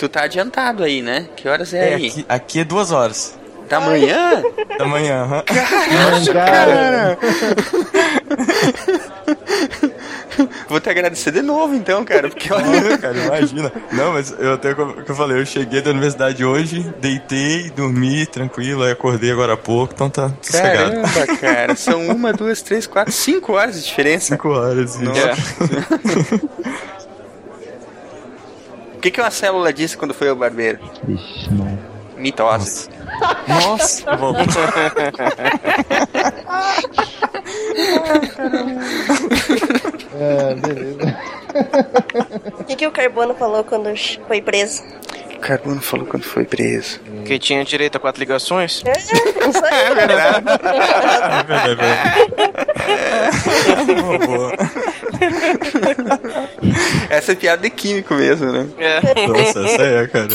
Tu tá adiantado aí, né? Que horas é, É, aí? aqui, aqui é duas horas Da manhã? da manhã. aham. Caraca, cara! Vou te agradecer de novo, então, cara, porque olha. Olha, cara, imagina. Não, mas eu até como que eu falei, eu cheguei da universidade hoje, deitei, dormi tranquilo, aí acordei agora há pouco, então tá sossegado. Caramba, cara, são uma, duas, três, quatro, cinco horas de diferença. Cinco horas. isso. Nossa. O que, que uma célula disse quando foi ao barbeiro? Vixe, mano. Mitose. Nossa, voltou. É, beleza. O que, que o Carbono falou quando foi preso? O Carbono falou quando foi preso. Que tinha direito a quatro ligações? É, isso aí. É verdade, é verdade. Boa, boa. Essa é piada de químico mesmo, né? É. Nossa, essa é, cara.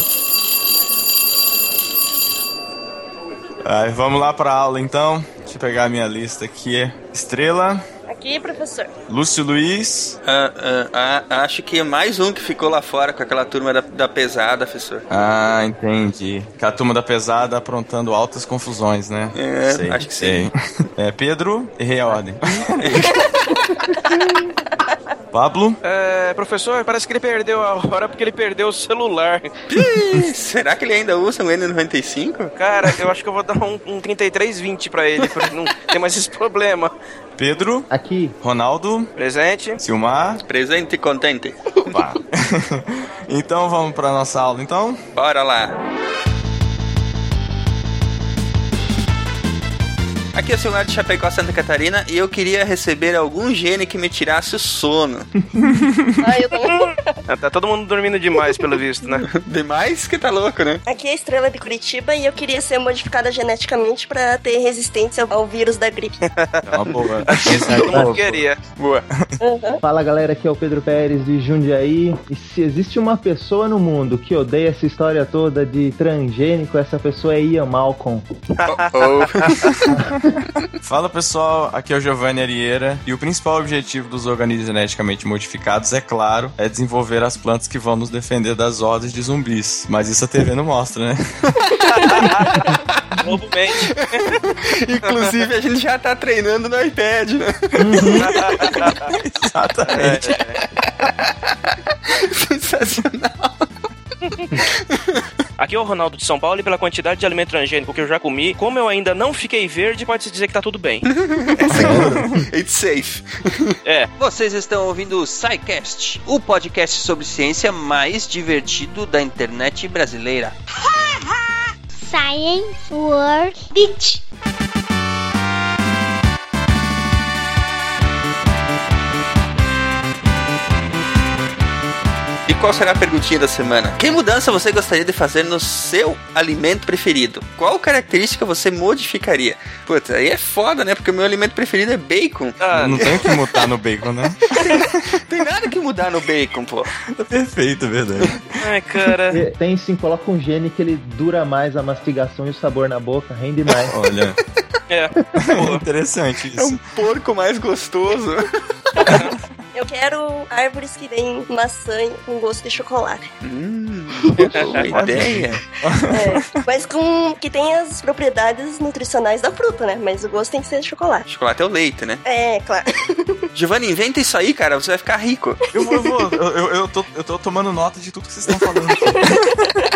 Aí, vamos lá pra aula então. Deixa eu pegar a minha lista aqui. Estrela, Aqui, professor. Lúcio Luiz. Ah, ah, ah, acho que é mais um que ficou lá fora com aquela turma da, da pesada, professor. Ah, entendi. Que a turma da pesada aprontando altas confusões, né? É, acho que sim. É, Pedro, errei a ordem. Pablo, É, professor, parece que ele perdeu a hora porque ele perdeu o celular. Será que ele ainda usa um N95? Cara, eu acho que eu vou dar um, um 3320 pra ele, pra ele não ter mais esse problema. Pedro, Aqui, Ronaldo, Presente? Silmar. Presente e contente. Opa. então vamos pra nossa aula, então? Bora lá. Aqui é o Silmar de Chapecó, Santa Catarina, e eu queria receber algum gene que me tirasse o sono. Ai, eu também. Ah, Tá todo mundo dormindo demais, pelo visto, né? Demais que tá louco, né? Aqui é a Estrela de Curitiba e eu queria ser modificada geneticamente pra ter resistência ao vírus da gripe. É uma boa. Todo mundo queria. Boa. fala galera, aqui é o Pedro Pérez de Jundiaí. E se existe uma pessoa no mundo que odeia essa história toda de transgênico, essa pessoa é Ian Malcolm. Oh, Fala pessoal, aqui é o Giovanni Arieira e o principal objetivo dos organismos geneticamente modificados, é claro, é desenvolver as plantas que vão nos defender das hordas de zumbis. Mas isso a TV não mostra, né? Inclusive, a gente já tá treinando no iPad, né? Exatamente. Sensacional. Aqui é o Ronaldo de São Paulo e pela quantidade de alimento transgênico que eu já comi, como eu ainda não fiquei verde, pode-se dizer que tá tudo bem. É seguro. It's safe. É. Vocês estão ouvindo o SciCast, o podcast sobre ciência mais divertido da internet brasileira. Science World Beach. E qual será a perguntinha da semana? Que mudança você gostaria de fazer no seu alimento preferido? Qual característica você modificaria? Putz, aí é foda, né? Porque o meu alimento preferido é bacon. Ah, Não tem o que mutar no bacon, né? Tem nada que mudar no bacon, pô. Tá perfeito, é verdade. ai, cara. E Tem sim, coloca um gene que ele dura mais a mastigação e o sabor na boca, rende mais. Olha, É. interessante É um isso. porco mais gostoso. Eu quero árvores que deem maçã com gosto de chocolate. Hum, boa ideia. É, mas com que tenha as propriedades nutricionais da fruta, né? Mas o gosto tem que ser de chocolate. Chocolate é o leite, né? É, claro. Giovanni, inventa isso aí, cara. Você vai ficar rico. Eu vou, eu, vou, eu, eu, eu tô, eu tô tomando nota de tudo que vocês estão falando.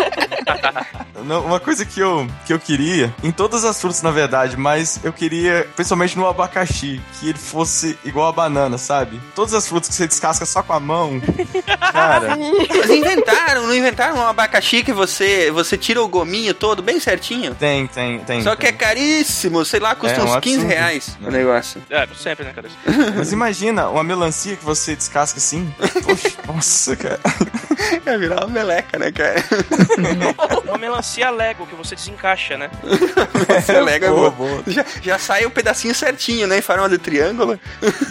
uma coisa que eu, que eu queria, em todas as frutas na verdade, mas eu queria, principalmente no abacaxi, que ele fosse igual a banana, sabe? Todas as frutas que você descasca só com a mão, cara, Mas inventaram, não inventaram um abacaxi que você, você tira o gominho todo bem certinho? tem, tem, tem. Só que é tem. caríssimo, sei lá, custa É, um uns 15 absurdo. reais o negócio. É, sempre, né, cara? Mas imagina uma melancia que você descasca assim. Poxa, nossa, cara. Vai virar uma meleca, né, cara? Uma melancia Lego que você desencaixa, né? Essa é legal, Boa, boa. boa. Já, já sai o pedacinho certinho, né, em forma de triângulo.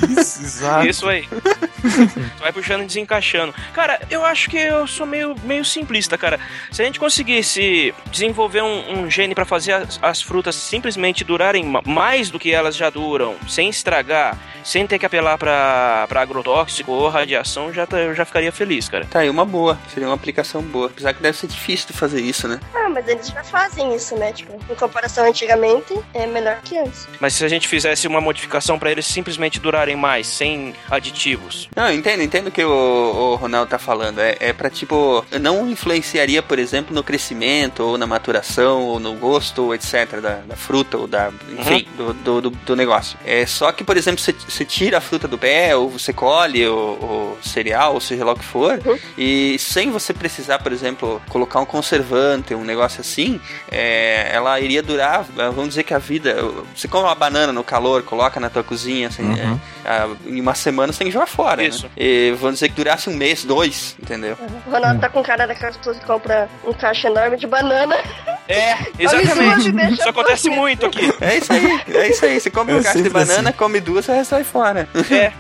Isso, exato. Isso aí. tu vai puxando e desencaixando. Cara, eu acho que eu sou meio, meio simplista, cara. Se a gente conseguisse desenvolver um, um gene para fazer as, as, frutas simplesmente durarem mais do que elas já duram, sem estragar, sem ter que apelar pra, pra agrotóxico ou radiação, já tá, eu já ficaria feliz, cara. Tá aí uma boa. Seria uma aplicação boa. Apesar que deve ser difícil de fazer isso, né? Ah, mas eles já fazem isso, né? Tipo, em comparação antigamente, é melhor que antes. Mas se a gente fizesse uma modificação para eles simplesmente durarem mais, sem aditivos. Não, entendo, entendo o que o, o Ronaldo tá falando. É, é pra, tipo, não influenciaria, por exemplo, no crescimento, ou na maturação, ou no gosto, ou etc., da, da fruta, ou da. Enfim, uhum. do, do, do, do, negócio. É só que, por exemplo, você, você tira a fruta do pé, ou você colhe o, o cereal, ou seja lá o que for, uhum. e sem você precisar, por exemplo, colocar um conservante, um negócio assim, é, ela iria durar, vamos dizer que a vida. Você come uma banana no calor, coloca na tua cozinha, assim, uhum. é, em uma semana você tem que jogar fora. Né? Isso. Né? E vamos dizer que durasse um mês, dois, entendeu? Uhum. O Ronaldo tá com cara daquelas pessoas que compra um caixa enorme de banana. É, exatamente. Isso acontece muito aqui. É isso aí, é isso aí. Você come um caixa de banana, assim. come duas, você sai fora. É,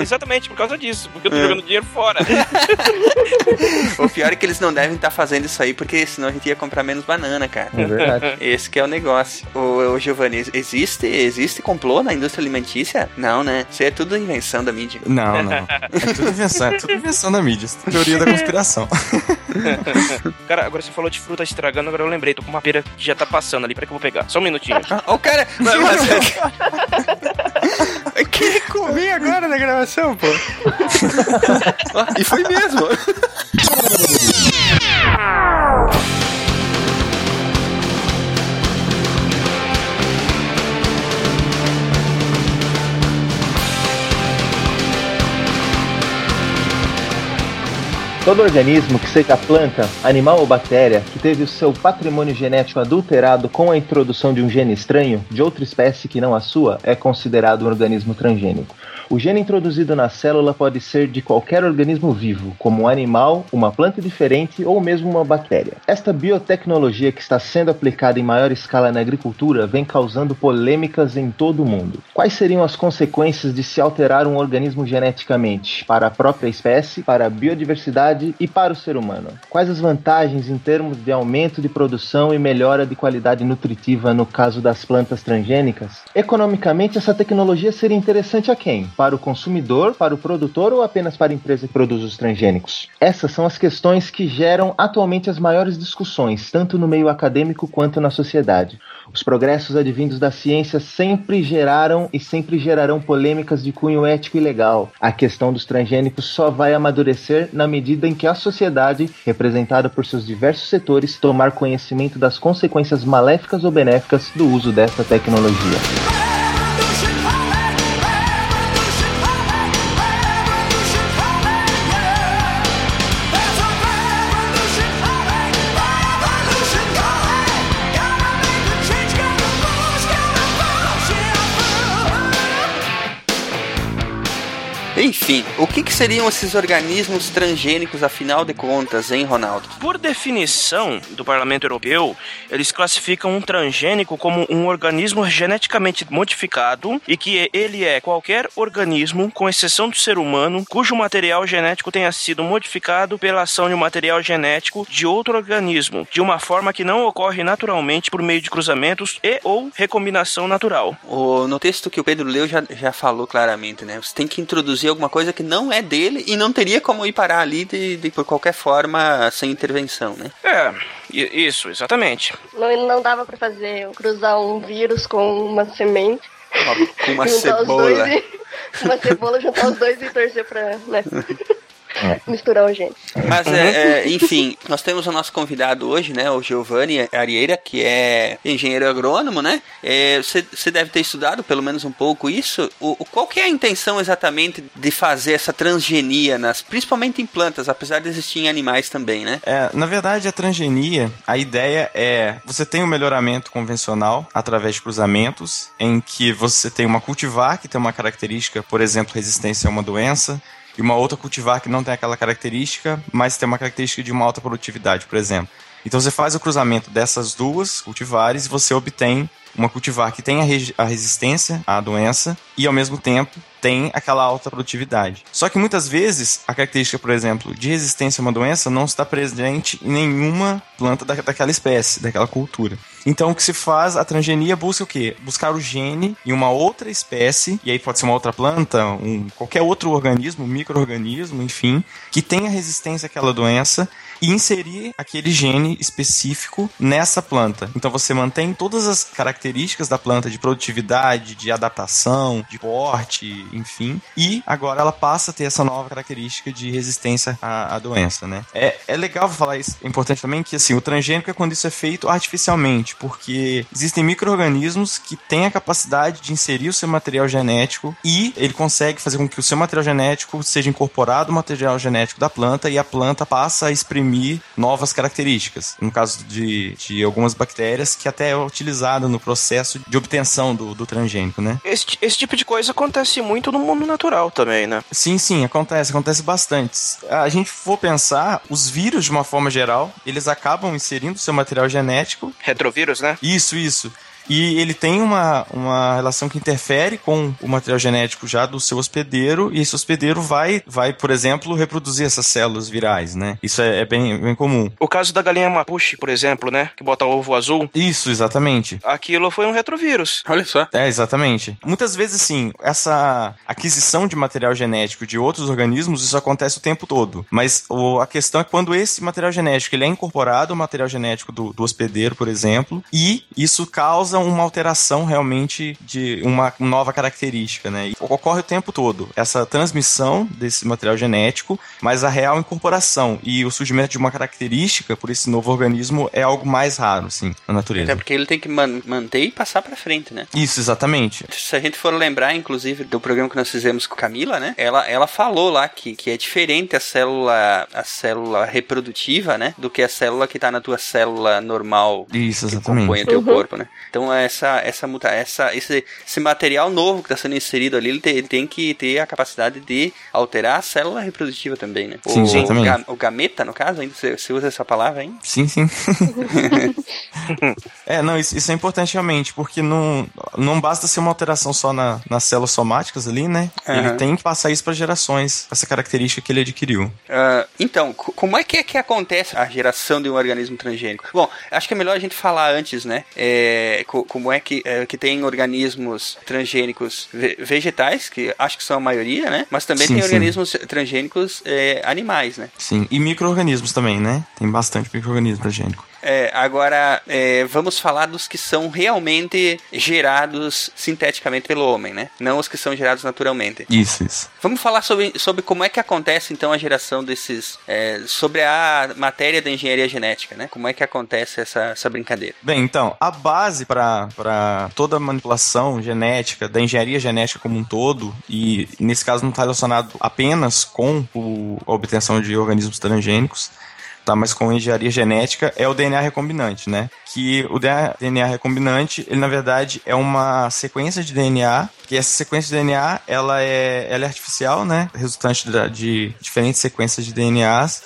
exatamente por causa disso, porque eu tô é. jogando dinheiro fora. o pior é que eles não devem estar tá fazendo isso aí, porque senão a gente ia comprar menos banana, cara. É verdade. Esse que é o negócio. O, o Giovanni, existe, existe complô na indústria alimentícia? Não, né? Isso é tudo invenção da mídia. Não, não. É tudo invenção, é tudo invenção da mídia. É teoria da conspiração. cara, agora você falou de fruta estragando, agora eu lembrei, tô com uma pera que já tá passando ali, peraí que eu vou pegar. Só um minutinho. Ó, o cara. Mas, mas... Queria comer agora na gravação, pô. e foi mesmo. Todo organismo, que seja planta, animal ou bactéria, que teve o seu patrimônio genético adulterado com a introdução de um gene estranho, de outra espécie que não a sua, é considerado um organismo transgênico. O gene introduzido na célula pode ser de qualquer organismo vivo, como um animal, uma planta diferente ou mesmo uma bactéria. Esta biotecnologia que está sendo aplicada em maior escala na agricultura vem causando polêmicas em todo o mundo. Quais seriam as consequências de se alterar um organismo geneticamente para a própria espécie, para a biodiversidade e para o ser humano? Quais as vantagens em termos de aumento de produção e melhora de qualidade nutritiva no caso das plantas transgênicas? Economicamente, essa tecnologia seria interessante a quem? Para o consumidor, para o produtor ou apenas para a empresa que produz os transgênicos? Essas são as questões que geram atualmente as maiores discussões, tanto no meio acadêmico quanto na sociedade. Os progressos advindos da ciência sempre geraram e sempre gerarão polêmicas de cunho ético e legal. A questão dos transgênicos só vai amadurecer na medida em que a sociedade, representada por seus diversos setores, tomar conhecimento das consequências maléficas ou benéficas do uso dessa tecnologia. Enfim, o que, que, seriam esses organismos transgênicos, afinal de contas, hein, Ronaldo? Por definição do Parlamento Europeu, eles classificam um transgênico como um organismo geneticamente modificado e que ele é qualquer organismo, com exceção do ser humano, cujo material genético tenha sido modificado pela ação de um material genético de outro organismo, de uma forma que não ocorre naturalmente por meio de cruzamentos e ou recombinação natural. O, no texto que o Pedro leu já, já falou claramente, né? Você tem que introduzir alguma coisa que não é dele e não teria como ir parar ali de, de por qualquer forma sem intervenção, né? É, isso, exatamente. Não, não dava para fazer cruzar um vírus com uma semente. Com uma cebola. E, uma cebola, juntar os dois e torcer pra. Né? É. misturar o gente. Mas, é, é, enfim, nós temos o nosso convidado hoje, né? O Giovanni Arieira, que é engenheiro agrônomo, né? Você é, deve ter estudado pelo menos um pouco isso. O, qual que é a intenção exatamente de fazer essa transgenia, nas, principalmente em plantas, apesar de existir em animais também, né? É, na verdade, a transgenia, a ideia é você tem um melhoramento convencional através de cruzamentos, em que você tem uma cultivar que tem uma característica, por exemplo, resistência a uma doença, e uma outra cultivar que não tem aquela característica, mas tem uma característica de uma alta produtividade, por exemplo. Então você faz o cruzamento dessas duas cultivares e você obtém uma cultivar que tem a, re- a resistência à doença e ao mesmo tempo tem aquela alta produtividade. Só que muitas vezes a característica, por exemplo, de resistência a uma doença não está presente em nenhuma planta da, daquela espécie, daquela cultura. Então o que se faz, a transgenia busca o quê? Buscar o gene em uma outra espécie, e aí pode ser uma outra planta, um, qualquer outro organismo, micro-organismo, enfim, que tenha resistência àquela doença e inserir aquele gene específico nessa planta. Então você mantém todas as características da planta de produtividade, de adaptação, de porte, enfim, e agora ela passa a ter essa nova característica de resistência à, à doença, né? É, é legal falar isso, é importante também que assim, o transgênico é quando isso é feito artificialmente, porque existem micro-organismos que têm a capacidade de inserir o seu material genético e ele consegue fazer com que o seu material genético seja incorporado ao material genético da planta e a planta passa a exprimir novas características. No caso de, de algumas bactérias, que até é utilizada no processo de obtenção do, do transgênico, né? Esse, esse tipo de coisa acontece muito no mundo natural também, né? Sim, sim, acontece, acontece bastante. A gente for pensar, os vírus, de uma forma geral, eles acabam inserindo seu material genético. Retrovírus, né? Isso, isso. E ele tem uma, uma relação que interfere com o material genético já do seu hospedeiro, e esse hospedeiro vai, vai por exemplo, reproduzir essas células virais, né? Isso é, é bem, bem comum. O caso da galinha mapuche, por exemplo, né? Que bota ovo azul. Isso, exatamente. Aquilo foi um retrovírus. Olha só. É, exatamente. Muitas vezes, assim, essa aquisição de material genético de outros organismos, isso acontece o tempo todo. Mas o, a questão é quando esse material genético ele é incorporado ao material genético do, do hospedeiro, por exemplo, e isso causa uma alteração realmente de uma nova característica, né? E ocorre o tempo todo essa transmissão desse material genético, mas a real incorporação e o surgimento de uma característica por esse novo organismo é algo mais raro, assim, na natureza. Até porque ele tem que man- manter e passar pra frente, né? Isso, exatamente. Se a gente for lembrar, inclusive, do programa que nós fizemos com Camila, né? Ela, ela falou lá que, que é diferente a célula, a célula reprodutiva, né? Do que a célula que tá na tua célula normal Isso, que exatamente. compõe o teu corpo, né? Então essa essa muta essa esse, esse material novo que está sendo inserido ali, ele tem, ele tem que ter a capacidade de alterar a célula reprodutiva também, né? Sim, o, ga- o gameta, no caso, ainda você, usa essa palavra ainda? Sim, sim. é, não, isso, isso é importante realmente, porque não, não basta ser uma alteração só na, nas células somáticas ali, né? Ele Aham. tem que passar isso para gerações, essa característica que ele adquiriu. Ah, então, co- como é que, é que acontece a geração de um organismo transgênico? Bom, acho que é melhor a gente falar antes, né? É, co- como é que, é, que tem organismos transgênicos ve- vegetais, que acho que são a maioria, né? Mas também Sim, tem sim. organismos transgênicos é, animais, né? Sim, e micro-organismos também, né? Tem bastante micro-organismo transgênico. É, agora, é, vamos falar dos que são realmente gerados sinteticamente pelo homem, né? Não os que são gerados naturalmente. Isso, isso. Vamos falar sobre, sobre como é que acontece então a geração desses. é, sobre a matéria da engenharia genética, né? Como é que acontece essa, essa brincadeira? Bem, então, a base para toda a manipulação genética, da engenharia genética como um todo, e nesse caso não está relacionado apenas com o- a obtenção de organismos transgênicos, tá? mas com engenharia genética, é o DNA recombinante, né? Que o DNA, recombinante, ele na verdade é uma sequência de DNA, que essa sequência de DNA, ela é, ela é artificial, né? Resultante de diferentes sequências de DNAs,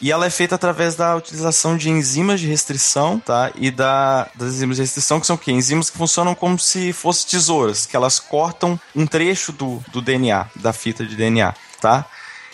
e ela é feita através da utilização de enzimas de restrição, tá? E da, das enzimas de restrição, que são o quê? Enzimas que funcionam como se fossem tesouras, que elas cortam um trecho do, do DNA, da fita de DNA, tá?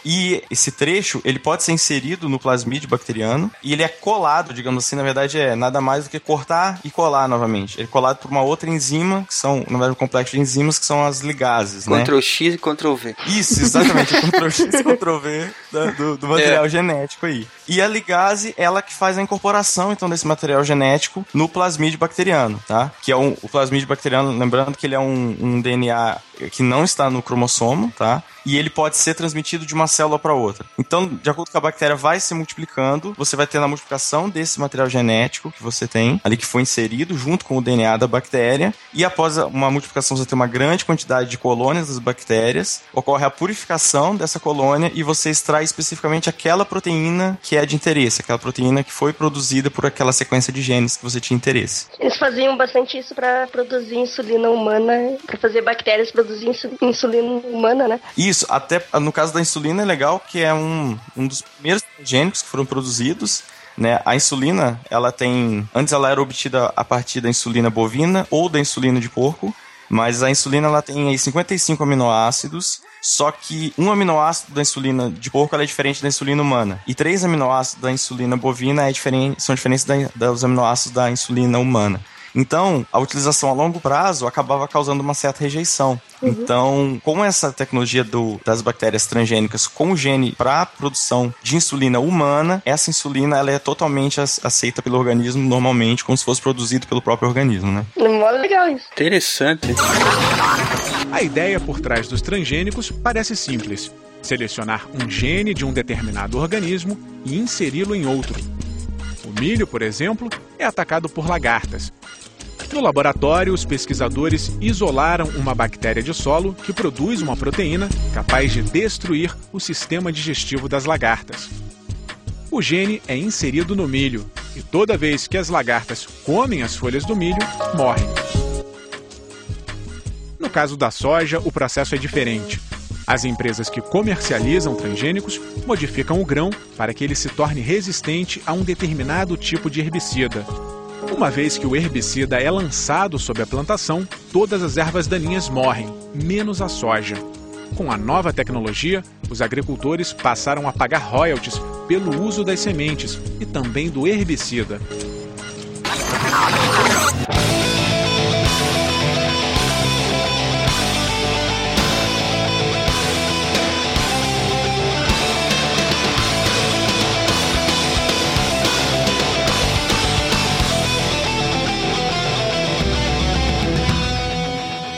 E esse trecho, ele pode ser inserido no plasmídio bacteriano e ele é colado, digamos assim, na verdade é nada mais do que cortar e colar novamente. Ele é colado por uma outra enzima, que são, na verdade, um complexo de enzimas que são as ligases, né? Ctrl X e Ctrl V. Isso, exatamente. o Ctrl X e Ctrl V da- do, do material genético aí. E a ligase, ela que faz a incorporação, então, desse material genético no plasmídio bacteriano, tá? Que é um, o plasmídio bacteriano, lembrando que ele é um, um DNA que não está no cromossomo, tá? E ele pode ser transmitido de uma célula para outra. Então, de acordo com a bactéria vai se multiplicando, você vai ter a multiplicação desse material genético que você tem, ali que foi inserido junto com o DNA da bactéria, e após uma multiplicação você tem uma grande quantidade de colônias das bactérias, ocorre a purificação dessa colônia e você extrai especificamente aquela proteína que é de interesse, aquela proteína que foi produzida por aquela sequência de genes que você tinha interesse. Eles faziam bastante isso pra produzir insulina humana, pra fazer bactérias produzir insu- insulina humana, né? Isso, até no caso da insulina é legal que é um, um dos primeiros transgênicos que foram produzidos. Né? A insulina, ela tem. Antes ela era obtida a partir da insulina bovina ou da insulina de porco, mas a insulina ela tem aí 55 aminoácidos só que um aminoácido da insulina de porco é diferente da insulina humana. E três aminoácidos da insulina bovina é diferente, são diferentes da, dos aminoácidos da insulina humana. Então, a utilização a longo prazo acabava causando uma certa rejeição. Uhum. Então, com essa tecnologia do, das bactérias transgênicas com o gene para a produção de insulina humana, essa insulina ela é totalmente aceita pelo organismo normalmente, como se fosse produzido pelo próprio organismo, né? Mó legal isso. Interessante. A ideia por trás dos transgênicos parece simples: selecionar um gene de um determinado organismo e inseri-lo em outro. Milho, por exemplo, é atacado por lagartas, no laboratório, os pesquisadores isolaram uma bactéria de solo que produz uma proteína capaz de destruir o sistema digestivo das lagartas. O gene é inserido no milho e toda vez que as lagartas comem as folhas do milho, morrem. No caso da soja, o processo é diferente. As empresas que comercializam transgênicos modificam o grão para que ele se torne resistente a um determinado tipo de herbicida, uma vez que o herbicida é lançado sobre a plantação, todas as ervas daninhas morrem, menos a soja. Com a nova tecnologia, os agricultores passaram a pagar royalties pelo uso das sementes e também do herbicida.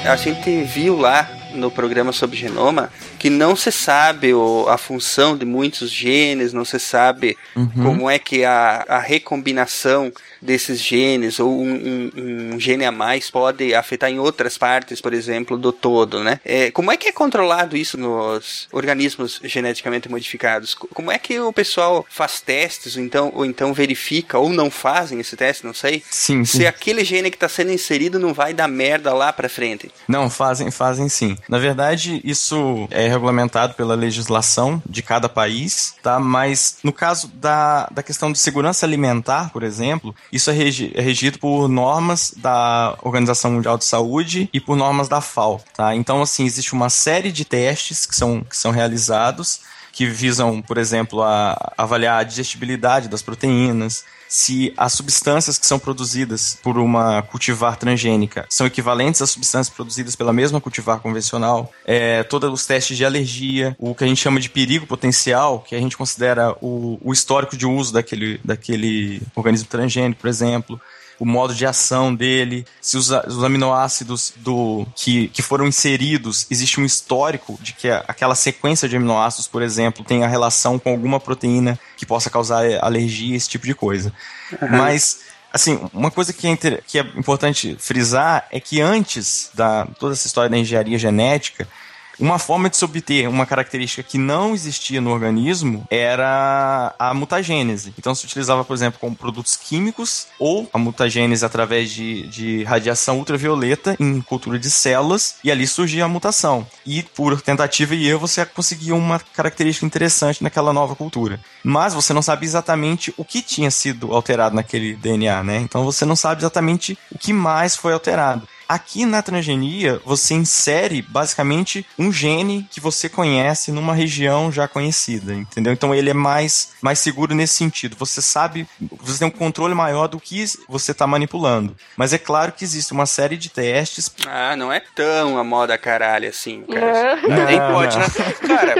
A gente viu lá no programa sobre genoma que não se sabe o, a função de muitos genes, não se sabe uhum. como é que a, a recombinação desses genes ou um, um, um, gene a mais pode afetar em outras partes, por exemplo, do todo, né? É, como é que é controlado isso nos organismos geneticamente modificados? Como é que o pessoal faz testes, ou então, ou então verifica, ou não fazem esse teste, não sei? Sim, sim. Se aquele gene que está sendo inserido não vai dar merda lá para frente. Não, fazem, fazem sim. Na verdade, isso é regulamentado pela legislação de cada país, tá? Mas no caso da, da questão de segurança alimentar, por exemplo, isso é, regi é regido por normas da Organização Mundial de Saúde e por normas da FAO, tá? Então, assim, existe uma série de testes que são, que são realizados que visam, por exemplo, a avaliar a digestibilidade das proteínas, se as substâncias que são produzidas por uma cultivar transgênica são equivalentes às substâncias produzidas pela mesma cultivar convencional, é, todos os testes de alergia, o que a gente chama de perigo potencial, que a gente considera o, o histórico de uso daquele, daquele organismo transgênico, por exemplo, o modo de ação dele, se os, os aminoácidos do que, que foram inseridos, existe um histórico de que aquela sequência de aminoácidos, por exemplo, tem a relação com alguma proteína que possa causar alergia, esse tipo de coisa. Uhum. Mas assim, uma coisa que é, que é importante frisar é que antes da toda essa história da engenharia genética, uma forma de se obter uma característica que não existia no organismo era a mutagênese. Então se utilizava, por exemplo, com produtos químicos ou a mutagênese através de, de radiação ultravioleta em cultura de células e ali surgia a mutação. E por tentativa e erro você conseguia uma característica interessante naquela nova cultura. Mas você não sabe exatamente o que tinha sido alterado naquele DNA, né? Então você não sabe exatamente o que mais foi alterado. Aqui na transgenia, você insere basicamente um gene que você conhece numa região já conhecida, entendeu? Então ele é mais, mais seguro nesse sentido. Você sabe, você tem um controle maior do que você está manipulando. Mas é claro que existe uma série de testes. Ah, não é tão a moda caralho assim, cara. Não, não, nem pode, né? Cara,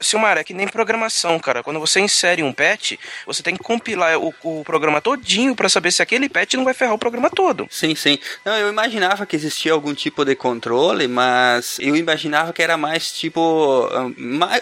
Silmar, é que nem programação, cara. Quando você insere um patch, você tem que compilar o, o programa todinho para saber se aquele patch não vai ferrar o programa todo. Sim, sim. Não, eu imaginava que existia algum tipo de controle, mas eu imaginava que era mais tipo.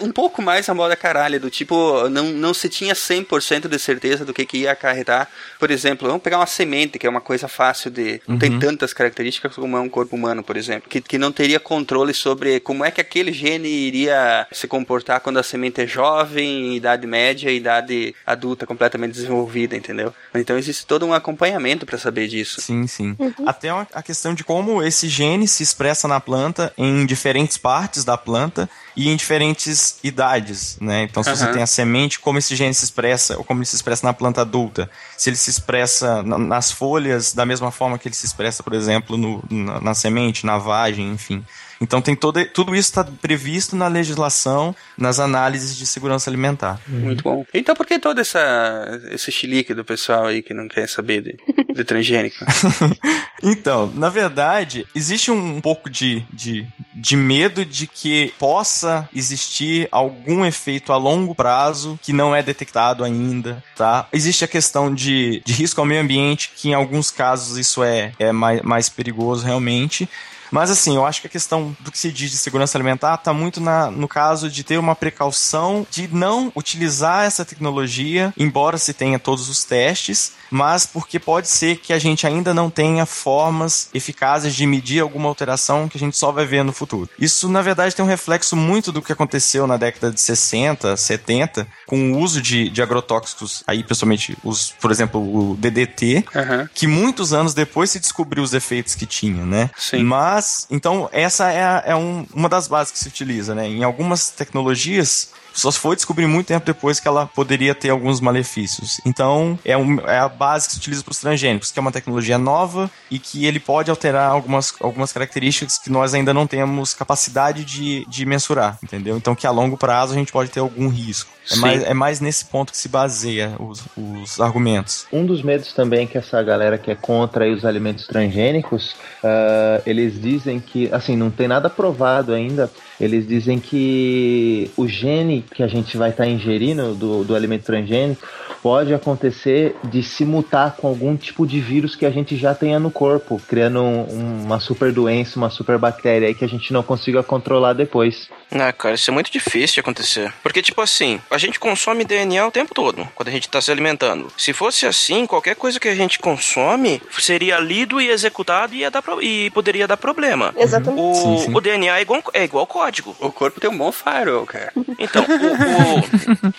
Um pouco mais a moda caralho, do tipo, não, não se tinha 100% de certeza do que, que ia acarretar. Por exemplo, vamos pegar uma semente, que é uma coisa fácil de. Não uhum. tem tantas características como é um corpo humano, por exemplo. Que, que não teria controle sobre como é que aquele gene iria se comportar quando a semente é jovem, idade média, idade adulta completamente desenvolvida, entendeu? Então existe todo um acompanhamento para saber disso. Sim, sim. Uhum. Até a questão de como esse gene se expressa na planta em diferentes partes da planta e em diferentes idades, né? Então, se você Aham. tem a semente, como esse gene se expressa, ou como ele se expressa na planta adulta. Se ele se expressa na- nas folhas da mesma forma que ele se expressa, por exemplo, no- na, na semente, na vagem, enfim. Então tem todo, tudo isso está previsto na legislação, nas análises de segurança alimentar. Muito bom. Então por que todo essa, esse chilique do pessoal aí que não quer saber de, de transgênico? Então, na verdade, existe um pouco de, de, de medo de que possa existir algum efeito a longo prazo que não é detectado ainda, tá? Existe a questão de, de risco ao meio ambiente, que em alguns casos isso é, é mais, mais perigoso realmente. Mas assim, eu acho que a questão do que se diz de segurança alimentar está muito na, no caso de ter uma precaução de não utilizar essa tecnologia, embora se tenha todos os testes, mas porque pode ser que a gente ainda não tenha formas eficazes de medir alguma alteração que a gente só vai ver no futuro. Isso, na verdade, tem um reflexo muito do que aconteceu na década de 60, 70, com o uso de, de agrotóxicos, aí pessoalmente, os, por exemplo, o DDT, Aham. que muitos anos depois se descobriu os efeitos que tinha, né? Sim. Mas, então, essa é, a- é um- uma das bases que se utiliza, né? Em algumas tecnologias, só foi descobrir muito tempo depois que ela poderia ter alguns malefícios. Então, é, um- é a base que se utiliza para os transgênicos, que é uma tecnologia nova e que ele pode alterar algumas, algumas características que nós ainda não temos capacidade de, de mensurar, entendeu? Então, que a longo prazo a gente pode ter algum risco. É Sim. mais, é mais nesse ponto que se baseia os, os argumentos. Um dos medos também que essa galera que é contra os alimentos transgênicos, ah, eles dizem que, assim, não tem nada provado ainda, eles dizem que o gene que a gente vai estar ingerindo do, do alimento transgênico pode acontecer de se mutar com algum tipo de vírus que a gente já tenha no corpo, criando um- uma super doença, uma super bactéria aí que a gente não consiga controlar depois. Ah, cara, isso é muito difícil de acontecer. Porque, tipo assim, a gente consome DNA o tempo todo, quando a gente tá se alimentando. Se fosse assim, qualquer coisa que a gente consome seria lido e executado e, ia dar pro- e poderia dar problema. Exatamente. O, Sim, sim. o DNA é igual, é igual código. O corpo tem um bom firewall, cara. Então,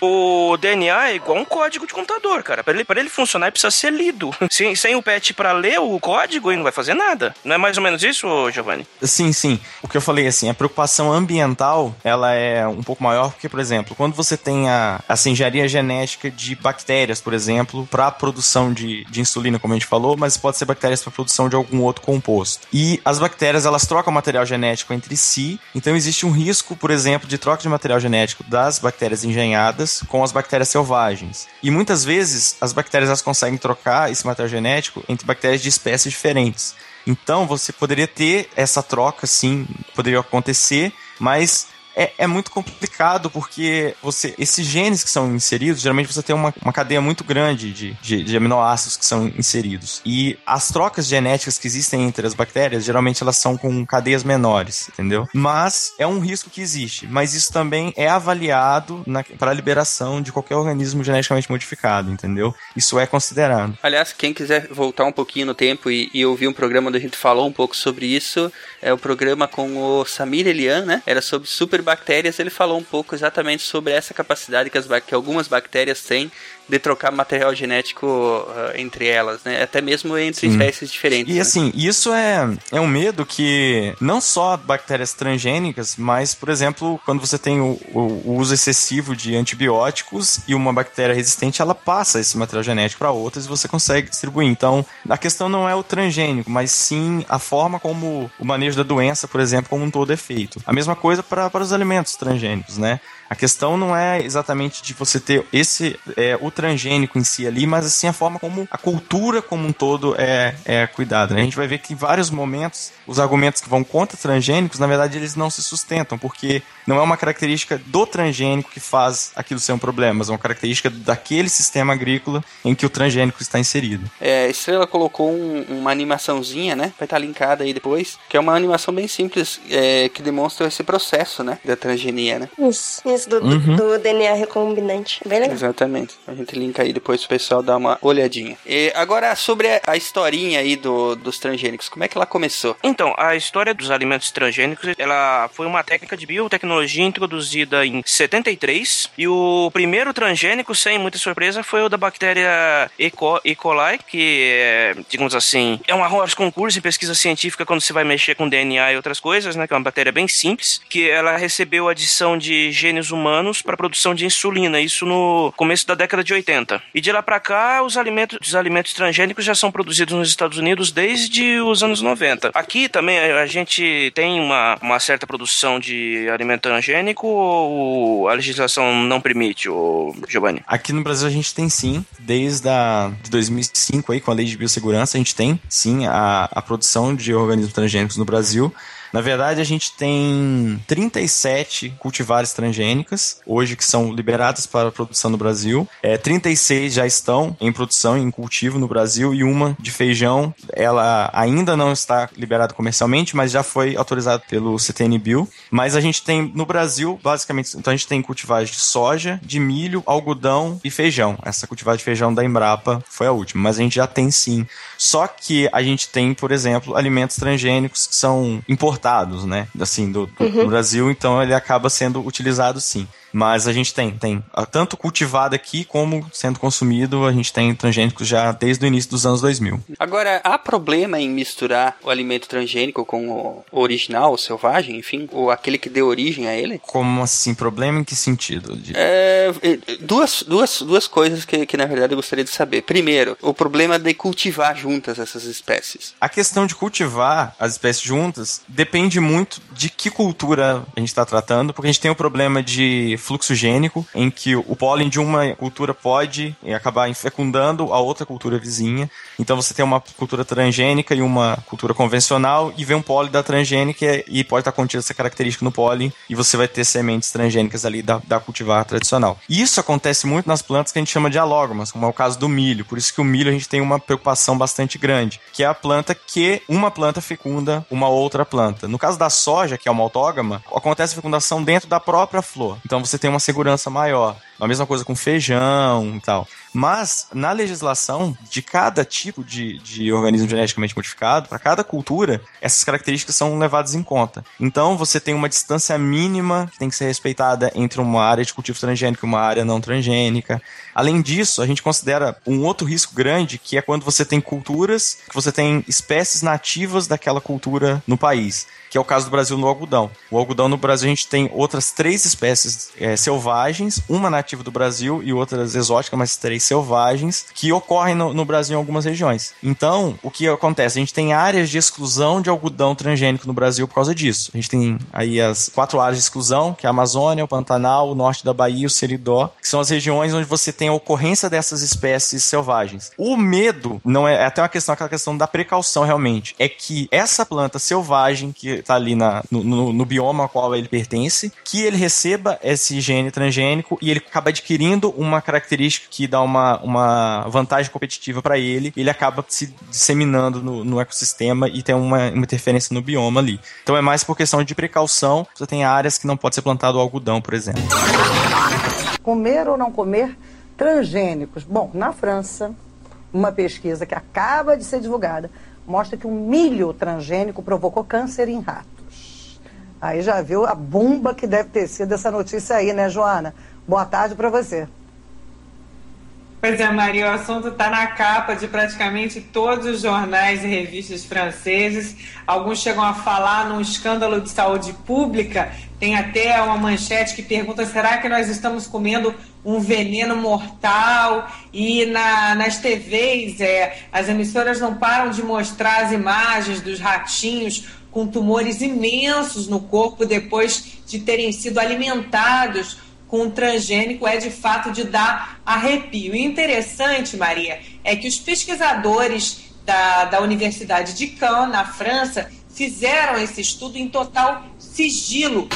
o, o, o DNA é igual um código de computador, cara. Pra ele, pra ele funcionar, ele precisa ser lido. Sem, sem o patch pra ler o código, ele não vai fazer nada. Não é mais ou menos isso, Giovanni? Sim, sim. O que eu falei, assim, a preocupação ambiental, ela é um pouco maior porque, por exemplo, quando você tem a, essa engenharia genética de bactérias, por exemplo, para a produção de, de insulina, como a gente falou, mas pode ser bactérias para produção de algum outro composto. E as bactérias, elas trocam material genético entre si, então existe um risco, por exemplo, de troca de material genético das bactérias engenhadas com as bactérias selvagens. E muitas vezes as bactérias elas conseguem trocar esse material genético entre bactérias de espécies diferentes. Então você poderia ter essa troca, sim, poderia acontecer, mas é, é muito complicado porque você esses genes que são inseridos, geralmente você tem uma, uma cadeia muito grande de, de, de aminoácidos que são inseridos. E as trocas genéticas que existem entre as bactérias, geralmente elas são com cadeias menores, entendeu? Mas é um risco que existe. Mas isso também é avaliado para a liberação de qualquer organismo geneticamente modificado, entendeu? Isso é considerado. Aliás, quem quiser voltar um pouquinho no tempo e, e ouvir um programa onde a gente falou um pouco sobre isso, é o programa com o Samir Elian, né? Era sobre superbactérias. Ele falou um pouco exatamente sobre essa capacidade que, as, que algumas bactérias têm de trocar material genético ah, entre elas, né? Até mesmo entre Sim. espécies diferentes. E né? assim, isso é, é um medo que não só bactérias transgênicas, mas, por exemplo, quando você tem o, o- o uso excessivo de antibióticos e uma bactéria resistente, ela passa esse material genético para outras e você consegue distribuir. Então, a questão não é o transgênico, mas sim a forma como o manejo da doença, por exemplo, como um todo é feito. A mesma coisa para para os alimentos transgênicos, né? A questão não é exatamente de você ter esse é, o transgênico em si ali, mas assim a forma como a cultura como um todo é, é cuidada. né? A gente vai ver que em vários momentos os argumentos que vão contra transgênicos, na verdade, eles não se sustentam, porque não é uma característica do transgênico que faz aquilo ser um problema, mas é uma característica daquele sistema agrícola em que o transgênico está inserido. É, a Estrela colocou um- uma animaçãozinha, né? Vai estar linkada aí depois, que é uma animação bem simples é, que demonstra esse processo, né? Da transgenia, né? Isso, isso. Do, Uhum. do DNA recombinante. Bem legal. Exatamente. A gente linka aí depois pro pessoal dar uma olhadinha. E agora, sobre a, a historinha aí do, dos transgênicos, como é que ela começou? Então, a história dos alimentos transgênicos, ela foi uma técnica de biotecnologia introduzida em 73 e o primeiro transgênico, sem muita surpresa, foi o da bactéria E. co- E. coli, que é, digamos assim, é um arroz concurso em pesquisa científica quando se vai mexer com DNA e outras coisas, né, que é uma bactéria bem simples, que ela recebeu adição de genes humanos para produção de insulina, isso no começo da década de 80. E de lá para cá, os alimentos, os alimentos transgênicos já são produzidos nos Estados Unidos desde os anos 90. Aqui também a gente tem uma, uma certa produção de alimento transgênico ou a legislação não permite, Giovanni? Aqui no Brasil a gente tem sim, desde a, de 2005 aí, com a lei de biossegurança, a gente tem sim a, a produção de organismos transgênicos no Brasil. Na verdade, a gente tem 37 cultivares transgênicas, hoje que são liberadas para produção no Brasil. É, 36 já estão em produção, em cultivo no Brasil, e uma de feijão, ela ainda não está liberada comercialmente, mas já foi autorizada pelo CTN-Bio. Mas a gente tem no Brasil, basicamente, então a gente tem cultivares de soja, de milho, algodão e feijão. Essa cultivar de feijão da Embrapa foi a última, mas a gente já tem sim. Só que a gente tem, por exemplo, alimentos transgênicos que são importados, né? Assim, do, do- do Brasil, então ele acaba sendo utilizado sim. Mas a gente tem, tem ah, tanto cultivado aqui como sendo consumido, a gente tem transgênicos já desde o início dos anos 2000. Agora, há problema em misturar o alimento transgênico com o original, o selvagem, enfim, ou aquele que deu origem a ele? Como assim? Problema em que sentido? É, é, duas, duas, duas coisas que, que, na verdade, eu gostaria de saber. Primeiro, o problema de cultivar juntas essas espécies. A questão de cultivar as espécies juntas depende muito de que cultura a gente está tratando, porque a gente tem o problema de fluxo gênico, em que o pólen de uma cultura pode acabar fecundando a outra cultura vizinha. Então você tem uma cultura transgênica e uma cultura convencional, e vem um pólen da transgênica e pode estar contida essa característica no pólen, e você vai ter sementes transgênicas ali da, da cultivar tradicional. Isso acontece muito nas plantas que a gente chama de alógomas, como é o caso do milho. Por isso que o milho a gente tem uma preocupação bastante grande, que é a planta que uma planta fecunda uma outra planta. No caso da soja, que é uma autógama, acontece a fecundação dentro da própria flor. Então você tem uma segurança maior. A mesma coisa com feijão e tal. Mas, na legislação de cada tipo de, de organismo geneticamente modificado, para cada cultura, essas características são levadas em conta. Então, você tem uma distância mínima que tem que ser respeitada entre uma área de cultivo transgênico e uma área não transgênica. Além disso, a gente considera um outro risco grande, que é quando você tem culturas, que você tem espécies nativas daquela cultura no país que é o caso do Brasil no algodão. O algodão no Brasil a gente tem outras três espécies é, selvagens, uma nativa do Brasil e outras exóticas, mas três selvagens, que ocorrem no, no, Brasil em algumas regiões. Então, o que acontece? A gente tem áreas de exclusão de algodão transgênico no Brasil por causa disso. A gente tem aí as quatro áreas de exclusão, que é a Amazônia, o Pantanal, o norte da Bahia o Seridó, que são as regiões onde você tem a ocorrência dessas espécies selvagens. O medo não é, é até uma questão, aquela questão da precaução realmente, é que essa planta selvagem que está ali na, no, no, no, bioma ao qual ele pertence, que ele receba esse gene transgênico e ele acaba adquirindo uma característica que dá uma, uma vantagem competitiva para ele, ele acaba se disseminando no, no ecossistema e tem uma, uma, interferência no bioma ali. Então é mais por questão de precaução, você tem áreas que não pode ser plantado algodão, por exemplo. Comer ou não comer transgênicos? Bom, na França, uma pesquisa que acaba de ser divulgada mostra que o milho transgênico provocou câncer em ratos. Aí já viu a bomba que deve ter sido essa notícia aí, né, Joana? Boa tarde para você. Pois é, Maria, o assunto está na capa de praticamente todos os jornais e revistas franceses. Alguns chegam a falar num escândalo de saúde pública. Tem até uma manchete que pergunta: será que nós estamos comendo um veneno mortal? E na, nas TVs, é, as emissoras não param de mostrar as imagens dos ratinhos com tumores imensos no corpo depois de terem sido alimentados com transgênico é de fato de dar arrepio. E interessante, Maria, é que os pesquisadores da, da Universidade de Caen, na França, fizeram esse estudo em total sigilo.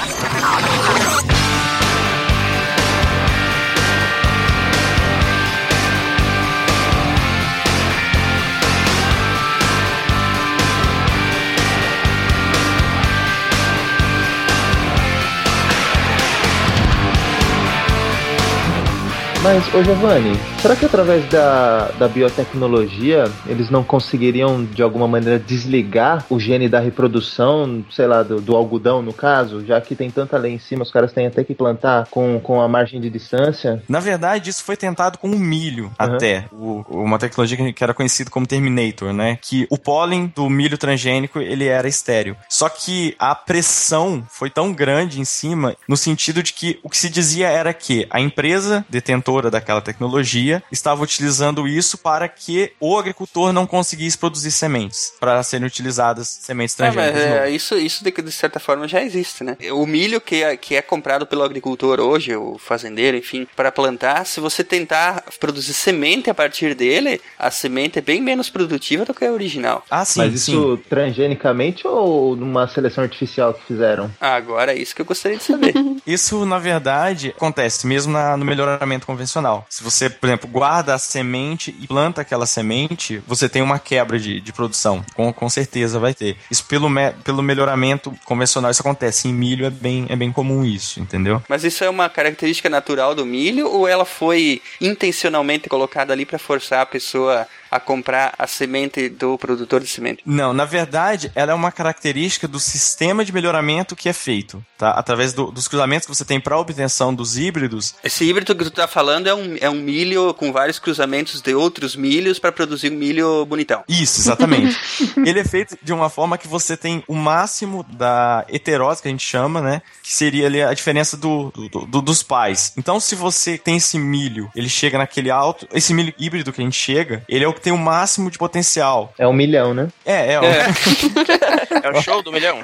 Mas, ô Giovanni, será que através da, da biotecnologia eles não conseguiriam, de alguma maneira, desligar o gene da reprodução, sei lá, do, do algodão, no caso? Já que tem tanta lei em cima, os caras têm até que plantar com, com a margem de distância. Na verdade, isso foi tentado com o milho, até. O- uma tecnologia que era conhecida como Terminator, né? Que o pólen do milho transgênico, ele era estéreo. Só que a pressão foi tão grande em cima, no sentido de que o que se dizia era que a empresa detentora daquela tecnologia estava utilizando isso para que o agricultor não conseguisse produzir sementes, para serem utilizadas sementes Ah, mas transgênicas. de novo. é, isso, isso de, de certa forma já existe, né? O milho que é, que é comprado pelo agricultor hoje, o fazendeiro, enfim, para plantar, se você tentar produzir semente a partir dele, a semente é bem menos produtiva do que a original. Ah, sim, Mas isso sim. transgenicamente ou numa seleção artificial que fizeram? Agora é isso que eu gostaria de saber. Isso, na verdade, acontece mesmo na- no melhoramento convencional. Se você, por exemplo, guarda a semente e planta aquela semente, você tem uma quebra de, de produção. Com, com certeza vai ter. Isso pelo, me- pelo melhoramento convencional, isso acontece. Em milho é bem, é bem comum isso, entendeu? Mas isso é uma característica natural do milho ou ela foi intencionalmente colocada ali para forçar a pessoa a comprar a semente do produtor de semente? Não, na verdade, ela é uma característica do sistema de melhoramento que é feito, tá? Através do- dos cruzamentos que você tem para obtenção dos híbridos, Esse híbrido que tu tá falando é um, é um milho com vários cruzamentos de outros milhos para produzir um milho bonitão. Isso, exatamente. Ele é feito de uma forma que você tem o máximo da heterose, que a gente chama, né? Que seria ali a diferença do, do- do- dos pais. Então, se você tem esse milho, ele chega naquele alto. Esse milho híbrido que a gente chega, ele é o que tem o máximo de potencial. É um milhão, né? É, é. É o show do milhão.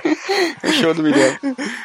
Show do milhão.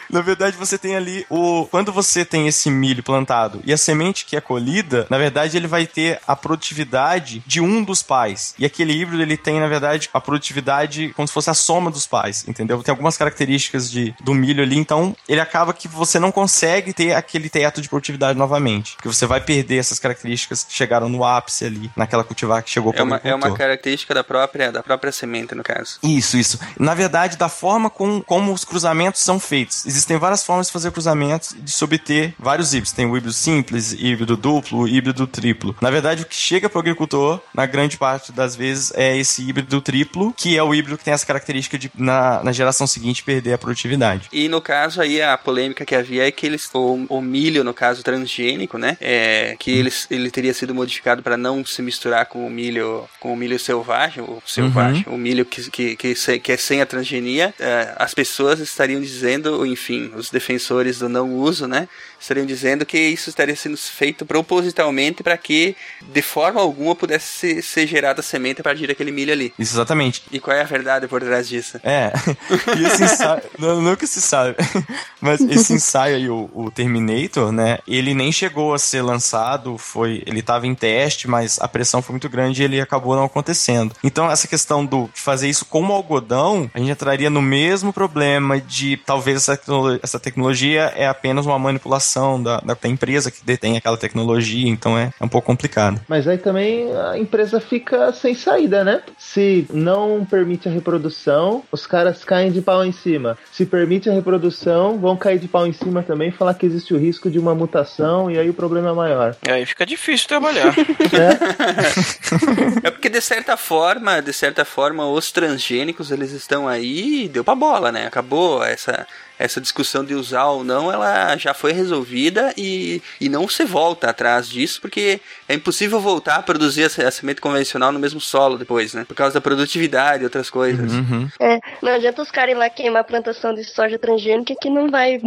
Na verdade, você tem ali o. Quando você tem esse milho plantado e a semente que é colhida, na verdade, ele vai ter a produtividade de um dos pais. E aquele híbrido, ele tem, na verdade, a produtividade como se fosse a soma dos pais, entendeu? Tem algumas características de, do milho ali, então ele acaba que você não consegue ter aquele teto de produtividade novamente. Porque você vai perder essas características que chegaram no ápice ali, naquela cultivar que chegou É uma, é uma característica da própria, da própria semente, no caso. isso, isso. Na verdade, da forma com, como os cruzamentos são feitos. Existem várias formas de fazer cruzamentos e de se obter vários híbridos. Tem o híbrido simples, híbrido duplo, híbrido triplo. Na verdade, o que chega para o agricultor, na grande parte das vezes, é esse híbrido triplo, que é o híbrido que tem essa característica de, na, na geração seguinte, perder a produtividade. E no caso aí, a polêmica que havia é que eles, o, o milho, no caso transgênico, né? É, que eles, ele teria sido modificado para não se misturar com o milho, com o milho selvagem, o selvagem, o milho que, que, que, que é sem a transgenia. É, as pessoas estariam dizendo, enfim, os defensores do não uso, né? Estariam dizendo que isso estaria sendo feito propositalmente para que, de forma alguma, pudesse ser, gerada semente a partir daquele milho ali. Isso, exatamente. E qual é a verdade por trás disso? É, e esse ensaio, não, nunca se sabe, mas esse ensaio aí, o, o Terminator, né, ele nem chegou a ser lançado, foi, ele tava em teste, mas a pressão foi muito grande e ele acabou não acontecendo. Então, essa questão do, de fazer isso com o algodão, a gente entraria no mesmo problema de talvez essa, essa tecnologia é apenas uma manipulação da, da, da empresa que detém aquela tecnologia, então é, é um pouco complicado. Mas aí também a empresa fica sem saída, né? Se não permite a reprodução, os caras caem de pau em cima. Se permite a reprodução, vão cair de pau em cima também, falar que existe o risco de uma mutação e aí o problema é maior. Aí fica difícil trabalhar. É porque de certa forma, de certa forma, os transgênicos eles estão aí e deu pra bola, né? Acabou essa essa discussão de usar ou não, ela já foi resolvida e, e não se volta atrás disso, porque é impossível voltar a produzir a se- a semente convencional no mesmo solo depois, né? Por causa da produtividade e outras coisas. Uhum. É, não adianta os caras ir lá queimar a plantação de soja transgênica que não vai.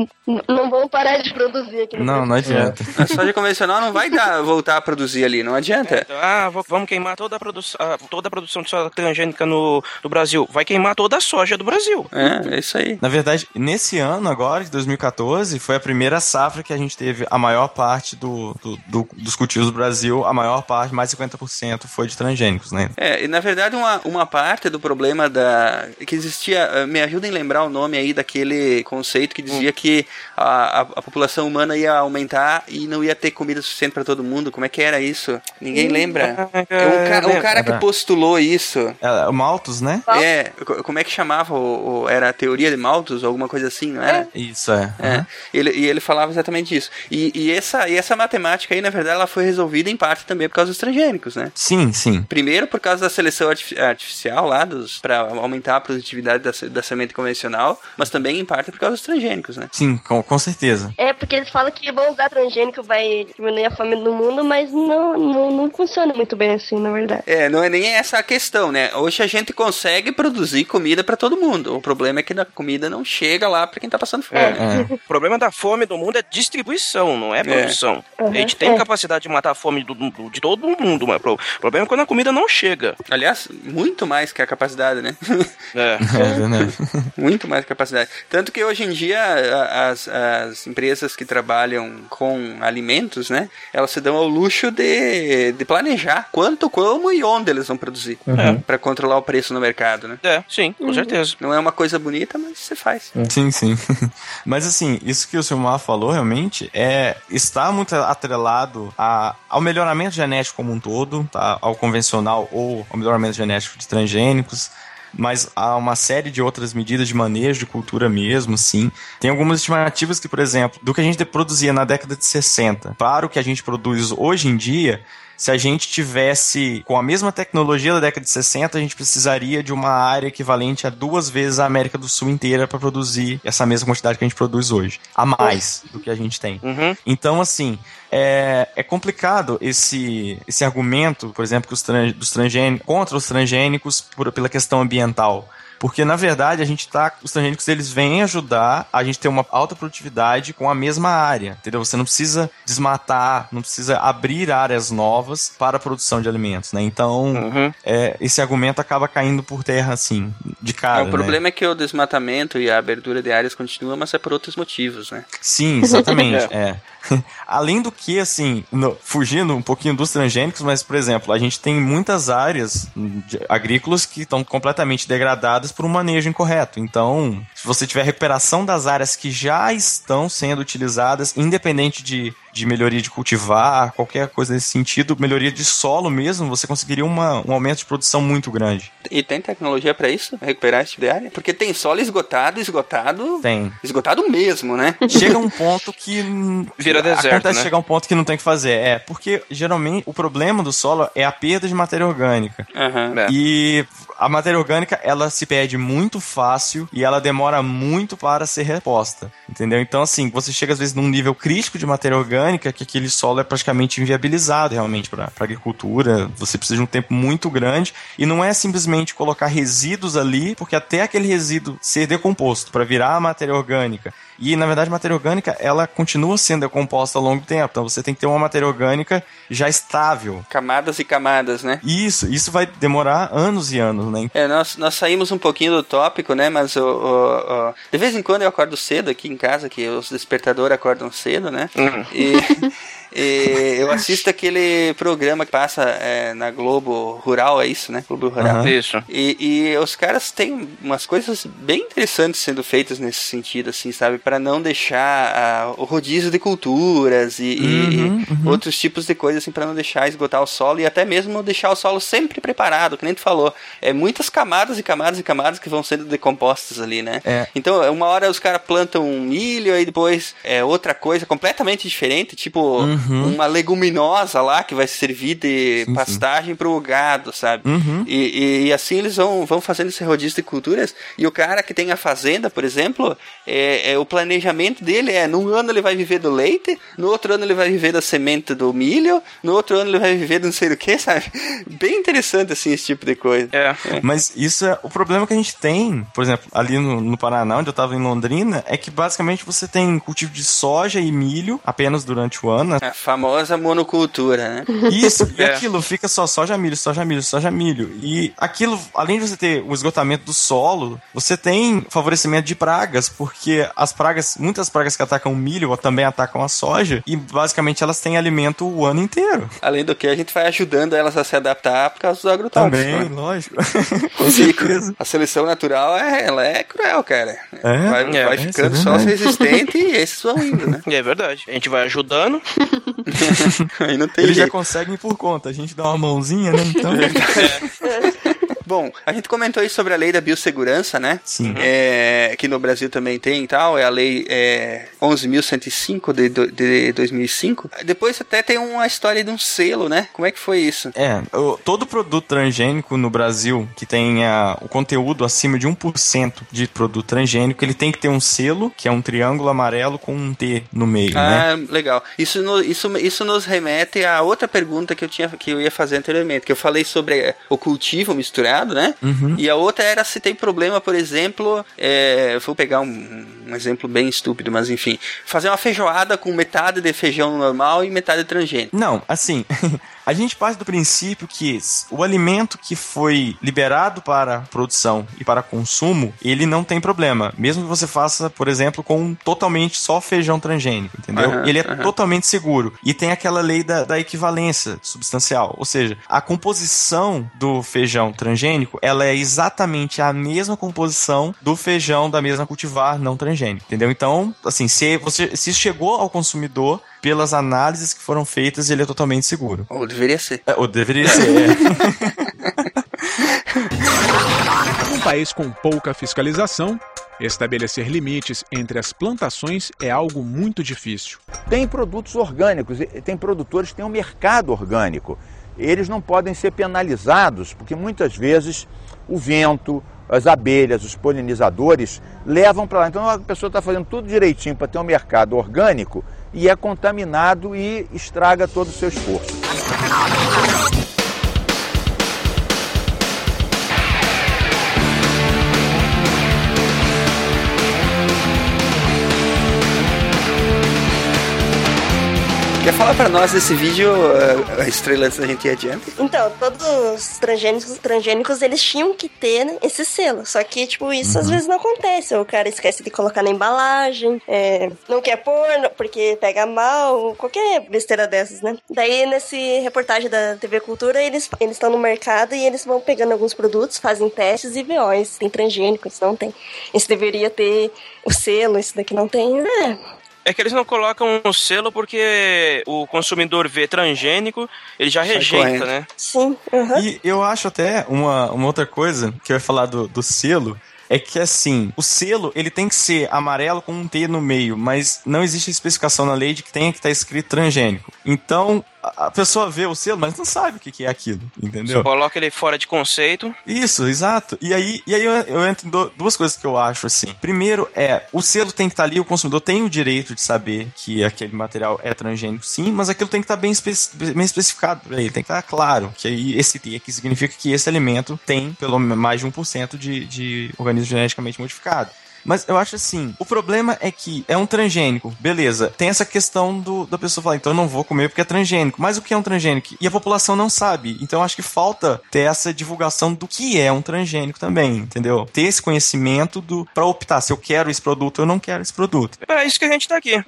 Não vão parar de produzir aqui Não, não adianta. A soja convencional não vai dar, voltar a produzir ali, não adianta. Então, ah, vo- vamos queimar toda a, produção, ah, toda a produção de soja transgênica no, no Brasil. Vai queimar toda a soja do Brasil. É, é isso aí. Na verdade, nesse ano agora, de 2014, foi a primeira safra que a gente teve a maior parte do, do- do- dos cultivos do Brasil, a maior parte, mais de 50%, foi de transgênicos, né? É, e na verdade uma, uma parte do problema da que existia, eh, me ajudem a lembrar o nome aí daquele conceito que dizia que a, a, a população humana ia aumentar e não ia ter comida suficiente para todo mundo. Como é que era isso? Ninguém lembra? É um, ca- um cara que postulou isso. É, o Malthus, né? É, co- como é que chamava? O, o- era a teoria de Malthus, alguma coisa assim, não era? Isso, é. É. Ele, e ele falava exatamente exatamente isso. E, e essa, e essa matemática aí, na verdade, ela foi resolvida em parte também por causa dos transgênicos, né? Sim, sim. Primeiro por causa da seleção artifi- artificial lá, dos, pra aumentar a produtividade da, da semente convencional, mas também em parte por causa dos transgênicos, né? Sim, com, com certeza. É, porque eles falam que vão usar transgênico vai diminuir a fome no mundo, mas não, não, não funciona muito bem assim, na verdade. É, não é nem essa a questão, né? Hoje a gente consegue produzir comida pra todo mundo. O problema é que a comida não chega lá pra quem tá passando fome. É. O problema da fome do mundo é distribuição, não é produção. Uhum, A gente tem é. capacidade de matar a fome do- do- de todo mundo, mas o problema é quando a comida não chega. Aliás, muito mais que a capacidade, né? É. É verdade. Muito mais capacidade. Tanto que hoje em dia as, as empresas que trabalham com alimentos, né? Elas se dão ao luxo de, de planejar quanto, como e onde eles vão produzir. Uhum. Pra controlar o preço no mercado, né? É, sim, com certeza. Não é uma coisa bonita, mas você faz. Sim, sim. Mas assim, isso que o Silmar falou realmente é está muito atrelado a, ao melhoramento genético como um todo, tá? Ao convencional ou ao melhoramento genético de transgênicos. Mas há uma série de outras medidas de manejo de cultura mesmo, sim. Tem algumas estimativas que, por exemplo, do que a gente produzia na década de 60 para o que a gente produz hoje em dia, se a gente tivesse com a mesma tecnologia da década de 60, a gente precisaria de uma área equivalente a duas vezes a América do Sul inteira para produzir essa mesma quantidade que a gente produz hoje. A mais do que a gente tem. Uhum. Então, assim, é, é complicado esse, esse argumento, por exemplo, que os tran, dos transgênicos, contra os transgênicos por, pela questão ambiental. Porque, na verdade, a gente tá. Os transgênicos eles vêm ajudar a gente ter uma alta produtividade com a mesma área. Entendeu? Você não precisa desmatar, não precisa abrir áreas novas para a produção de alimentos, né? Então, Uhum. é, esse argumento acaba caindo por terra, assim, de cara. o né? problema é que o desmatamento e a abertura de áreas continua, mas é por outros motivos, né? Sim, exatamente. é. Além do que, assim, no- fugindo um pouquinho dos transgênicos, mas, por exemplo, a gente tem muitas áreas agrícolas que estão completamente degradadas por um manejo incorreto. Então, se você tiver recuperação das áreas que já estão sendo utilizadas, independente de, de melhoria de cultivar, qualquer coisa nesse sentido, melhoria de solo mesmo, você conseguiria uma- um aumento de produção muito grande. E tem tecnologia pra isso? Recuperar esse tipo de área? Porque tem solo esgotado, esgotado. Tem. Esgotado mesmo, né? chega um ponto que Vira deserto, acontece né? chegar um ponto que não tem o que fazer é porque geralmente o problema do solo é a perda de matéria orgânica Aham. É. e a matéria orgânica ela se perde muito fácil e ela demora muito para ser reposta entendeu? Então assim você chega às vezes num nível crítico de matéria orgânica que aquele solo é praticamente inviabilizado realmente para agricultura. Você precisa de um tempo muito grande e não é simplesmente colocar resíduos ali porque até aquele resíduo ser decomposto para virar matéria orgânica e, na verdade, a matéria orgânica, ela continua sendo decomposta ao longo do tempo. Então, você tem que ter uma matéria orgânica já estável. Camadas e camadas, né? Isso, isso vai demorar anos e anos, né? É, nós, nós saímos um pouquinho do tópico, né? Mas o, o- o- de vez em quando eu acordo cedo aqui em casa, que os despertadores acordam cedo, né? Uhum. E, e eu assisto aquele programa que passa é, na Globo Rural, é isso, né? Globo Rural. Aham. Isso. E, e os caras têm umas coisas bem interessantes sendo feitas nesse sentido, assim, sabe? Para não deixar ah, o rodízio de culturas e, e Uhum, uhum. outros tipos de coisas, assim, para não deixar esgotar o solo e até mesmo deixar o solo sempre preparado, que nem tu falou. É muitas camadas e camadas e camadas que vão sendo decompostas ali, né? É. Então, uma hora os caras plantam um milho, aí depois é outra coisa completamente diferente, tipo Uhum. Uma leguminosa lá que vai servir de Sim, sim. pastagem pro gado, sabe? Uhum. E, e- e assim eles vão, vão fazendo esse rodízio de culturas. E o cara que tem a fazenda, por exemplo, é, é, o planejamento dele é: num ano ele vai viver do leite, no outro ano ele vai viver da semente do milho, no outro ano ele vai viver do não sei do que, sabe? Bem interessante assim esse tipo de coisa. É. Mas isso é o problema que a gente tem, por exemplo, ali no, no Paraná, onde eu tava em Londrina, é que basicamente você tem cultivo de soja e milho apenas durante o ano. né? A famosa monocultura, né? Isso, e É. aquilo fica só soja, milho, soja, milho, soja, milho. E aquilo, além de você ter o esgotamento do solo, você tem favorecimento de pragas, porque as pragas, muitas pragas que atacam o milho também atacam a soja, e basicamente elas têm alimento o ano inteiro. Além do que, a gente vai ajudando elas a se adaptar por causa dos agrotóxicos. Também, né? lógico. Com E certeza. A seleção natural é, ela é cruel, cara. É? vai É, vai é ficando só verdade. resistente e esses vão indo, né? É verdade. A gente vai ajudando. Aí não tem Eles já jeito. conseguem por conta, a gente dá uma mãozinha, né? Então, Bom, a gente comentou aí sobre a lei da biossegurança, né? Sim. É, que no Brasil também tem e tal, é a lei é, 11.105 de, de 2005. Depois até tem uma história de um selo, né? Como é que foi isso? É, o- todo produto transgênico no Brasil que tenha o conteúdo acima de 1% de produto transgênico, ele tem que ter um selo, que é um triângulo amarelo com um T no meio, né? Ah, legal. Isso, no- isso, isso nos remete a outra pergunta que eu, tinha, que eu ia fazer anteriormente, que eu falei sobre é, o cultivo misturado, né? Uhum. E a outra era se tem problema, por exemplo, é, vou pegar um, um exemplo bem estúpido, mas enfim, fazer uma feijoada com metade de feijão normal e metade transgênico. Não, assim, a gente parte do princípio que o alimento que foi liberado para produção e para consumo, ele não tem problema. Mesmo que você faça, por exemplo, com totalmente só feijão transgênico, entendeu? Aham, ele é aham. totalmente seguro. E tem aquela lei da, da equivalência substancial. Ou seja, a composição do feijão transgênico, ela é exatamente a mesma composição do feijão da mesma cultivar não transgênico, entendeu? Então, assim, se você se chegou ao consumidor pelas análises que foram feitas, ele é totalmente seguro. Ou deveria ser. É, ou deveria ser, é. Num país com pouca fiscalização, estabelecer limites entre as plantações é algo muito difícil. Tem produtos orgânicos, tem produtores que têm um mercado orgânico. Eles não podem ser penalizados, porque muitas vezes o vento, as abelhas, os polinizadores levam para lá. Então a pessoa está fazendo tudo direitinho para ter um mercado orgânico e é contaminado e estraga todo o seu esforço. Falar pra nós desse vídeo, uh, estrela, antes da gente ir adiante? Então, todos os transgênicos, transgênicos, eles tinham que ter esse selo. Só que, tipo, isso às vezes não acontece. O cara esquece de colocar na embalagem, é, não quer pôr porque pega mal, qualquer besteira dessas, né? Daí, nesse reportagem da TV Cultura, eles eles estão no mercado e eles vão pegando alguns produtos, fazem testes e vê, ó, esse tem transgênico, esse não tem. Esse deveria ter o selo, esse daqui não tem. É, É que eles não colocam o selo porque o consumidor vê transgênico, ele já Sai rejeita, correndo. né? Sim. E eu acho até uma, uma outra coisa que eu ia falar do, do selo. É que assim, o selo ele tem que ser amarelo com um T no meio, mas não existe especificação na lei de que tenha que estar escrito transgênico. Então, a pessoa vê o selo, mas não sabe o que é aquilo, entendeu? Você coloca ele fora de conceito. Isso, exato. E aí, e aí eu, eu entro em duas coisas que eu acho assim. Primeiro é, o selo tem que estar ali, o consumidor tem o direito de saber que aquele material é transgênico, sim, mas aquilo tem que estar bem, espe bem especificado pra ele, tem que estar claro que aí esse T aqui significa que esse alimento tem pelo menos mais de 1% de, de organismo geneticamente modificado. Mas eu acho assim, o problema é que é um transgênico, beleza. Tem essa questão do, da pessoa falar, então eu não vou comer porque é transgênico. Mas o que é um transgênico? E a população não sabe. Então eu acho que falta ter essa divulgação do que é um transgênico também, entendeu? Ter esse conhecimento do para optar se eu quero esse produto ou eu não quero esse produto. É isso que a gente tá aqui.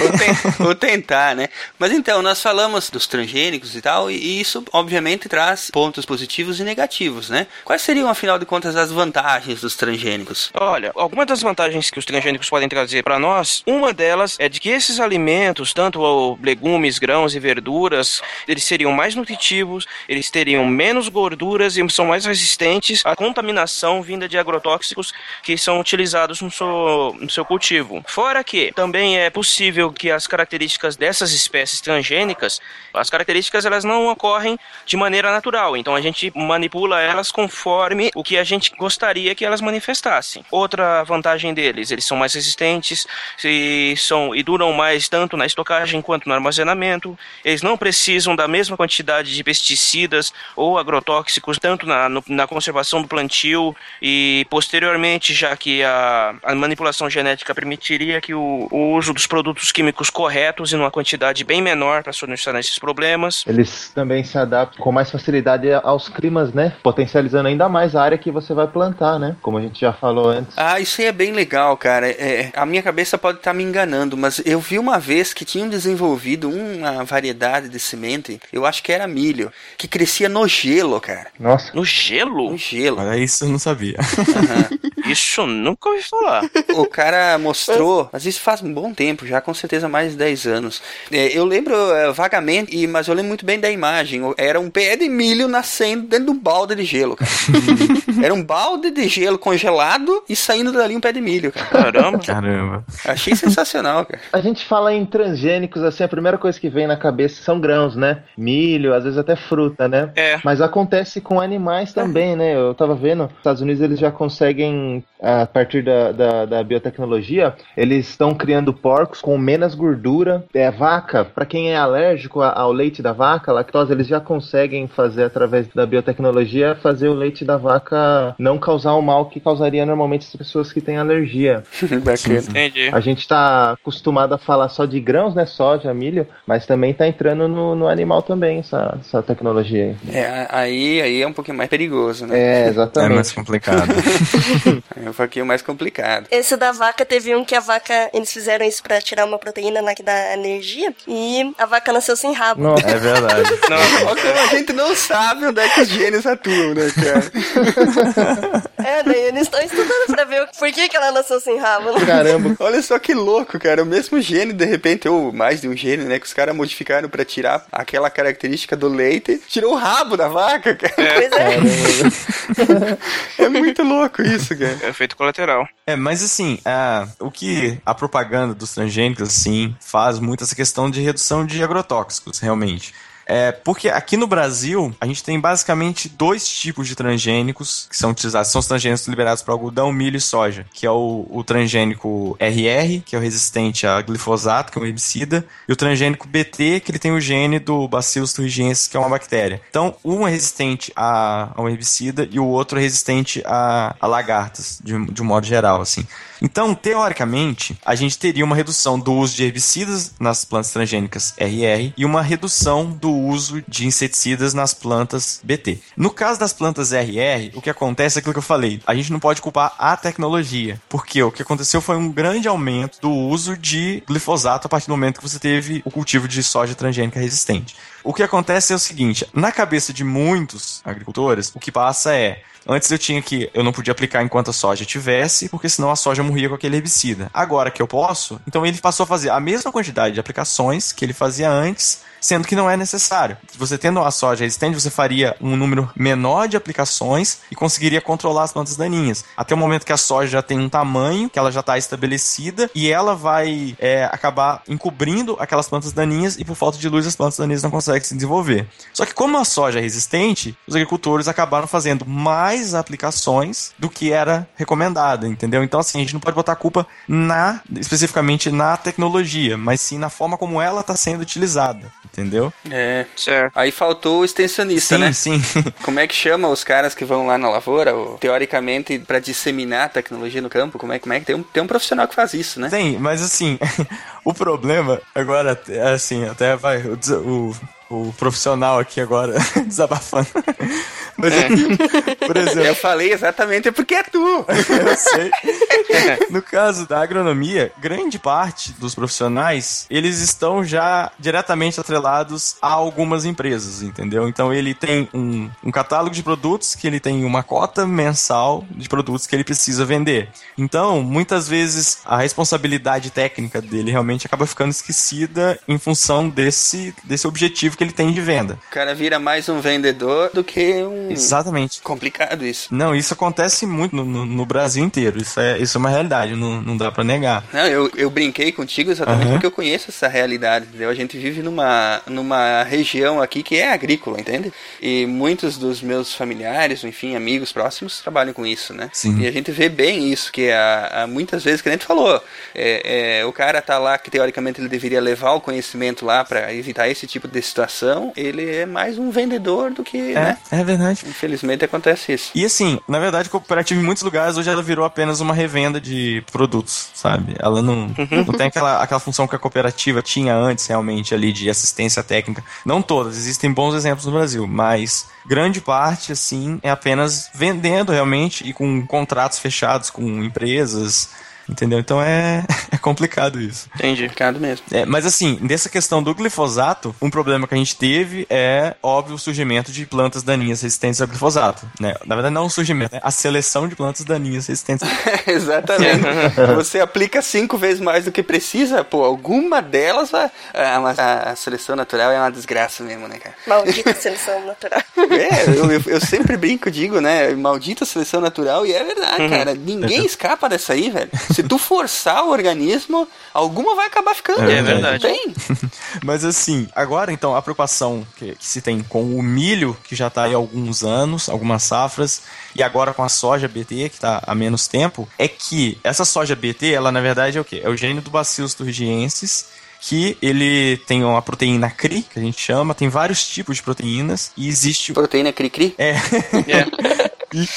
Vou, ten- vou tentar, né? Mas então, nós falamos dos transgênicos e tal, e isso obviamente traz pontos positivos e negativos, né? Quais seriam, afinal de contas, as vantagens dos transgênicos? Olha, algumas das vantagens que os transgênicos podem trazer para nós, uma delas é de que esses alimentos, tanto legumes, grãos e verduras, eles seriam mais nutritivos, eles teriam menos gorduras e são mais resistentes à contaminação vinda de agrotóxicos que são utilizados no seu, no seu cultivo. Fora que também é possível que as características dessas espécies transgênicas, as características elas não ocorrem de maneira natural, então a gente manipula elas conforme o que a gente gostaria que elas manifestassem. Outra vantagem deles, eles são mais resistentes e, são, e duram mais tanto na estocagem quanto no armazenamento. Eles não precisam da mesma quantidade de pesticidas ou agrotóxicos, tanto na, no- na conservação do plantio e posteriormente, já que a, a manipulação genética permitiria que o, o uso dos produtos químicos corretos e numa quantidade bem menor para solucionar esses problemas. Eles também se adaptam com mais facilidade aos climas, né? Potencializando ainda mais a área que você vai plantar, né? Como a gente já falou antes. Ah, isso aí é bem legal, cara. É, a minha cabeça pode estar me enganando, mas eu vi uma vez que tinham desenvolvido uma variedade de semente, eu acho que era milho, que crescia no gelo, cara. Nossa. No gelo? No gelo. Olha, isso eu não sabia. Isso nunca ouvi falar. O cara mostrou, mas isso faz um bom tempo, já com certeza mais de 10 anos. É, eu lembro é, vagamente, e- mas eu lembro muito bem da imagem. Era um pé de milho nascendo dentro de um balde de gelo, cara. Era um balde de gelo congelado e saindo dali um pé de milho, cara. Caramba. Caramba. Achei sensacional, cara. A gente fala em transgênicos, assim, a primeira coisa que vem na cabeça são grãos, né? Milho, às vezes até fruta, né? É. Mas acontece com animais também, né? Eu tava vendo, nos Estados Unidos eles já conseguem, a partir da, da, da biotecnologia, eles estão criando porcos com menos gordura. É, vaca, pra quem é alérgico ao leite da vaca, lactose, eles já conseguem fazer, através da biotecnologia, fazer o leite da vaca não causar o mal que causaria normalmente as pessoas que têm alergia. Entendi. A gente tá acostumado a falar só de grãos, né? Soja, milho, mas também tá entrando no, no animal também, essa, essa tecnologia aí. É, aí, aí é um pouquinho mais perigoso, né? É, É exatamente. mais complicado. É um pouquinho mais complicado. Esse da vaca teve um que a vaca. Eles fizeram isso pra tirar uma proteína lá que dá energia. E a vaca nasceu sem rabo. Nossa. É verdade. Como a gente não sabe onde é que os genes atuam, né, cara? É, daí eles estão estudando pra ver o- por que, que ela nasceu sem rabo. Né? Caramba. Olha só que louco, cara. O mesmo gene, de repente, ou mais de um gene, né? Que os caras modificaram pra tirar aquela característica do leite. Tirou o rabo da vaca, cara. Pois é. É muito louco isso, cara. É efeito colateral. É, mas assim, a- o que a propaganda dos transgênicos, assim, faz muito essa questão de redução de agrotóxicos, realmente. É, porque aqui no Brasil, a gente tem basicamente dois tipos de transgênicos que são utilizados. São os transgênicos liberados para algodão, milho e soja, que é o, o transgênico RR, que é o resistente a glifosato, que é um herbicida, e o transgênico BT, que ele tem o gene do Bacillus thuringiensis, que é uma bactéria. Então, um é resistente a, a um herbicida e o outro é resistente a, a lagartas, de, de um modo geral, assim. Então, teoricamente, a gente teria uma redução do uso de herbicidas nas plantas transgênicas RR e uma redução do uso de inseticidas nas plantas BT. No caso das plantas RR, o que acontece é aquilo que eu falei. A gente não pode culpar a tecnologia, porque o que aconteceu foi um grande aumento do uso de glifosato a partir do momento que você teve o cultivo de soja transgênica resistente. O que acontece é o seguinte, na cabeça de muitos agricultores, o que passa é Antes eu tinha que. Eu não podia aplicar enquanto a soja tivesse, porque senão a soja morria com aquele herbicida. Agora que eu posso, então ele passou a fazer a mesma quantidade de aplicações que ele fazia antes, sendo que não é necessário. Você tendo a soja resistente, você faria um número menor de aplicações e conseguiria controlar as plantas daninhas. Até o momento que a soja já tem um tamanho, que ela já está estabelecida, e ela vai é, acabar encobrindo aquelas plantas daninhas, e por falta de luz as plantas daninhas não conseguem se desenvolver. Só que como a soja é resistente, os agricultores acabaram fazendo mais aplicações do que era recomendado, entendeu? Então assim, a gente não pode botar a culpa na especificamente na tecnologia, mas sim na forma como ela está sendo utilizada, entendeu? É. Certo. Aí faltou o extensionista, sim, né? sim. Como é que chama os caras que vão lá na lavoura, ou, teoricamente, pra disseminar a tecnologia no campo? Como é, como é que tem um, tem um profissional que faz isso, né? Tem, mas assim, o problema agora, é assim, até vai, o, o, o profissional aqui agora desabafando. Mas aqui, por exemplo, Eu falei exatamente porque é tu! eu sei. No caso da agronomia, grande parte dos profissionais, eles estão já diretamente atrelados a algumas empresas, entendeu? Então ele tem um, um catálogo de produtos que ele tem uma cota mensal de produtos que ele precisa vender. Então, muitas vezes a responsabilidade técnica dele realmente acaba ficando esquecida em função desse, desse objetivo que ele tem de venda. O cara vira mais um vendedor do que um. Exatamente. Complicado isso. Não, isso acontece muito no, no- no Brasil inteiro. Isso é, isso é uma realidade, não, não dá pra negar. Não, eu, eu brinquei contigo exatamente Aham. porque eu conheço essa realidade, entendeu? A gente vive numa, numa região aqui que é agrícola, entende? E muitos dos meus familiares, enfim, amigos próximos, trabalham com isso, né? Sim. E a gente vê bem isso, que a, a- muitas vezes, que a gente falou, é, é, o cara tá lá que teoricamente ele deveria levar o conhecimento lá pra evitar esse tipo de situação, ele é mais um vendedor do que, É, né? é verdade. Infelizmente acontece isso. E assim, na verdade, a cooperativa em muitos lugares hoje ela virou apenas uma revenda de produtos, sabe? Ela não, não tem aquela, aquela função que a cooperativa tinha antes, realmente, ali, de assistência técnica. Não todas, existem bons exemplos no Brasil, mas grande parte, assim, é apenas vendendo realmente e com contratos fechados com empresas. Entendeu? Então é, é complicado isso. Entendi. Complicado mesmo. É, mas assim, nessa questão do glifosato, um problema que a gente teve é, óbvio, o surgimento de plantas daninhas resistentes ao glifosato. Né? Na verdade, não o surgimento, né? a seleção de plantas daninhas resistentes. Exatamente. Você aplica cinco vezes mais do que precisa, pô, alguma delas vai. A, a seleção natural é uma desgraça mesmo, né, cara? Maldita seleção natural. É, eu, eu, eu sempre brinco, digo, né? Maldita seleção natural, e é verdade, cara. Ninguém escapa dessa aí, velho. Se tu forçar o organismo, alguma vai acabar ficando. É velho. verdade. Tem. Mas assim, agora então, a preocupação que, que se tem com o milho, que já está aí há alguns anos, algumas safras, e agora com a soja BT, que está há menos tempo, é que essa soja BT, ela na verdade é o quê? É o gênio do Bacillus thuringiensis, que ele tem uma proteína CRI, que a gente chama, tem vários tipos de proteínas, e existe... Proteína cri-cri? É. E,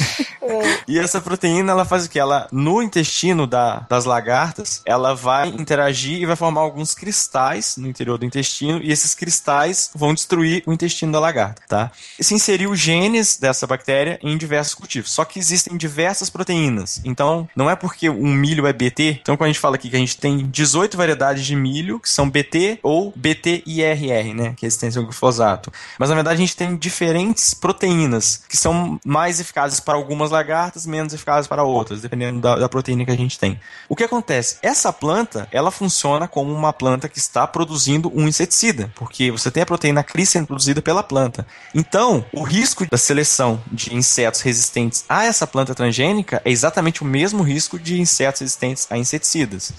e essa proteína, ela faz o que? Ela, no intestino da, das lagartas, ela vai interagir e vai formar alguns cristais no interior do intestino, e esses cristais vão destruir o intestino da lagarta, tá? E se inseriu genes dessa bactéria em diversos cultivos. Só que existem diversas proteínas. Então, não é porque um milho é BT. Então, quando a gente fala aqui que a gente tem 18 variedades de milho, que são BT ou BTIRR, né? Que é resistência ao glifosato. Mas, na verdade, a gente tem diferentes proteínas que são mais eficazes para algumas lagartas, menos eficazes para outras, dependendo da, da proteína que a gente tem. O que acontece? Essa planta, ela funciona como uma planta que está produzindo um inseticida, porque você tem a proteína CRI sendo produzida pela planta. Então, o risco da seleção de insetos resistentes a essa planta transgênica é exatamente o mesmo risco de insetos resistentes a inseticidas.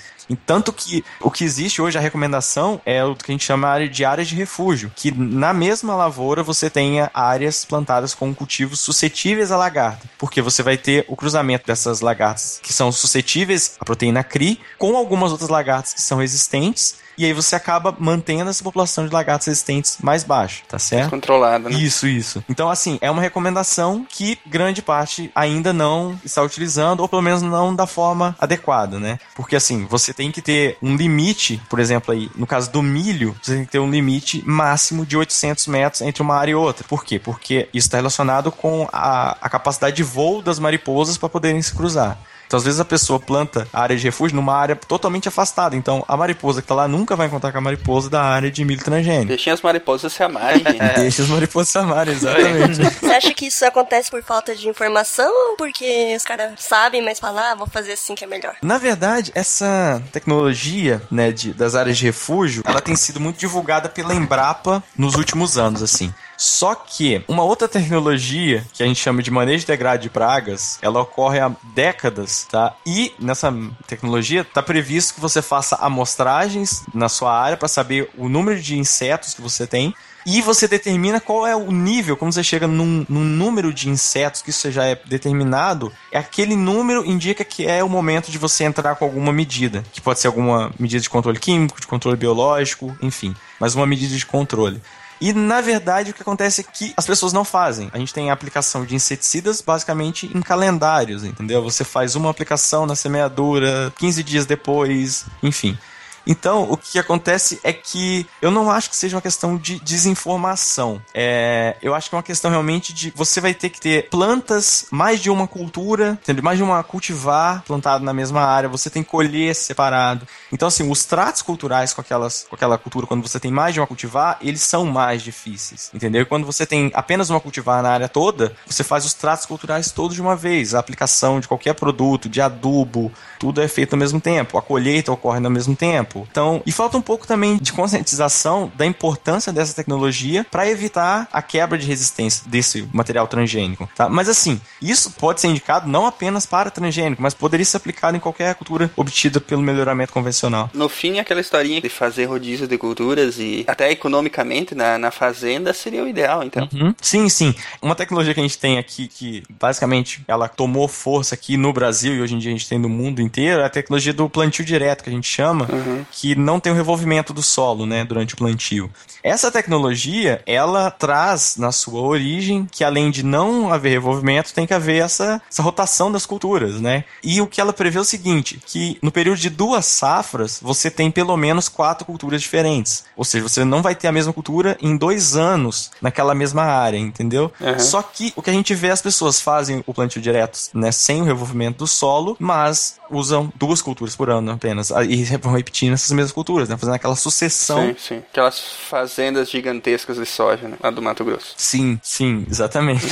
Tanto que o que existe hoje, a recomendação, é o que a gente chama de áreas de refúgio, que na mesma lavoura você tenha áreas plantadas com cultivos suscetíveis à lagarta, porque você vai ter o cruzamento dessas lagartas que são suscetíveis à proteína CRI com algumas outras lagartas que são resistentes e aí você acaba mantendo essa população de lagartas resistentes mais baixa, tá certo? Controlada, né? Isso, isso. Então, assim, é uma recomendação que grande parte ainda não está utilizando, ou pelo menos não da forma adequada, né? Porque, assim, você tem que ter um limite, por exemplo, aí, no caso do milho, você tem que ter um limite máximo de 800 metros entre uma área e outra. Por quê? Porque isso está relacionado com a, a capacidade de voo das mariposas para poderem se cruzar. Então, às vezes, a pessoa planta a área de refúgio numa área totalmente afastada. Então, a mariposa que tá lá nunca vai encontrar com a mariposa da área de milho transgênico. Deixem as mariposas se amarem. Deixa as mariposas se amarem, exatamente. Você acha que isso acontece por falta de informação ou porque os caras sabem, mas falam, ah, vou fazer assim que é melhor? Na verdade, essa tecnologia né, de, das áreas de refúgio, ela tem sido muito divulgada pela Embrapa nos últimos anos, assim. Só que uma outra tecnologia que a gente chama de manejo integrado de pragas, ela ocorre há décadas, tá? E nessa tecnologia está previsto que você faça amostragens na sua área para saber o número de insetos que você tem e você determina qual é o nível, como você chega num, num, número de insetos, que isso já é determinado, aquele número indica que é o momento de você entrar com alguma medida, que pode ser alguma medida de controle químico, de controle biológico, enfim, mas uma medida de controle. E na verdade o que acontece é que as pessoas não fazem. A gente tem a aplicação de inseticidas basicamente em calendários, entendeu? Você faz uma aplicação na semeadura, 15 dias depois, enfim. Então, o que acontece é que eu não acho que seja uma questão de desinformação. É, eu acho que é uma questão realmente de você vai ter que ter plantas, mais de uma cultura, mais de uma cultivar plantada na mesma área, você tem que colher separado. Então, assim, os tratos culturais com, aquelas, com aquela cultura, quando você tem mais de uma cultivar, eles são mais difíceis, entendeu? E quando você tem apenas uma cultivar na área toda, você faz os tratos culturais todos de uma vez. A aplicação de qualquer produto, de adubo, tudo é feito ao mesmo tempo. A colheita ocorre ao mesmo tempo. Então, e falta um pouco também de conscientização da importância dessa tecnologia para evitar a quebra de resistência desse material transgênico, tá? Mas assim, isso pode ser indicado não apenas para transgênico, mas poderia ser aplicado em qualquer cultura obtida pelo melhoramento convencional. No fim, aquela historinha de fazer rodízio de culturas e até economicamente na, na fazenda seria o ideal, então. Uhum. Sim, sim. Uma tecnologia que a gente tem aqui que basicamente ela tomou força aqui no Brasil e hoje em dia a gente tem no mundo inteiro é a tecnologia do plantio direto que a gente chama. Uhum. Que não tem o revolvimento do solo, né, durante o plantio. Essa tecnologia, ela traz na sua origem que além de não haver revolvimento, tem que haver essa, essa rotação das culturas, né? E o que ela prevê é o seguinte, que no período de duas safras, você tem pelo menos quatro culturas diferentes. Ou seja, você não vai ter a mesma cultura em dois anos naquela mesma área, entendeu? Uhum. Só que o que a gente vê, as pessoas fazem o plantio direto, né, sem o revolvimento do solo, mas usam duas culturas por ano apenas. Ah, E vão repetindo essas mesmas culturas, né? Fazendo aquela sucessão. Sim, sim. Aquelas fazendas gigantescas de soja, né? Lá do Mato Grosso. Sim, sim, exatamente.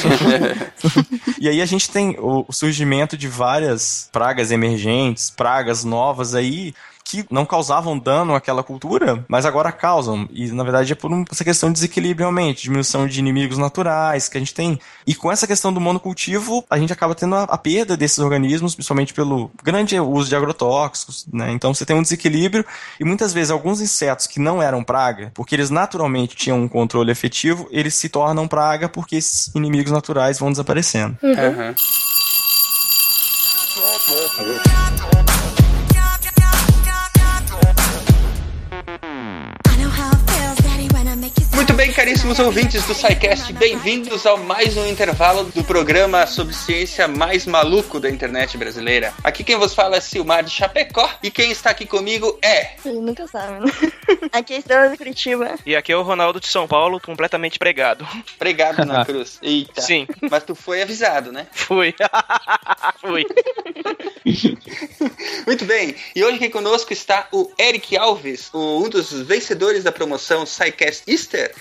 e aí a gente tem o surgimento de várias pragas emergentes, pragas novas aí, que não causavam dano àquela cultura, mas agora causam. E na verdade é por um- essa questão de desequilíbrio realmente, diminuição de inimigos naturais que a gente tem. E com essa questão do monocultivo, a gente acaba tendo a, a perda desses organismos, principalmente pelo grande uso de agrotóxicos, né? Então você tem um desequilíbrio e muitas vezes alguns insetos que não eram praga, porque eles naturalmente tinham um controle efetivo, eles se tornam praga porque esses inimigos naturais vão desaparecendo. Aham. Muito bem, caríssimos ouvintes do SciCast, bem-vindos ao mais um intervalo do programa sobre ciência mais maluco da internet brasileira. Aqui quem vos fala é Silmar de Chapecó e quem está aqui comigo é... Ele nunca sabe, né? Aqui é a Estrela de Curitiba. E aqui é o Ronaldo de São Paulo, completamente pregado. Pregado na cruz. Eita. Sim. Mas tu foi avisado, né? Fui. Fui. Muito bem, e hoje aqui conosco está o Eric Alves, o- um dos vencedores da promoção SciCast Easter,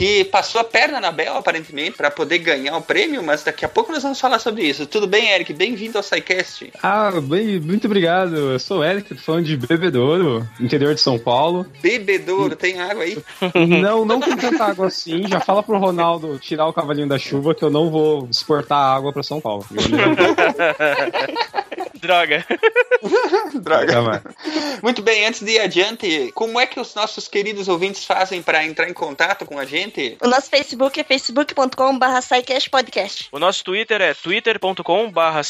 que passou a perna na Bel, aparentemente, para poder ganhar o prêmio, mas daqui a pouco nós vamos falar sobre isso. Tudo bem, Eric? Bem-vindo ao SciCast. Ah, bem, muito obrigado. Eu sou o Eric, falando de Bebedouro, interior de São Paulo. Bebedouro, tem água aí? Não, não com tanta água assim. Já fala pro Ronaldo tirar o cavalinho da chuva que eu não vou exportar água pra São Paulo. Droga. Droga. Muito bem, antes de ir adiante, como é que os nossos queridos ouvintes fazem para entrar em contato com a gente? O nosso Facebook é facebook.com.br podcast. O nosso Twitter é twitter.com barra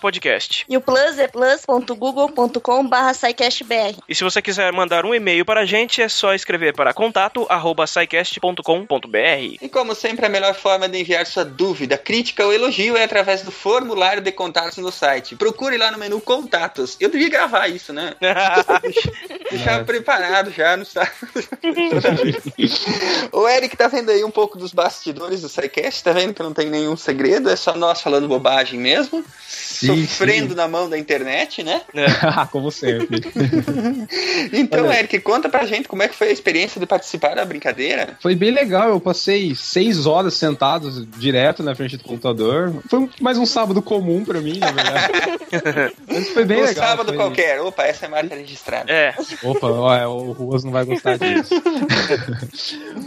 podcast. E o Plus é plus.google.com.br SciCastBR. E se você quiser mandar um e-mail para a gente, é só escrever para contato arroba. E como sempre, a melhor forma de enviar sua dúvida, crítica ou elogio é através do formulário de contatos no site. Procure lá no menu Contatos. Eu devia gravar isso, né? Deixar preparado já no site. o Eric tá vendo aí um pouco dos bastidores do SciCast, tá vendo que não tem nenhum segredo, é só nós falando bobagem mesmo. Sim, sofrendo sim. na mão da internet, né? Como sempre. Então, Olha. Eric, conta pra gente como é que foi a experiência de participar da brincadeira. Foi bem legal, eu passei seis horas sentados direto na frente do computador. Foi mais um sábado comum pra mim, na verdade. Mas foi bem um legal. sábado foi- qualquer. Opa, essa é a marca registrada. É. Opa, ó, o Ruas não vai gostar disso.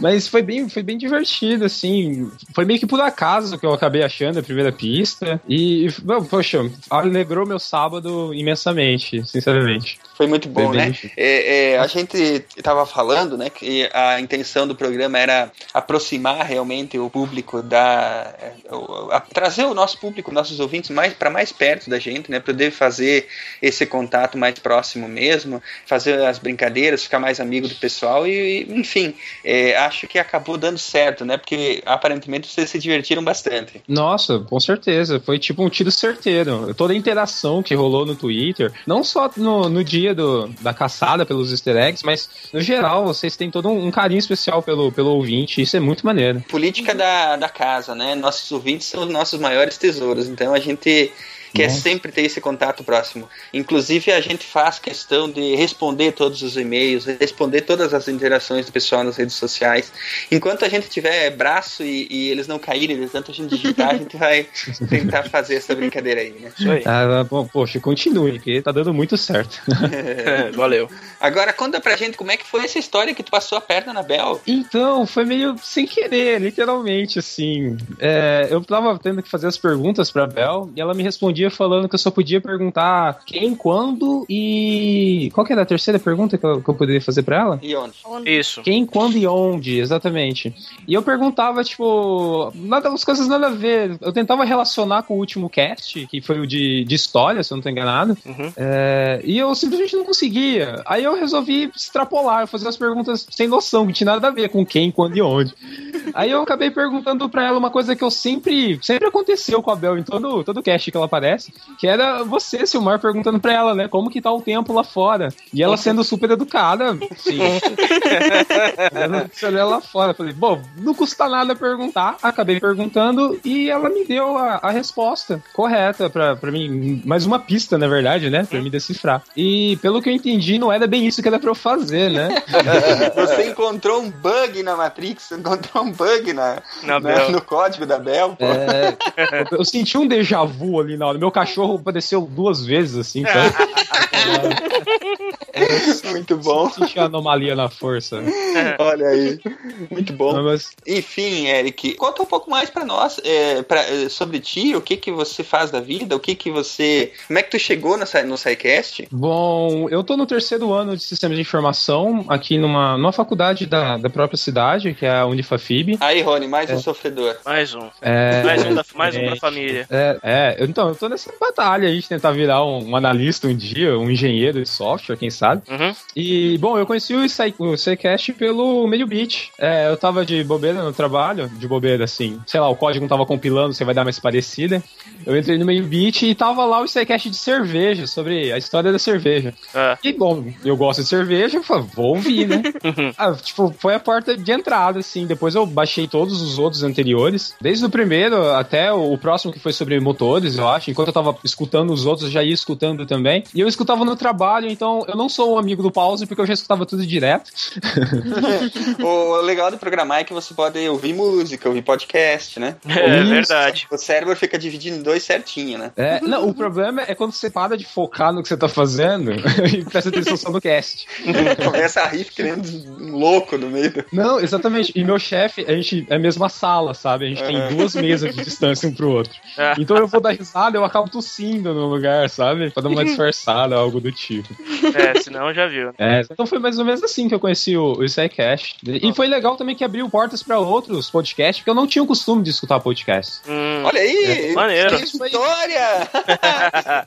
Mas foi bem, foi bem divertido, assim. Foi meio que por acaso que eu acabei achando a primeira pista. E, poxa, alegrou meu sábado imensamente, sinceramente. Foi muito bom, bem né? É, é, a gente estava falando, né, que a intenção do programa era aproximar realmente o público da, o- a- trazer o nosso público, nossos ouvintes mais para mais perto da gente, né, poder fazer esse contato mais próximo mesmo, fazer as brincadeiras, ficar mais amigo do pessoal e, e, enfim, é, acho que acabou dando certo, né, porque aparentemente vocês se divertiram bastante. Nossa, com certeza. Foi tipo um tiro certeiro. Toda a interação que rolou no Twitter, não só no, no dia do, da caçada pelos easter eggs, mas no geral, vocês têm todo um, um carinho especial pelo, pelo ouvinte. Isso é muito maneiro. política da, da casa, né? Nossos ouvintes são os nossos maiores tesouros, então a gente quer Nossa. sempre ter esse contato próximo. Inclusive, a gente faz questão de responder todos os e-mails, responder todas as interações do pessoal nas redes sociais. Enquanto a gente tiver braço e, e eles não caírem de tanto a gente digitar, a gente vai tentar fazer essa brincadeira aí, né? Isso aí. Ah, bom, poxa, continue, porque tá dando muito certo. Valeu. Agora, conta pra gente como é que foi essa história que tu passou a perna na Bel. Então, foi meio sem querer, literalmente, assim. É, eu tava tendo que fazer as perguntas pra Bel e ela me respondia dia falando que eu só podia perguntar quem, quando e. Qual que era a terceira pergunta que eu, que eu poderia fazer pra ela? E onde? Isso. Quem, quando e onde, exatamente. E eu perguntava, tipo, nada, as coisas nada a ver. Eu tentava relacionar com o último cast, que foi o de, de história, se eu não tô enganado. Uhum. É, e eu simplesmente não conseguia. Aí eu resolvi extrapolar, fazer as perguntas sem noção, que tinha nada a ver com quem, quando e onde. Aí eu acabei perguntando pra ela uma coisa que eu sempre. Sempre aconteceu com a Bel em todo, todo cast que ela aparece, que era você, Silmar, perguntando pra ela, né, como que tá o tempo lá fora. E ela sendo super educada. Sim. ela olhando ela lá fora. Falei, bom, não custa nada perguntar. Acabei perguntando e ela me deu a, a resposta correta pra, pra mim. Mais uma pista, na verdade, né? Pra me decifrar. E pelo que eu entendi, não era bem isso que era pra eu fazer, né? Você encontrou um bug na Matrix, encontrou um bug na, Na na- Bel. no código da Bel, pô. É, eu, eu senti um déjà vu ali na hora. Meu cachorro apareceu duas vezes, assim, sabe? Muito bom. Senti a anomalia na força. Olha aí. Muito bom. Não, mas- Enfim, Eric, conta um pouco mais pra nós é, pra, é, sobre ti, o que que você faz da vida, o que que você... Como é que tu chegou no, Sci- no SciCast? Bom, eu tô no terceiro ano de sistemas de informação aqui numa, numa faculdade da, da própria cidade, que é a Unifafib. Aí, Rony, mais um sofredor. Mais um. É, mais um, da, mais um pra família. É, é, então, eu tô nessa batalha aí de tentar virar um, um analista um dia, um engenheiro de software, quem sabe. Uhum. E, bom, eu conheci o Psy- o pelo Meio Beat. É, eu tava de bobeira no trabalho, de bobeira assim, sei lá, o código não tava compilando, você vai dar mais parecida. Eu entrei no Meio Beat e tava lá o SciCast de cerveja, sobre a história da cerveja. É. E, bom, eu gosto de cerveja, eu falei, vou ouvir, né? Ah, tipo, foi a porta de entrada, assim. Depois eu baixei todos os outros anteriores. Desde o primeiro até o próximo que foi sobre motores, eu acho. Enquanto eu tava escutando os outros, eu já ia escutando também. E eu escutava no trabalho, então eu não sou um amigo do pause, porque eu já escutava tudo direto. o legal do programar é que você pode ouvir música, ouvir podcast, né? É Isso. verdade. O cérebro fica dividido em dois certinho, né? É, não, o problema é quando você para de focar no que você tá fazendo e presta atenção só no cast. Começa a rir querendo um louco no meio. Não, exatamente. E meu chefe, a gente é a mesma sala, sabe? A gente tem duas mesas de distância um pro outro. Então eu vou dar risada, eu acabo tossindo no lugar, sabe? Pra dar uma disfarçada, algo do tipo. É, senão já viu. É, então foi mais ou menos assim que eu conheci o, o SciCast. E foi legal também que abriu portas pra outros podcasts, porque eu não tinha o costume de escutar podcast. Hum, Olha aí! Maneiro. Que história!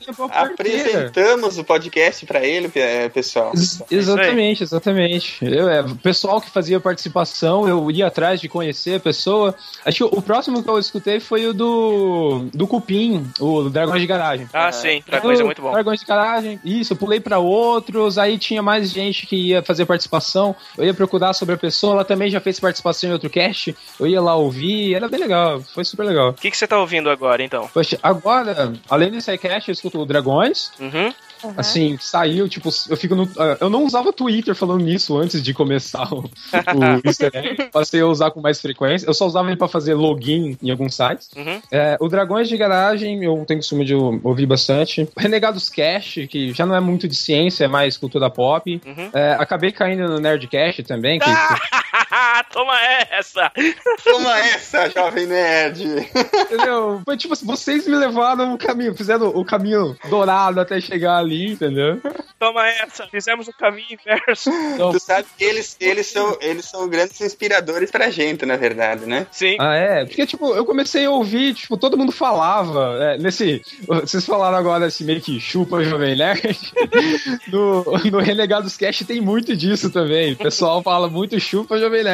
Apresentamos o podcast pra ele, pe- pessoal. Ex- Exatamente, exatamente. Eu, é, o pessoal que fazia participação, eu ia atrás de conhecer a pessoa. Acho que o, o próximo que eu escutei foi o do, do Cupim, o Dragões de Garagem. Ah, sim. Dragões é muito bom. Dragões de Garagem, isso, eu pulei pra outros, aí tinha mais gente que ia fazer participação, eu ia procurar sobre a pessoa, ela também já fez participação em outro cast, eu ia lá ouvir, era bem legal, foi super legal. O que, que você tá ouvindo agora, então? Poxa, agora, além desse cast, eu escuto o Dragões, Uhum. Assim, saiu, tipo, eu fico no. ah, Eu não usava Twitter falando nisso antes de começar o, o easter egg. Passei a usar com mais frequência. Eu só usava ele pra fazer login em alguns sites. Uhum. É, o Dragões de Garagem, eu tenho costume de ouvir bastante. Renegados Cash, que já não é muito de ciência, é mais cultura pop. Uhum. É, acabei caindo no Nerdcast também. Que, Toma essa! Toma essa, jovem nerd! entendeu? Foi tipo, assim, vocês me levaram o caminho, fizeram o caminho dourado até chegar ali, entendeu? Toma essa! Fizemos o caminho inverso. Então, Tu sabe que eles, eles, são, eles são grandes inspiradores pra gente, na verdade, né? Sim. Ah, é? Porque, tipo, eu comecei a ouvir, tipo, todo mundo falava, é, nesse... Vocês falaram agora, assim, meio que chupa Jovem Nerd. no, no Renegados Cast tem muito disso também. O pessoal fala muito chupa Jovem Nerd.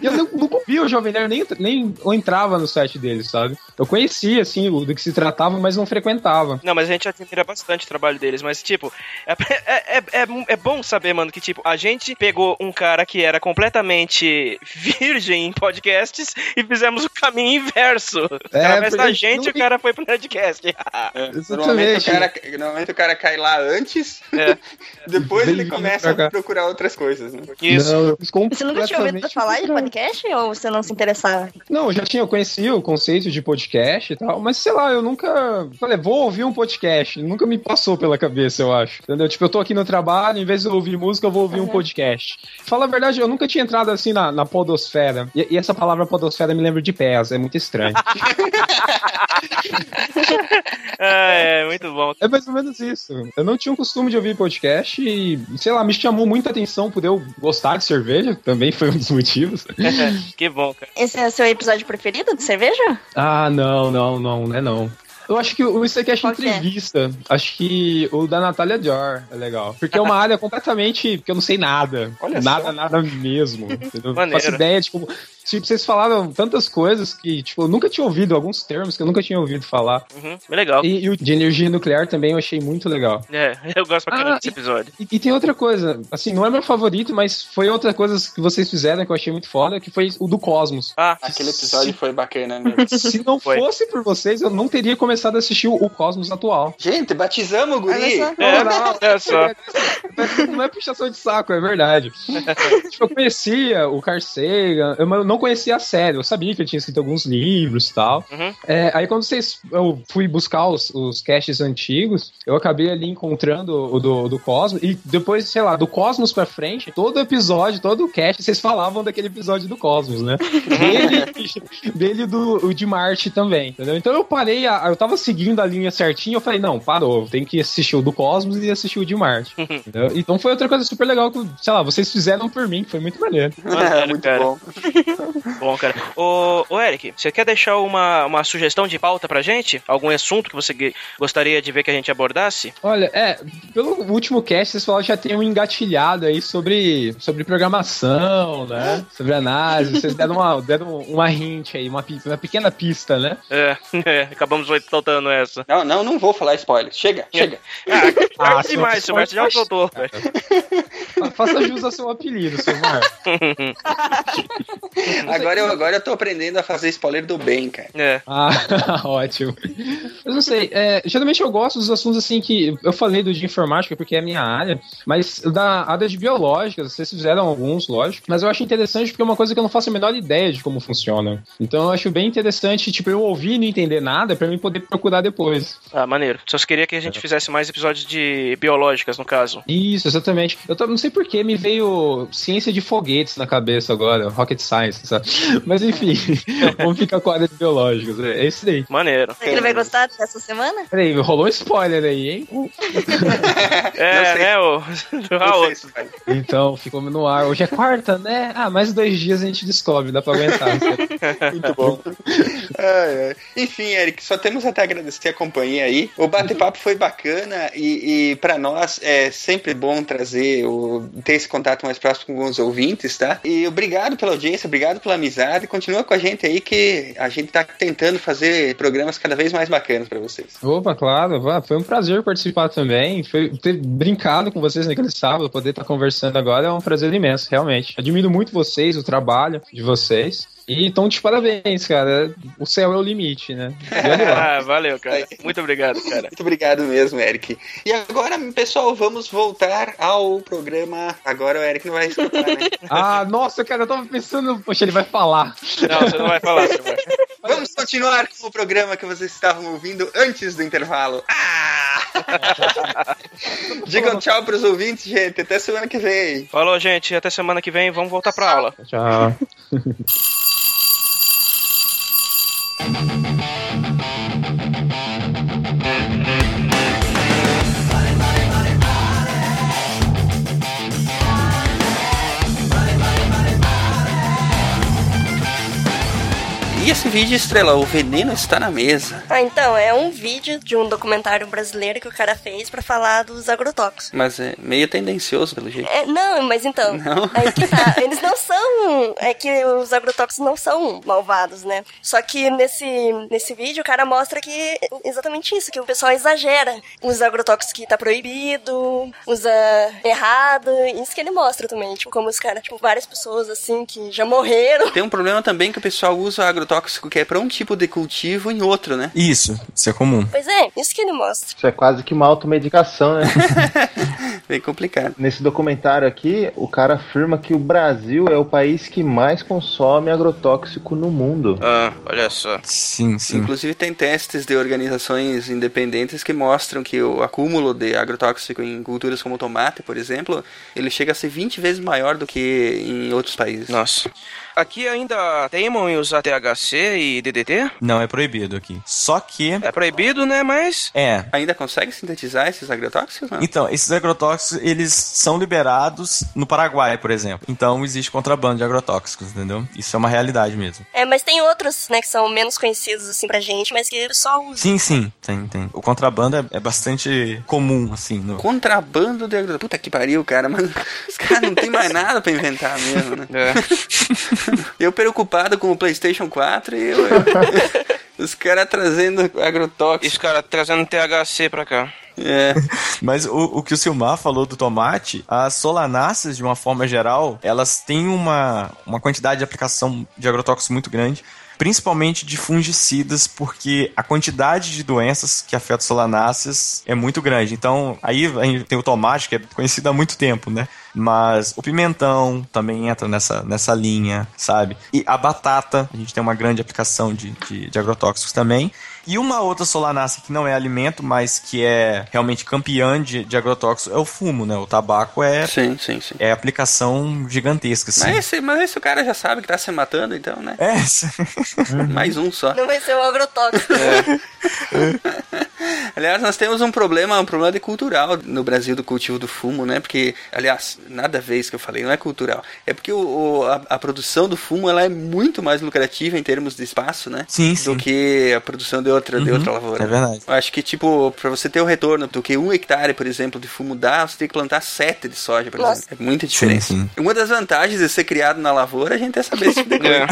E eu não- nunca ouvi o Jovem Nerd, nem, nem eu entrava no site deles, sabe? Eu conhecia, assim, o- do que se tratava, mas não frequentava. Não, mas a gente admira bastante o trabalho deles, mas, tipo, é, é, é, é, é bom saber, mano, que, tipo, a gente pegou um cara que era completamente virgem em podcasts e fizemos o caminho inverso. É, da gente, não o cara foi pro Nerdcast. Normalmente o, cara, normalmente o cara cai lá antes, depois ele começa a procurar outras coisas, né? Isso. Não, eu Você nunca tinha ouvido falar falar de podcast ou você não se interessava? Não, eu já tinha conhecido o conceito de podcast e tal, mas sei lá, eu nunca falei, vou ouvir um podcast. Nunca me passou pela cabeça, eu acho. Entendeu? Tipo, eu tô aqui no trabalho, em vez de eu ouvir música, eu vou ouvir um podcast. Fala a verdade, eu nunca tinha entrado assim na, na podosfera. E, e essa palavra podosfera me lembra de pés, é muito estranho. é, é, muito bom. É mais ou menos isso. Eu não tinha o costume de ouvir podcast e, sei lá, me chamou muita atenção por eu gostar de cerveja, também foi um dos motivos. que bom, cara. Esse é o seu episódio preferido de cerveja? Ah, não, não, não, não é não. Eu acho que o Icecast Qual que é? entrevista, acho que o da Natália Jor é legal. Porque é uma área completamente que eu não sei nada. Olha nada, só. nada mesmo. Não Maneiro. faço ideia de como. Tipo, vocês falaram tantas coisas que, tipo, eu nunca tinha ouvido, alguns termos que eu nunca tinha ouvido falar. Uhum, bem legal. E, e o de energia nuclear também eu achei muito legal. É, eu gosto pra caramba Ah, desse episódio. E, e tem outra coisa, assim, não é meu favorito, mas foi outra coisa que vocês fizeram que eu achei muito foda, que foi o do Cosmos. Ah, Aquele episódio foi bacana mesmo. Se não Foi. fosse por vocês, eu não teria começado a assistir o, o Cosmos atual. Gente, batizamos o guri. Só. É, Não, olha só. Não é puxação de saco, é verdade. tipo, eu conhecia o Carl Sagan, eu não conhecia a série, eu sabia que ele tinha escrito alguns livros e tal. Uhum. É, aí quando vocês, eu fui buscar os, os casts antigos, eu acabei ali encontrando o do, do Cosmos, e depois, sei lá, do Cosmos pra frente, todo episódio, todo o cast, vocês falavam daquele episódio do Cosmos, né? Dele, dele e do o de Marte também, entendeu? Então eu parei, a- eu tava seguindo a linha certinha, eu falei, não, parou, tem que assistir o do Cosmos e assistir o de Marte. entendeu? Então foi outra coisa super legal que, sei lá, vocês fizeram por mim, foi muito maneiro. Maneiro, Muito cara. bom. Bom, cara. Ô, ô, Eric, você quer deixar uma, uma sugestão de pauta pra gente? Algum assunto que você gostaria de ver que a gente abordasse? Olha, é, pelo último cast, vocês falaram que já tem um engatilhado aí sobre, sobre programação, né? Sobre análise. Vocês deram uma, deram uma hint aí, uma, uma pequena pista, né? É, é, acabamos soltando essa. Não, não, não vou falar spoiler. Chega, chega. Ah, Ah, demais, Márcio já soltou. velho. Fa- Faça jus ao seu apelido, seu Mar. Agora eu, agora eu tô aprendendo a fazer spoiler do bem, cara. É. Ah, ótimo. Mas não sei, é, geralmente eu gosto dos assuntos assim que. Eu falei do de informática porque é a minha área, mas da área de biológicas, vocês fizeram alguns, lógico, mas eu acho interessante porque é uma coisa que eu não faço a menor ideia de como funciona. Então eu acho bem interessante, tipo, eu ouvir e não entender nada pra mim poder procurar depois. Ah, maneiro. Só queria que a gente fizesse mais episódios de biológicas, no caso. Isso, exatamente. Eu tô- não sei por que me veio ciência de foguetes na cabeça agora, rocket science, sabe? Mas enfim, vamos ficar com a área de biológicas. É esse daí. Maneiro. Será que ele vai gostar dessa semana? Peraí, rolou um spoiler aí, hein? É, né, o, o. Então, ficou no ar. Hoje é quarta, né? Ah, mais dois dias a gente descobre, dá pra aguentar. Muito bom. Ai, ai. Enfim, Eric, só temos até a agradecer a companhia aí. O bate-papo foi bacana e, e para nós é sempre bom trazer, o, ter esse contato mais próximo com os ouvintes, tá? E obrigado pela audiência, obrigado pela amizade. Continua com a gente aí que a gente tá tentando fazer programas cada vez mais bacanas para vocês. Opa, claro, foi um prazer participar também. Foi ter brincado com vocês naquele sábado, poder estar conversando agora é um prazer imenso, realmente. Admiro muito vocês, o trabalho de vocês. E então, de parabéns, cara. O céu é o limite, né? Ah, valeu, cara. Muito obrigado, cara. Muito obrigado mesmo, Eric. E agora, pessoal, vamos voltar ao programa. Agora o Eric não vai escutar, né? Ah, nossa, cara, eu tava pensando, poxa, ele vai falar. Não, você não vai falar, você vai. Vamos continuar com o programa que vocês estavam ouvindo antes do intervalo. Ah! Digam tchau pros ouvintes, gente. Até semana que vem. Falou, gente. Até semana que vem. Vamos voltar pra aula. Tchau. Thank you. E esse vídeo, Estrela, o veneno está na mesa. Ah, então, é um vídeo de um documentário brasileiro que o cara fez pra falar dos agrotóxicos. Mas é meio tendencioso, pelo jeito. É, não, mas então, Não? aí que tá. Eles não são. É que os agrotóxicos não são malvados, né? Só que nesse, nesse vídeo o cara mostra que é exatamente isso, que o pessoal exagera. Usa agrotóxicos que tá proibido, usa errado. Isso que ele mostra também. Tipo, como os caras, tipo, várias pessoas assim que já morreram. Tem um problema também que o pessoal usa agrotóxico que é para um tipo de cultivo em outro, né? Isso, isso é comum. Pois é, isso que ele mostra. Isso é quase que uma automedicação, né? Bem complicado. Nesse documentário aqui, o cara afirma que o Brasil é o país que mais consome agrotóxico no mundo. Ah, olha só. Sim, sim. Inclusive tem testes de organizações independentes que mostram que o acúmulo de agrotóxico em culturas como o tomate, por exemplo, ele chega a ser 20 vezes maior do que em outros países. Nossa. Aqui ainda teimam em usar THC e DDT? Não, é proibido aqui. Só que. É proibido, né? Mas. É. Ainda consegue sintetizar esses agrotóxicos? Não? Então, esses agrotóxicos, eles são liberados no Paraguai, por exemplo. Então, existe contrabando de agrotóxicos, entendeu? Isso é uma realidade mesmo. É, mas tem outros, né, que são menos conhecidos, assim, pra gente, mas que o pessoal usa. Sim, sim, tem, tem. O contrabando é, é bastante comum, assim. No... Contrabando de agrotóxicos. Puta que pariu, cara, mas os caras não tem mais nada pra inventar mesmo, né? É. Eu preocupado com o PlayStation 4 e eu, os caras trazendo agrotóxico. Os caras trazendo THC pra cá. É. Mas o, o que o Silmar falou do tomate, as solanáceas, de uma forma geral, elas têm uma, uma quantidade de aplicação de agrotóxicos muito grande. Principalmente de fungicidas, porque a quantidade de doenças que afetam solanáceas é muito grande. Então, aí a gente tem o tomate, que é conhecido há muito tempo, né? Mas o pimentão também entra nessa, nessa linha, sabe? E a batata, a gente tem uma grande aplicação de, de, de agrotóxicos também. E uma outra solanácea que não é alimento, mas que é realmente campeã de, de agrotóxicos é o fumo, né? O tabaco é, sim, sim, sim. é aplicação gigantesca. Assim. Mas, esse, mas esse o cara já sabe que tá se matando, então, né? É. Mais um só. Não vai ser um agrotóxico. É. aliás, nós temos um problema, um problema de cultural no Brasil do cultivo do fumo, né? Porque, aliás, nada a ver isso que eu falei, não é cultural. É porque o, o a, a, produção do fumo ela é muito mais lucrativa em termos de espaço, né? Sim, do sim. que a produção de outra, Uhum, de outra lavoura. É verdade. Eu acho que, tipo, pra você ter o retorno do que um hectare, por exemplo, de fumo dá, você tem que plantar sete de soja, por Nossa. exemplo. É muita diferença. Sim, sim. Uma das vantagens de ser criado na lavoura é a gente é saber esse tipo de coisa.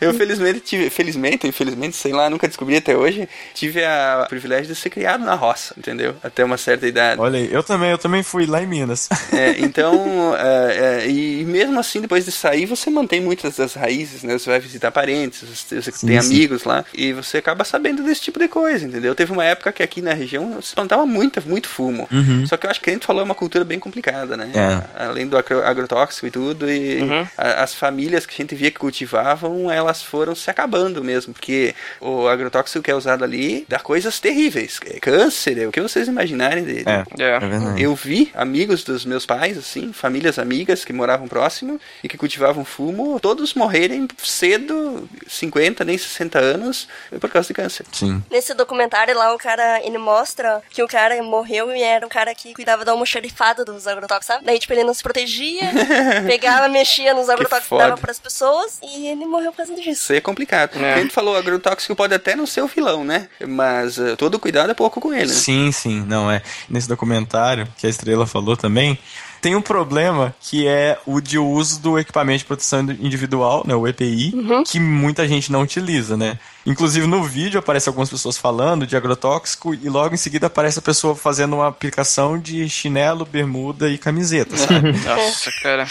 Eu felizmente tive, felizmente, infelizmente, sei lá, nunca descobri até hoje, tive a o privilégio de ser criado na roça, entendeu? Até uma certa idade. Olha aí, eu também, eu também fui lá em Minas. É, então, é, é, e mesmo assim, depois de sair, você mantém muitas das raízes, né? Você vai visitar parentes, você, você Sim, tem sim. amigos lá, e você acaba sabendo desse tipo de coisa, entendeu? Teve uma época que aqui na região se plantava muito, muito fumo. Uhum. Só que eu acho que a gente falou é uma cultura bem complicada, né? É. Além do agro- agrotóxico e tudo, e Uhum. a- as famílias que a gente via que cultivavam, elas foram se acabando mesmo, porque o agrotóxico que é usado ali dá coisas terríveis. É Câncer, é o que vocês imaginarem dele. É, É. é. Eu vi amigos dos meus pais, assim, famílias amigas que moravam próximo e que cultivavam fumo, todos morrerem cedo, 50, nem 60 anos, por causa de câncer. Sim. Nesse documentário lá, o cara, ele mostra que o cara morreu e era um cara que cuidava do almoxarifado dos agrotóxicos, sabe? Daí, tipo, ele não se protegia, pegava, mexia nos agrotóxicos que dava pras pessoas e ele morreu por causa disso. Isso aí é complicado. É. A gente falou, agrotóxico pode até não ser o vilão, né? Mas eh, todo cuidado é pouco com ele, né? Sim, sim, não é. Nesse documentário que a Estrela falou também, tem um problema que é o de uso do equipamento de proteção individual, né, o EPI, que muita gente não utiliza, né? Inclusive no vídeo aparece algumas pessoas falando de agrotóxico e logo em seguida aparece a pessoa fazendo uma aplicação de chinelo, bermuda e camiseta, sabe? Nossa, cara.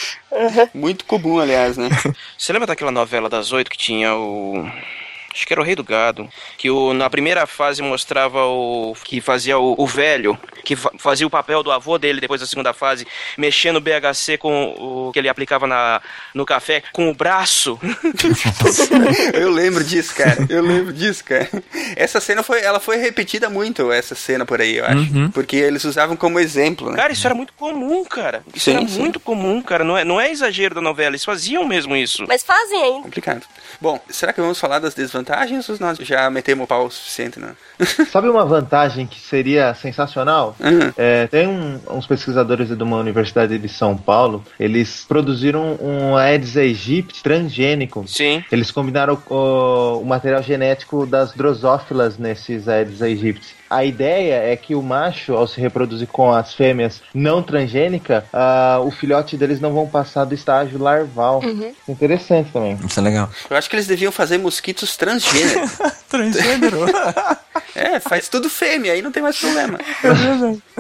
Muito comum, aliás, né? Você lembra daquela novela das oito que tinha o. Acho que era o Rei do Gado. Que o, na primeira fase mostrava o. que fazia o, o velho, que fa- fazia o papel do avô dele depois da segunda fase, mexendo o BHC com o que ele aplicava na, no café com o braço. Eu lembro disso, cara. Eu lembro disso, cara. Essa cena foi, ela foi repetida muito, essa cena por aí, eu acho. Uhum. Porque eles usavam como exemplo, né? Cara, isso era muito comum, cara. Isso Sim, era sim. muito comum, cara. Não é, não é exagero da novela, eles faziam mesmo isso. Mas fazem ainda. Complicado. Bom, será que vamos falar das desvantagens ou nós já metemos o pau o suficiente, né? Sabe uma vantagem que seria sensacional? Uhum. É, tem um- uns pesquisadores de uma universidade de São Paulo, eles produziram um Aedes aegypti transgênico. Sim. Eles combinaram o, o material genético das drosófilas nesses Aedes aegypti. A ideia é que o macho, ao se reproduzir com as fêmeas não transgênica, ah, o filhote deles não vão passar do estágio larval. Interessante também. Isso é legal. Eu acho que eles deviam fazer mosquitos transgênero. Transgênero. é, faz tudo fêmea, aí não tem mais problema.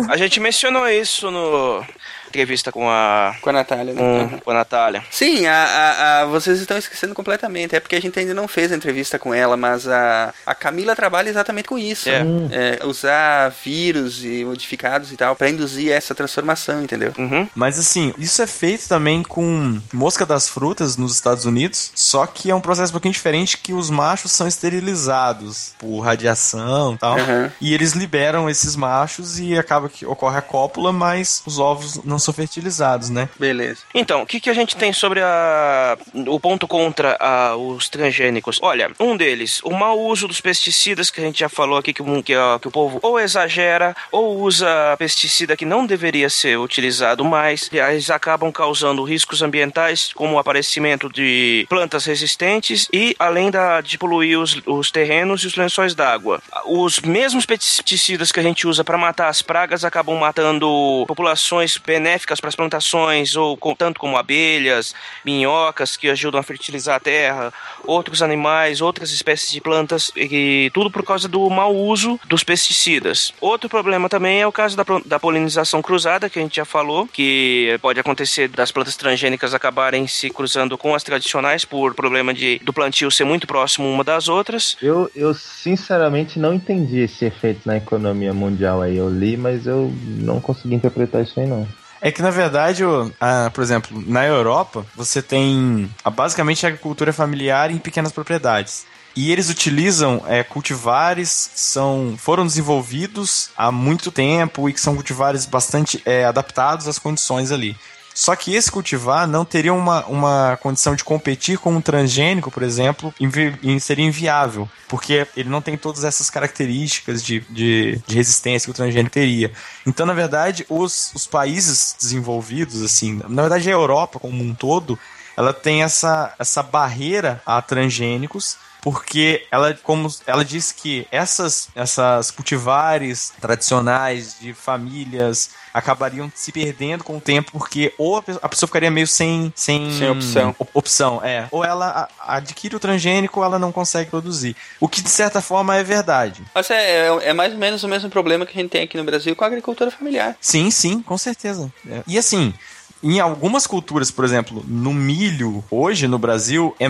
A gente mencionou isso no, entrevista com a. Com a Natália, né? Com, Uhum. com a Natália. Sim, a, a- a- vocês estão esquecendo completamente. É porque a gente ainda não fez a entrevista com ela, mas a, a Camila trabalha exatamente com isso. É. É, usar vírus e modificados e tal pra induzir essa transformação, entendeu? Uhum. Mas assim, isso é feito também com mosca das frutas nos Estados Unidos, só que é um processo um pouquinho diferente que os machos são esterilizados por radiação e tal. Uhum. E eles liberam esses machos e acaba que ocorre a cópula, mas os ovos não são fertilizados, né? Beleza. Então, o que, que a gente tem sobre a, o ponto contra a- os transgênicos? Olha, um deles, o mau uso dos pesticidas, que a gente já falou aqui que, que, que o povo ou exagera ou usa pesticida que não deveria ser utilizado mais, eles acabam causando riscos ambientais, como o aparecimento de plantas resistentes e além da, de poluir os, os terrenos e os lençóis d'água. Os mesmos pesticidas que a gente usa para matar as pragas acabam matando populações benéficas para as plantações, ou tanto como abelhas, minhocas que ajudam a fertilizar a terra, outros animais, outras espécies de plantas, e tudo por causa do mau uso dos pesticidas. Outro problema também é o caso da, da polinização cruzada, que a gente já falou, que pode acontecer das plantas transgênicas acabarem se cruzando com as tradicionais por problema de, do plantio ser muito próximo uma das outras. Eu, eu sinceramente não entendi esse efeito na economia mundial aí. Eu li, mas eu não consegui interpretar isso aí não. É que na verdade, o- a- por exemplo, na Europa, você tem a, basicamente a agricultura familiar em pequenas propriedades. E eles utilizam é, cultivares que são, foram desenvolvidos há muito tempo e que são cultivares bastante é, adaptados às condições ali. Só que esse cultivar não teria uma, uma condição de competir com um transgênico, por exemplo, e seria inviável, porque ele não tem todas essas características de, de, de resistência que o transgênico teria. Então, na verdade, os, os países desenvolvidos, assim, na verdade a Europa como um todo, ela tem essa, essa barreira a transgênicos, porque ela, como ela diz que essas, essas cultivares tradicionais de famílias acabariam se perdendo com o tempo, porque ou a pe- a pessoa ficaria meio sem, sem, Sem opção. op- opção, é. Ou ela adquire o transgênico ou ela não consegue produzir. O que de certa forma é verdade. Mas é, é, é mais ou menos o mesmo problema que a gente tem aqui no Brasil com a agricultura familiar. Sim, sim, com certeza. É. E assim, em algumas culturas, por exemplo, no milho, hoje no Brasil, é,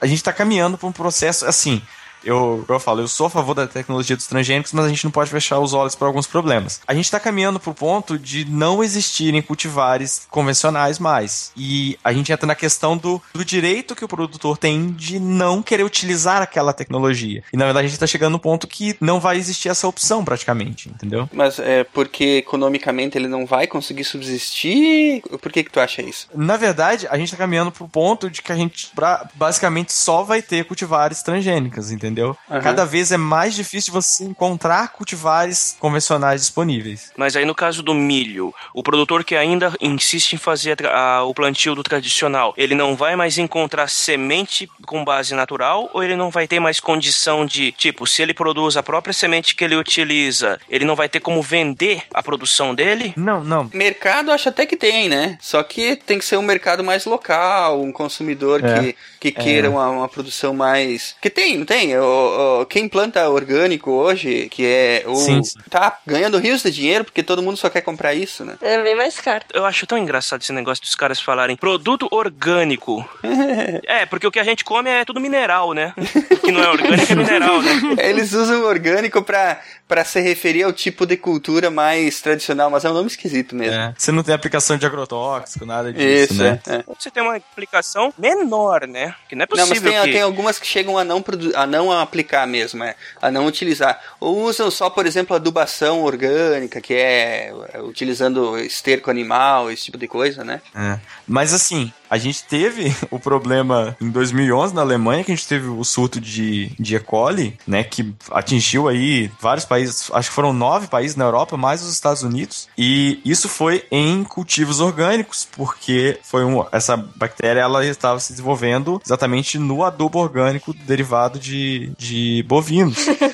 a gente tá caminhando para um processo assim. Eu, eu falo, eu sou a favor da tecnologia dos transgênicos, mas a gente não pode fechar os olhos para alguns problemas. A gente está caminhando para o ponto de não existirem cultivares convencionais mais. E a gente entra na questão do, do direito que o produtor tem de não querer utilizar aquela tecnologia. E na verdade a gente está chegando no ponto que não vai existir essa opção praticamente, entendeu? Mas é porque economicamente ele não vai conseguir subsistir? Por que que tu acha isso? Na verdade, a gente tá caminhando pro ponto de que a gente pra- basicamente só vai ter cultivares transgênicas, entendeu? Aham. Cada vez é mais difícil você encontrar cultivares convencionais disponíveis. Mas aí no caso do milho, o produtor que ainda insiste em fazer a a- o plantio do tradicional, ele não vai mais encontrar semente com base natural ou ele não vai ter mais condição de, tipo, se ele produz a própria semente que ele utiliza, ele não vai ter como vender a produção dele? Não, não. Mercado acho até que tem, né? Só que tem que ser um mercado mais local, um consumidor É. que, que queira uma, uma produção mais. Que tem, não tem? O, o- quem planta orgânico hoje, que é o. Sim, sim. Tá ganhando rios de dinheiro porque todo mundo só quer comprar isso, né? É bem mais caro. Eu acho tão engraçado esse negócio dos caras falarem produto orgânico. é, porque o que a gente come é tudo mineral, né? O que não é orgânico é mineral, né? Eles usam orgânico pra, pra se referir ao tipo de cultura mais tradicional, mas é um nome esquisito mesmo. É. Você não tem aplicação de agrotóxico, nada disso, Isso, né? é, é. Você tem uma aplicação menor, né? Que não é Não, possível mas tem, que... tem algumas que chegam a não, produ- a não aplicar mesmo, é, a não utilizar. Ou usam só, por exemplo, adubação orgânica, que é é, utilizando esterco animal, esse tipo de coisa, né? É. Mas assim, a gente teve o problema em 2011 na Alemanha, que a gente teve o surto de, de E. coli, né, que atingiu aí vários países, acho que foram nove países na Europa, mais os Estados Unidos, e isso foi em cultivos orgânicos, porque foi um, essa bactéria ela estava se desenvolvendo exatamente no adubo orgânico derivado de, de bovinos.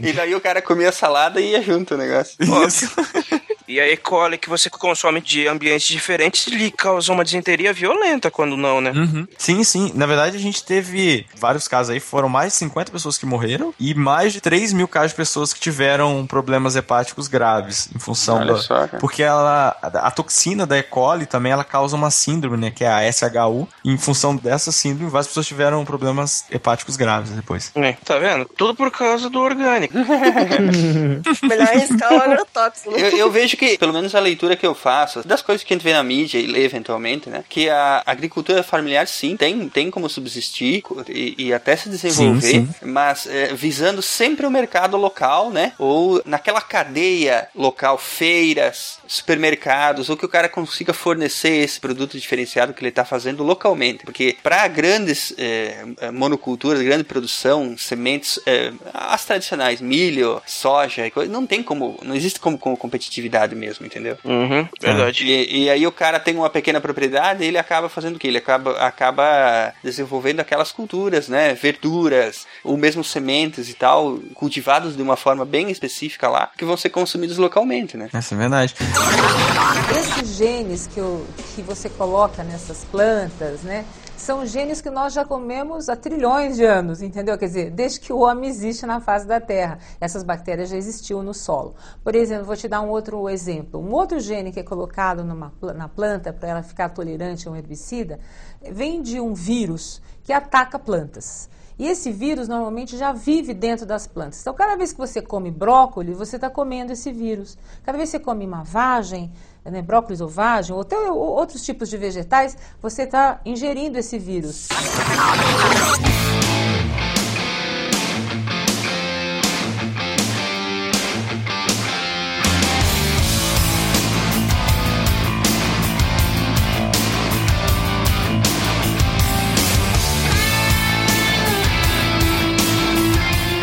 E daí o cara comia salada e ia junto o negócio. Isso. E a E. coli que você consome de ambientes diferentes lhe causa uma disenteria violenta quando não, né? Uhum. Sim, sim. Na verdade, a gente teve vários casos aí, foram mais de 50 pessoas que morreram e mais de 3 mil casos de pessoas que tiveram problemas hepáticos graves em função Olha da. só. Porque ela, a toxina da E. coli também ela causa uma síndrome, né? Que é a SHU. E em função dessa síndrome, várias pessoas tiveram problemas hepáticos graves depois. É, tá vendo? Tudo por causa do orgânico. Melhor arriscar o agrotóxico. Eu, eu vejo que, pelo menos a leitura que eu faço, das coisas que a gente vê na mídia e lê eventualmente, né? Que a agricultura familiar, sim, tem, tem como subsistir e, e até se desenvolver, Sim, mas é, visando sempre o mercado local, né? Ou naquela cadeia local, feiras, supermercados, ou que o cara consiga fornecer esse produto diferenciado que ele está fazendo localmente. Porque para grandes é, monoculturas, grande produção, sementes, é, as tradicionais, milho, soja, e não tem como, não existe como, como competitividade mesmo, entendeu? Uhum, verdade. E, e aí o cara tem uma pequena propriedade e ele acaba fazendo o quê? Ele acaba, acaba desenvolvendo aquelas culturas, né? Verduras, ou mesmo sementes e tal, cultivados de uma forma bem específica lá, que vão ser consumidos localmente, né? Essa é verdade. Esses genes que, o- que você coloca nessas plantas, né? São genes que nós já comemos há trilhões de anos, entendeu? Quer dizer, desde que o homem existe na face da Terra. Essas bactérias já existiam no solo. Por exemplo, vou te dar um outro exemplo. Um outro gene que é colocado numa na planta para ela ficar tolerante a um herbicida vem de um vírus que ataca plantas. E esse vírus normalmente já vive dentro das plantas. Então, cada vez que você come brócolis, você está comendo esse vírus. Cada vez que você come uma vagem, né, brócolis ou vagem, ou até outros tipos de vegetais, você está ingerindo esse vírus.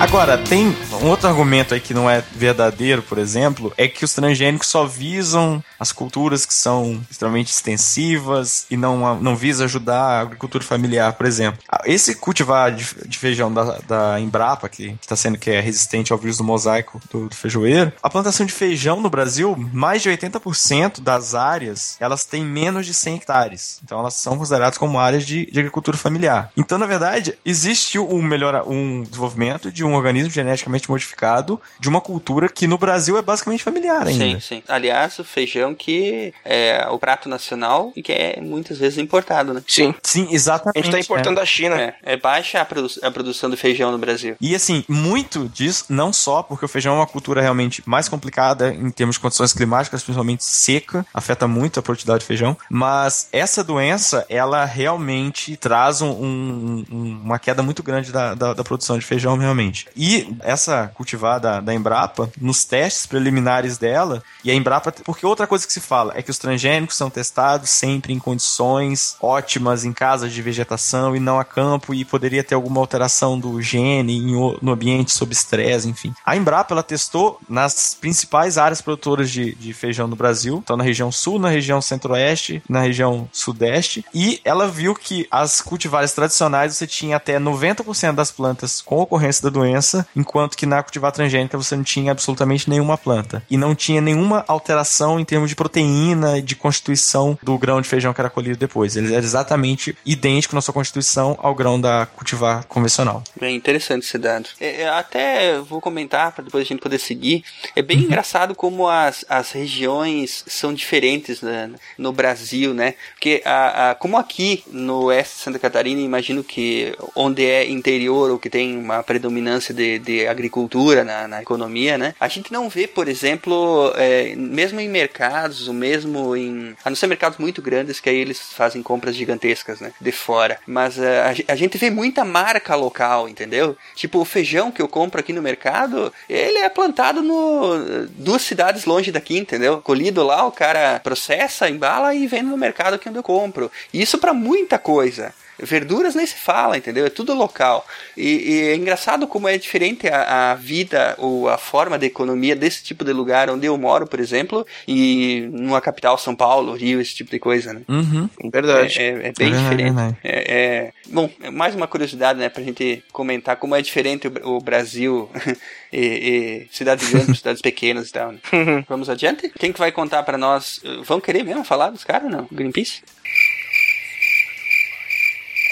Agora, tem um outro argumento aí que não é verdadeiro, por exemplo, é que os transgênicos só visam as culturas que são extremamente extensivas e não, não visa ajudar a agricultura familiar, por exemplo. Ah, Esse cultivar de, de feijão da, da Embrapa, que está sendo que é resistente ao vírus do mosaico do, do feijoeiro, a plantação de feijão no Brasil, mais de 80% das áreas, elas têm menos de 100 hectares. Então elas são consideradas como áreas de, de agricultura familiar. Então, na verdade, existe um, melhor, um desenvolvimento de um organismo geneticamente modificado de uma cultura que no Brasil é basicamente familiar ainda. Sim, sim. Aliás, o feijão que é o prato nacional e que é muitas vezes importado, né? Sim. Sim, exatamente. A gente tá importando é. da China. É, é baixa a, produ a produção do feijão no Brasil. E assim, muito disso, não só porque o feijão é uma cultura realmente mais complicada em termos de condições climáticas, principalmente seca, afeta muito a produtividade de feijão, mas essa doença, ela realmente traz um- um- um- uma queda muito grande da, da, da produção de feijão, realmente. E essa cultivar da, Embrapa, nos testes preliminares dela, e a Embrapa, porque outra coisa que se fala é que os transgênicos são testados sempre em condições ótimas, em casas de vegetação e não a campo, e poderia ter alguma alteração do gene no ambiente sob estresse, enfim. A Embrapa, ela testou nas principais áreas produtoras de, de feijão no Brasil, então na região sul, na região centro-oeste, na região sudeste, e ela viu que as cultivares tradicionais você tinha até 90% das plantas com ocorrência da doença, enquanto que na cultivar transgênica você não tinha absolutamente nenhuma planta. E não tinha nenhuma alteração em termos de proteína e de constituição do grão de feijão que era colhido depois. Ele era exatamente idêntico na sua constituição ao grão da cultivar convencional. Bem interessante esse dado. É, é, até vou comentar para depois a gente poder seguir. É bem engraçado como as, as regiões são diferentes né, no Brasil, né? Porque a, a- como aqui no oeste de Santa Catarina, imagino que onde é interior ou que tem uma predominância de, de agricultura na, na economia, né? A gente não vê, por exemplo, é, mesmo em mercados, ou mesmo em. A não ser mercados muito grandes, que aí eles fazem compras gigantescas, né? De fora. Mas é, a, a gente vê muita marca local, entendeu? Tipo, o feijão que eu compro aqui no mercado, ele é plantado no duas cidades longe daqui, entendeu? Colhido lá, o cara processa, embala e vende no mercado aqui onde eu compro. Isso para muita coisa. Verduras nem se fala, entendeu? É tudo local. E, e é engraçado como é diferente a, a, vida ou a forma de economia desse tipo de lugar onde eu moro, por exemplo, e numa capital, São Paulo, Rio, esse tipo de coisa, né? Uhum. Verdade. É, é, é bem É diferente. É, é- bom, mais uma curiosidade, né, pra gente comentar como é diferente o, o Brasil e, e cidades grandes, cidades pequenas e tal. Né? Vamos adiante? Quem que vai contar pra nós? Vão querer mesmo falar dos caras, não? Greenpeace?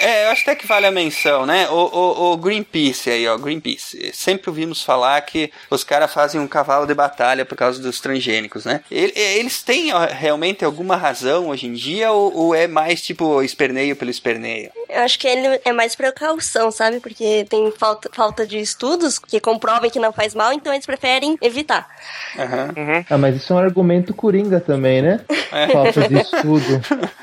É, eu acho até que vale a menção, né? O, o, o Greenpeace aí, ó, Greenpeace. Sempre ouvimos falar que os caras fazem um cavalo de batalha por causa dos transgênicos, né? Ele- Eles têm realmente alguma razão hoje em dia ou, ou é mais tipo esperneio pelo esperneio? Eu acho que ele é mais precaução, sabe? Porque tem falta, falta de estudos que comprovem que não faz mal, então eles preferem evitar. Ah, mas isso é um argumento coringa também, né? Falta de estudo.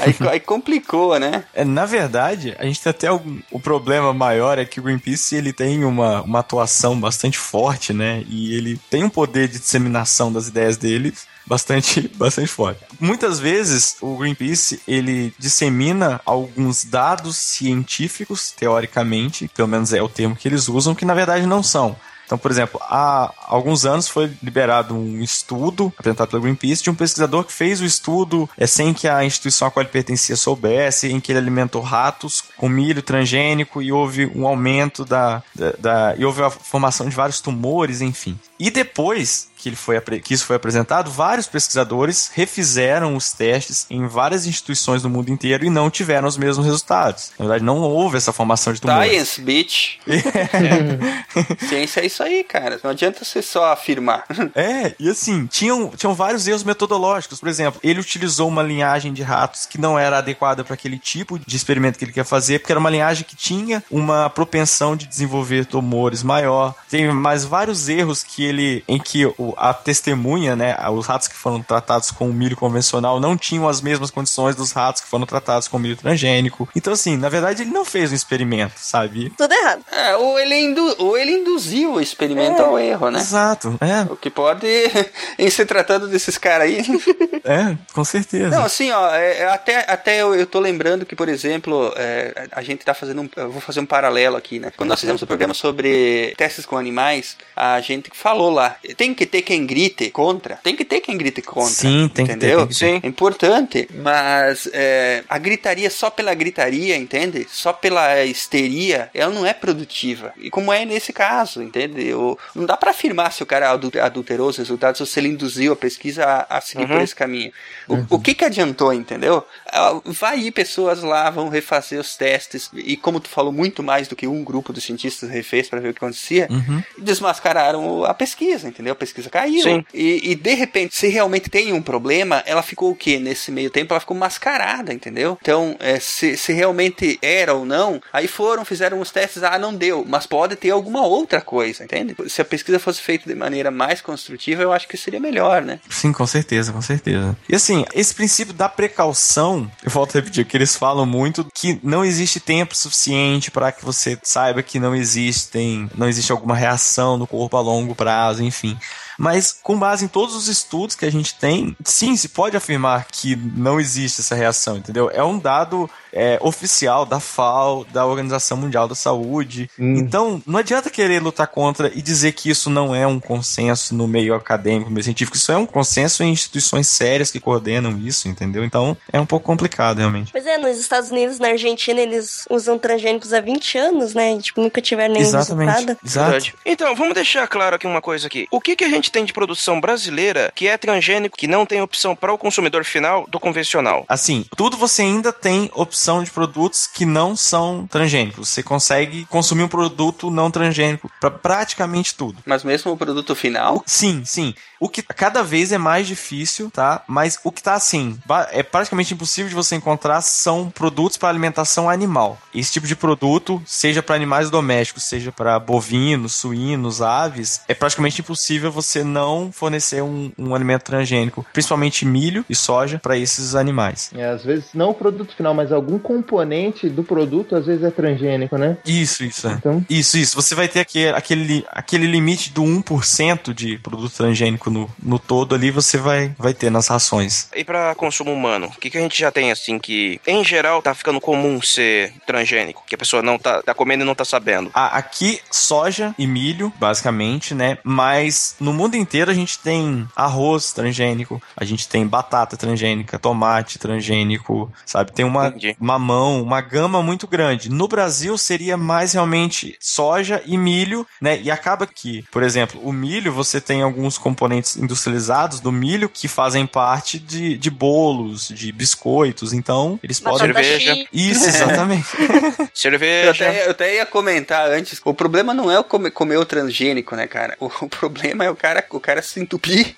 Aí, aí complicou, né? É, na verdade, a gente tem até algum, o problema maior é que o Greenpeace ele tem uma, uma atuação bastante forte, né? E ele tem um poder de disseminação das ideias dele bastante, bastante forte. Muitas vezes o Greenpeace ele dissemina alguns dados científicos, teoricamente, pelo menos é o termo que eles usam, que na verdade não são. Então, por exemplo, há alguns anos foi liberado um estudo apresentado pelo Greenpeace de um pesquisador que fez o estudo é, sem que a instituição a qual ele pertencia soubesse, em que ele alimentou ratos com milho transgênico e houve um aumento da, da, da- e houve a formação de vários tumores, enfim. E depois que, ele foi, que isso foi apresentado, vários pesquisadores refizeram os testes em várias instituições do mundo inteiro e não tiveram os mesmos resultados. Na verdade, não houve essa formação de tumores. Science, bitch. Ciência é isso aí, cara. Não adianta você só afirmar. É, e assim, tinham, tinham vários erros metodológicos. Por exemplo, ele utilizou uma linhagem de ratos que não era adequada para aquele tipo de experimento que ele quer fazer, porque era uma linhagem que tinha uma propensão de desenvolver tumores maior. Tem mais vários erros que ele, em que o- a testemunha, né, os ratos que foram tratados com o milho convencional não tinham as mesmas condições dos ratos que foram tratados com milho transgênico. Então, assim, na verdade, ele não fez um experimento, sabe? Tudo errado. É, ou, ele indu- ou ele induziu o experimento ao erro, né? Exato, é. O que pode, em se tratando desses caras aí. É, com certeza. Não, assim, ó, é, é, até, até eu, eu tô lembrando que, por exemplo, é, a gente tá fazendo um. Eu vou fazer um paralelo aqui, né? Quando nós fizemos o programa sobre testes com animais, a gente falou lá. Tem que ter quem grite contra. Tem que ter quem grite contra. Sim, tem que ter, entendeu? tem que ter. Sim. É importante. Mas é, a gritaria só pela gritaria, entende? Só pela histeria, ela não é produtiva. E como é nesse caso, entende? O- não dá pra afirmar se o cara adul- adulterou os resultados ou se ele induziu a pesquisa a, a seguir Uhum. por esse caminho. O, o que que adiantou, entendeu? Ah, Vai ir pessoas lá, vão refazer os testes, e como tu falou, muito mais do que um grupo de cientistas refez para ver o que acontecia, Uhum. desmascararam a pesquisa, entendeu? A pesquisa caiu. Sim. E, e, de repente, se realmente tem um problema, ela ficou o quê? Nesse meio tempo, ela ficou mascarada, entendeu? Então, é, se, se realmente era ou não, aí foram, fizeram os testes, ah, não deu, mas pode ter alguma outra coisa, entende? Se a pesquisa fosse feita de maneira mais construtiva, eu acho que seria melhor, né? Sim, com certeza, com certeza. E assim, esse princípio da precaução, eu volto a repetir, que eles falam muito que não existe tempo suficiente para que você saiba que não existem, não existe alguma reação no corpo a longo prazo, enfim. Mas com base em todos os estudos que a gente tem, sim, se pode afirmar que não existe essa reação, entendeu? É um dado é, oficial da FAO, da Organização Mundial da Saúde. Então, não adianta querer lutar contra e dizer que isso não é um consenso no meio acadêmico, no meio científico. Isso é um consenso em instituições sérias que coordenam isso, entendeu? Então, é um pouco complicado, realmente. Pois é, nos Estados Unidos, na Argentina, eles usam transgênicos há 20 anos, né? E, tipo, nunca tiveram nenhum resultado. Verdade. Então, vamos deixar claro aqui uma coisa aqui. O que, que a gente tem de produção brasileira que é transgênico, que não tem opção para o consumidor final do convencional? Assim, tudo você ainda tem opção de produtos que não são transgênicos. Você consegue consumir um produto não transgênico para praticamente tudo. Mas mesmo o produto final? Sim, sim. O que cada vez é mais difícil, tá? Mas o que tá assim, é praticamente impossível de você encontrar são produtos para alimentação animal. Esse tipo de produto, seja para animais domésticos, seja para bovinos, suínos, aves, é praticamente impossível você não fornecer um, um alimento transgênico, principalmente milho e soja para esses animais. É, às vezes não o produto final, mas algum componente do produto às vezes é transgênico, né? Isso, isso. é. Então- Isso, isso. Você vai ter aquele, aquele, aquele limite do 1% de produto transgênico no, no todo ali você vai, vai ter nas rações. E para consumo humano, o que, que a gente já tem assim que, em geral, tá ficando comum ser transgênico? Que a pessoa não tá, tá comendo e não tá sabendo. Ah, aqui, soja e milho, basicamente, né? Mas no mundo inteiro a gente tem arroz transgênico, a gente tem batata transgênica, tomate transgênico, sabe? Tem uma Entendi. mamão, uma gama muito grande. No Brasil seria mais realmente soja e milho, né? E acaba que, por exemplo, o milho, você tem alguns componentes industrializados do milho que fazem parte de, de bolos, de biscoitos, então eles Batata podem... Cerveja. Isso, exatamente. Eu Cerveja. até, eu até ia comentar antes, o problema não é o comer, comer o transgênico, né, cara? O, o problema é o cara, o cara se entupir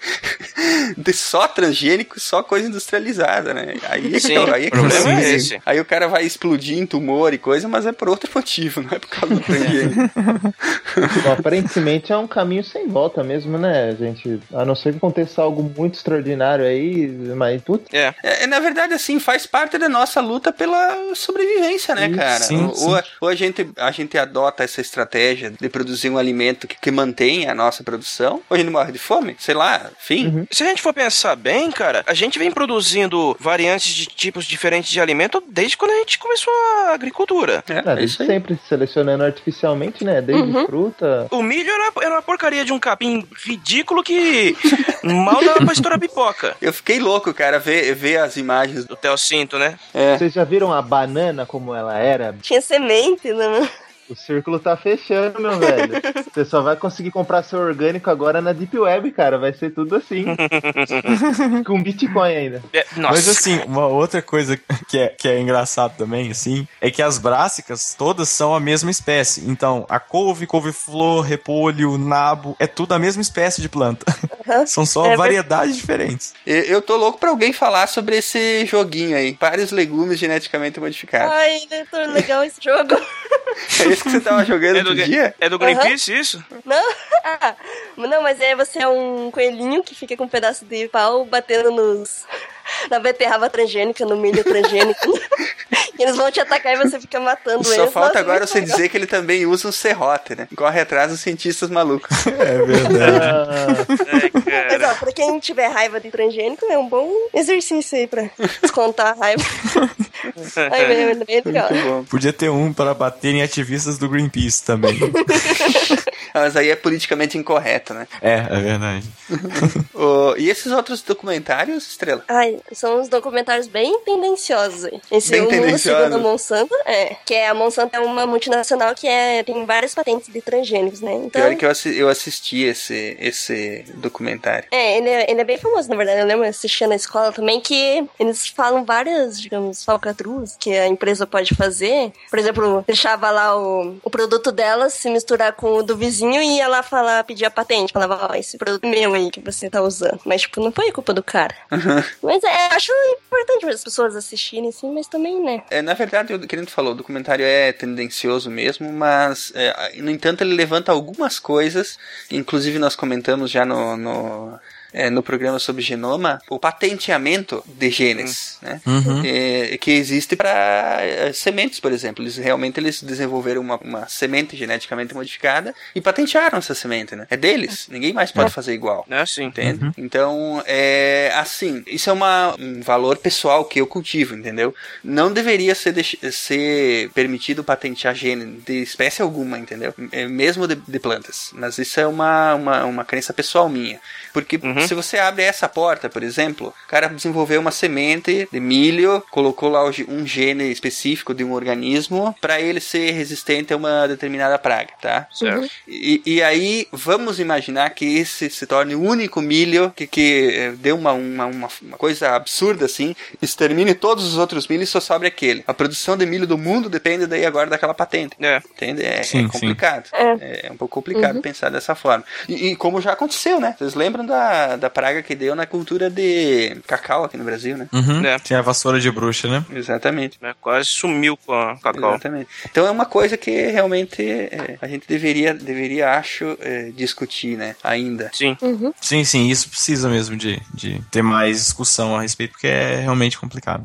de só transgênico, só coisa industrializada, né? Aí, é que Sim, tá- aí é o que tá problema é esse. Aí o cara vai explodir em tumor e coisa, mas é por outro motivo, não é por causa do transgênico. Bom, aparentemente é um caminho sem volta mesmo, né, gente? A não ser que aconteça algo muito extraordinário aí, mas putz, É. É, na verdade, assim, faz parte da nossa luta pela sobrevivência, né, cara? sim, ou, sim. ou a- gente, a gente adota essa estratégia de produzir um alimento que, que mantém a nossa produção, ou a gente morre de fome, sei lá, enfim. Se a gente for pensar bem, cara, a gente vem produzindo variantes de tipos diferentes de alimento desde quando a gente começou a agricultura. É, ah, é desde isso aí. sempre selecionando artificialmente, né? Desde Uhum. fruta. O milho era, era uma porcaria de um capim ridículo que mal dava pra estourar pipoca. Eu fiquei louco, cara, ver, ver as imagens. Do Teocinto, né? É. Vocês já viram a banana como ela era? Tinha semente, né? O círculo tá fechando, meu velho. Você só vai conseguir comprar seu orgânico agora na Deep Web, cara. Vai ser tudo assim. Com Bitcoin ainda. É, nossa. Mas assim, uma outra coisa que é, que é engraçado também, assim, é que as brássicas todas são a mesma espécie. Então, a couve, couve-flor, repolho, nabo, é tudo a mesma espécie de planta. São só É variedades diferentes. Eu, eu tô louco pra alguém falar sobre esse joguinho aí. Vários legumes geneticamente modificados. Ai, Leitor, legal esse jogo. Esse que você tava jogando É do, outro dia? é do Greenpeace isso? Não, ah, não, mas é você é um coelhinho que fica com um pedaço de pau batendo nos. Na beterraba transgênica, no milho transgênico. e eles vão te atacar e você fica matando Só eles. falta Nossa, agora você legal. dizer que ele também usa um serrote, né? Corre atrás dos cientistas malucos. É verdade. É, Mas ó, pra quem tiver raiva de transgênico, é um bom exercício aí pra descontar a raiva. Ai, é, é bem legal. Podia ter um para bater em ativistas do Greenpeace também. Mas aí é politicamente incorreto, né? é, é verdade. Ô, e esses outros documentários, Estrela? Ai, são uns documentários bem tendenciosos. Esse Bem O Mundo tendenciosos. Segundo a Monsanto, é. Que é a Monsanto é uma multinacional que é, tem várias patentes de transgênicos, né? Então. Pior que eu, assi- eu assisti esse, esse documentário. É ele, é, ele é bem famoso, na verdade. Eu lembro, eu assistia na escola também, que eles falam várias, digamos, falcatruas que a empresa pode fazer. Por exemplo, deixava lá o, o produto dela se misturar com o do vizinho e ia lá falar, pedir a patente. Falava, ó, esse produto é meu aí que você tá usando. Mas, tipo, não foi culpa do cara. Mas é, acho importante as pessoas assistirem, assim, mas também, né? É, na verdade, o que a gente falou, o documentário é tendencioso mesmo, mas, é, no entanto, ele levanta algumas coisas, inclusive nós comentamos já no, no, é, no programa sobre genoma, o patenteamento de genes, né? Uhum. É, que existe para sementes, por exemplo. Eles realmente eles desenvolveram uma, uma semente geneticamente modificada e patentearam essa semente, né? É deles, ninguém mais pode fazer igual. É sim. Entende? Então, é assim, isso é uma, um valor pessoal que eu cultivo, entendeu? Não deveria ser, ser permitido patentear gene de espécie alguma, entendeu? É, mesmo de, de plantas. Mas isso é uma, uma, uma crença pessoal minha. Porque se você abre essa porta, por exemplo, o cara desenvolveu uma semente de milho, colocou lá um gene específico de um organismo para ele ser resistente a uma determinada praga, tá? Certo. E, e aí, vamos imaginar que esse se torne o único milho que, que eh, deu uma, uma, uma, uma coisa absurda assim, extermine todos os outros milhos e só sobre aquele. A produção de milho do mundo depende daí agora daquela patente. É. Entende? É, Sim, é complicado. É. É, um pouco complicado pensar dessa forma. E, e como já aconteceu, né? Vocês lembram da, da praga que deu na cultura de cacau aqui no Brasil, né? Uhum. É. Tinha a vassoura de bruxa, né? Exatamente. É, quase sumiu com a Cacau. Exatamente. Então é uma coisa que realmente é, a gente deveria, deveria acho, é, discutir, né? Ainda. Sim. Sim, sim, isso precisa mesmo de, de ter mais discussão a respeito, porque é realmente complicado.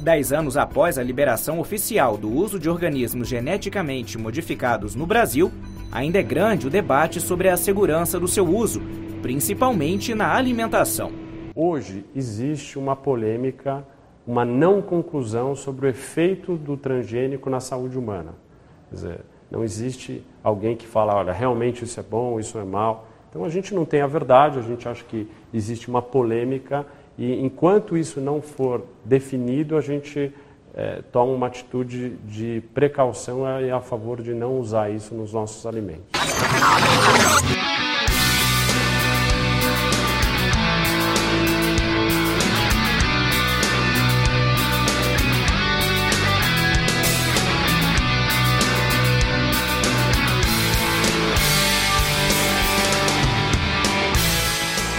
Dez anos após a liberação oficial do uso de organismos geneticamente modificados no Brasil, ainda é grande o debate sobre a segurança do seu uso, principalmente na alimentação. Hoje existe uma polêmica, uma não conclusão sobre o efeito do transgênico na saúde humana. Quer dizer, não existe alguém que fala, olha, realmente isso é bom, isso é mal. Então a gente não tem a verdade, a gente acha que existe uma polêmica e enquanto isso não for definido, a gente é, toma uma atitude de precaução e a favor de não usar isso nos nossos alimentos.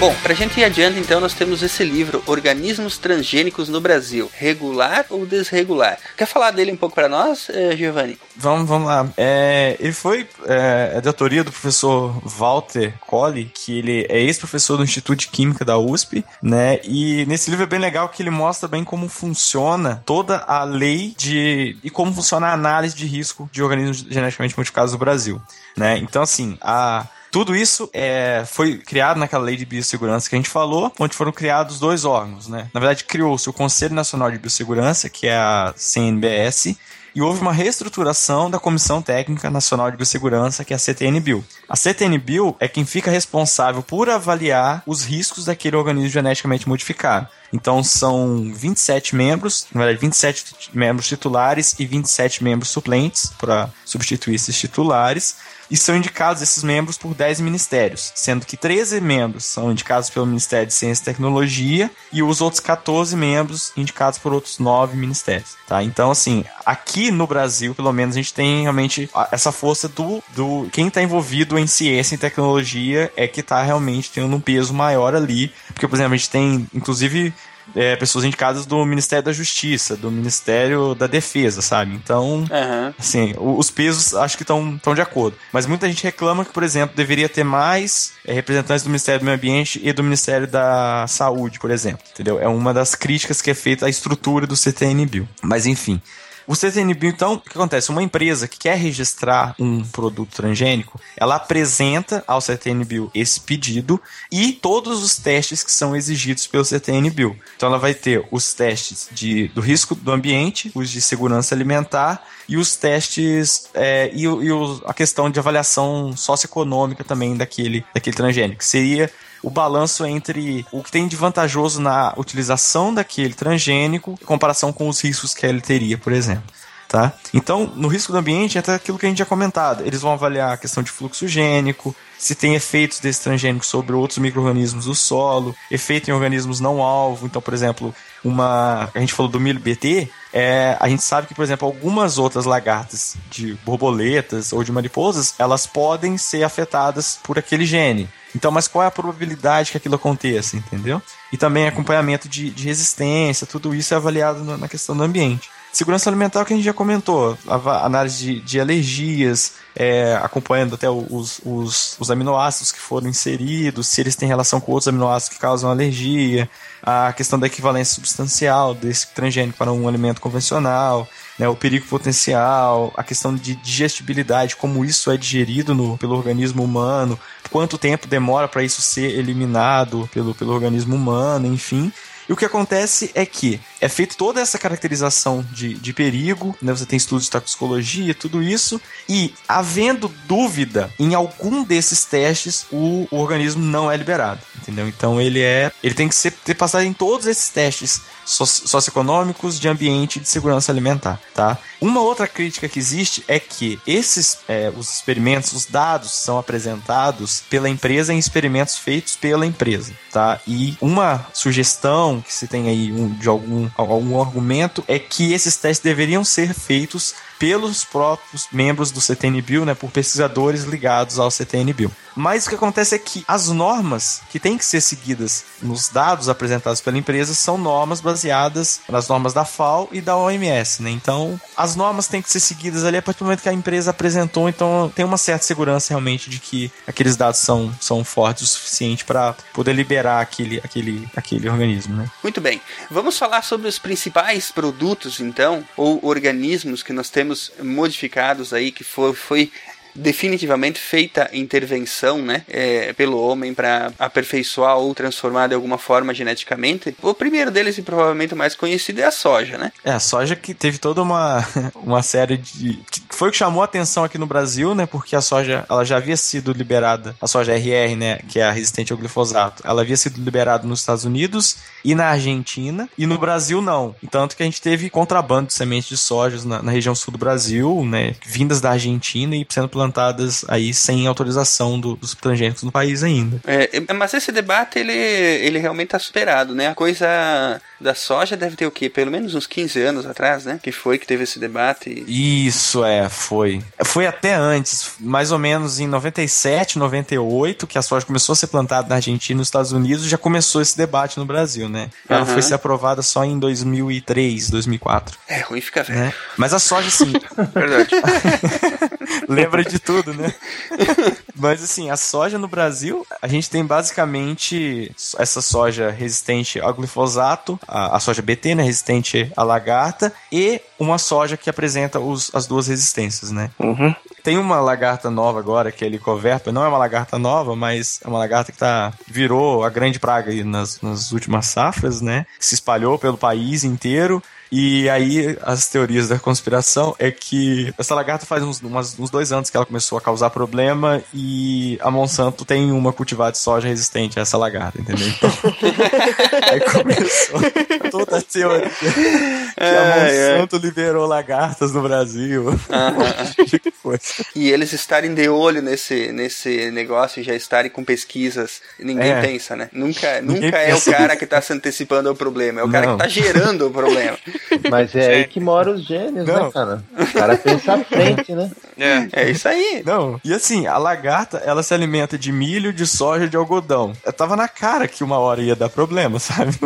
Bom, pra gente ir adiante, então, nós temos esse livro, Organismos Transgênicos no Brasil, regular ou desregular? Quer falar dele um pouco para nós, eh, Giovanni? Vamos, vamos lá. É, ele foi é, é de autoria do professor Walter Colli, que ele é ex-professor do Instituto de Química da USP, né? E nesse livro é bem legal que ele mostra bem como funciona toda a lei de e como funciona a análise de risco de organismos geneticamente modificados no Brasil, né? Então, assim, a tudo isso é, foi criado naquela lei de biossegurança que a gente falou, onde foram criados dois órgãos, né? Na verdade, criou-se o Conselho Nacional de Biossegurança, que é a CNBS, e houve uma reestruturação da Comissão Técnica Nacional de Biossegurança, que é a CTN-Bio. A CTN-Bio é quem fica responsável por avaliar os riscos daquele organismo geneticamente modificado. Então são 27 membros, na verdade 27 membros titulares e 27 membros suplentes para substituir esses titulares e são indicados esses membros por 10 ministérios, sendo que 13 membros são indicados pelo Ministério de Ciência e Tecnologia e os outros 14 membros indicados por outros 9 ministérios, tá? Então, assim, aqui no Brasil, pelo menos, a gente tem realmente essa força do, do quem está envolvido em ciência e tecnologia é que está realmente tendo um peso maior ali, porque, por exemplo, a gente tem, inclusive, é, pessoas indicadas do Ministério da Justiça, do Ministério da Defesa, sabe? Então, uhum. assim, os pesos acho que estão de acordo. Mas muita gente reclama que, por exemplo, deveria ter mais é, representantes do Ministério do Meio Ambiente e do Ministério da Saúde, por exemplo. Entendeu? É uma das críticas que é feita à estrutura do CTN-Bio. Mas, enfim. O CTNBio, então, o que acontece? Uma empresa que quer registrar um produto transgênico, ela apresenta ao CTNBio esse pedido e todos os testes que são exigidos pelo CTNBio. Então, ela vai ter os testes de, do risco do ambiente, os de segurança alimentar e os testes é, e, e a questão de avaliação socioeconômica também daquele, daquele transgênico. Seria o balanço entre o que tem de vantajoso na utilização daquele transgênico em comparação com os riscos que ele teria, por exemplo. Tá? Então, no risco do ambiente, entra aquilo que a gente já comentado. Eles vão avaliar a questão de fluxo gênico, se tem efeitos desse transgênico sobre outros micro-organismos do solo, efeito em organismos não alvo. Então, por exemplo, uma. A gente falou do milho BT, é, a gente sabe que, por exemplo, algumas outras lagartas de borboletas ou de mariposas, elas podem ser afetadas por aquele gene. Então, mas qual é a probabilidade que aquilo aconteça, entendeu? E também acompanhamento de, de resistência, tudo isso é avaliado na questão do ambiente. Segurança alimentar que a gente já comentou, análise de, de alergias, é, acompanhando até os, os, os, aminoácidos que foram inseridos, se eles têm relação com outros aminoácidos que causam alergia, a questão da equivalência substancial desse transgênico para um alimento convencional, né, o perigo potencial, a questão de digestibilidade, como isso é digerido no, pelo organismo humano, quanto tempo demora para isso ser eliminado pelo, pelo organismo humano, enfim. E o que acontece é que é feita toda essa caracterização de, de perigo, né? Você tem estudos de toxicologia, tudo isso, e havendo dúvida em algum desses testes, o, o organismo não é liberado, entendeu? Então ele é, ele tem que ser ter passado em todos esses testes socioeconômicos, de ambiente e de segurança alimentar, tá? Uma outra crítica que existe é que esses é, os experimentos, os dados são apresentados pela empresa em experimentos feitos pela empresa, tá? E uma sugestão que se tem aí um, de algum, algum argumento é que esses testes deveriam ser feitos pelos próprios membros do CTN-Bio, né, por pesquisadores ligados ao CTN-Bio. Mas o que acontece é que as normas que têm que ser seguidas nos dados apresentados pela empresa são normas baseadas nas normas da FAO e da OMS, né? Então, as normas têm que ser seguidas ali a partir do momento que a empresa apresentou, então tem uma certa segurança realmente de que aqueles dados são, são fortes o suficiente para poder liberar aquele, aquele, aquele organismo, né? Muito bem. Vamos falar sobre os principais produtos, então, ou organismos que nós temos modificados aí, que foi, foi definitivamente feita intervenção, né, é, pelo homem para aperfeiçoar ou transformar de alguma forma geneticamente. O primeiro deles e provavelmente o mais conhecido é a soja, né? É, a soja que teve toda uma, uma série de. foi o que chamou a atenção aqui no Brasil, né? Porque a soja ela já havia sido liberada, a soja RR, né? Que é resistente ao glifosato, ela havia sido liberada nos Estados Unidos e na Argentina, e no Brasil não. Tanto que a gente teve contrabando de sementes de soja na, na região sul do Brasil, né? Vindas da Argentina e sendo aí sem autorização do, dos transgênicos no país ainda. É, mas esse debate ele, ele realmente está superado, né? A coisa da soja deve ter o quê? Pelo menos uns 15 anos atrás, né? Que foi que teve esse debate. Isso, é, foi. Foi até antes, mais ou menos em 97, 98, que a soja começou a ser plantada na Argentina e nos Estados Unidos, já começou esse debate no Brasil, né? Ela Aham. foi ser aprovada só em 2003, 2004. É ruim ficar velho. Né? Mas a soja, sim. Verdade. Lembra de tudo, né? Mas assim, a soja no Brasil, a gente tem basicamente essa soja resistente ao glifosato, a, a soja BT, né, resistente à lagarta, e uma soja que apresenta os, as duas resistências, né? Uhum. Tem uma lagarta nova agora, que é a Helicoverpa. Não é uma lagarta nova, mas é uma lagarta que tá, virou a grande praga aí nas, nas últimas safras, né? Se espalhou pelo país inteiro. E aí, as teorias da conspiração é que essa lagarta faz uns, umas- uns dois anos que ela começou a causar problema e a Monsanto tem uma cultivada de soja resistente a essa lagarta, entendeu? Então, aí começou toda a teoria que a É, Monsanto liberou lagartas no Brasil. Que coisa. E eles estarem de olho nesse, nesse negócio e já estarem com pesquisas, ninguém É. pensa, né? Nunca, Ninguém nunca é o cara que tá se antecipando ao problema, é o cara Não. que tá gerando o problema. Mas é aí que moram os gênios, né, Não. cara? O cara pensa à frente, né? É, é isso aí. Não, e assim, a lagarta, ela se alimenta de milho, de soja, de algodão. Eu tava na cara que uma hora ia dar problema, sabe?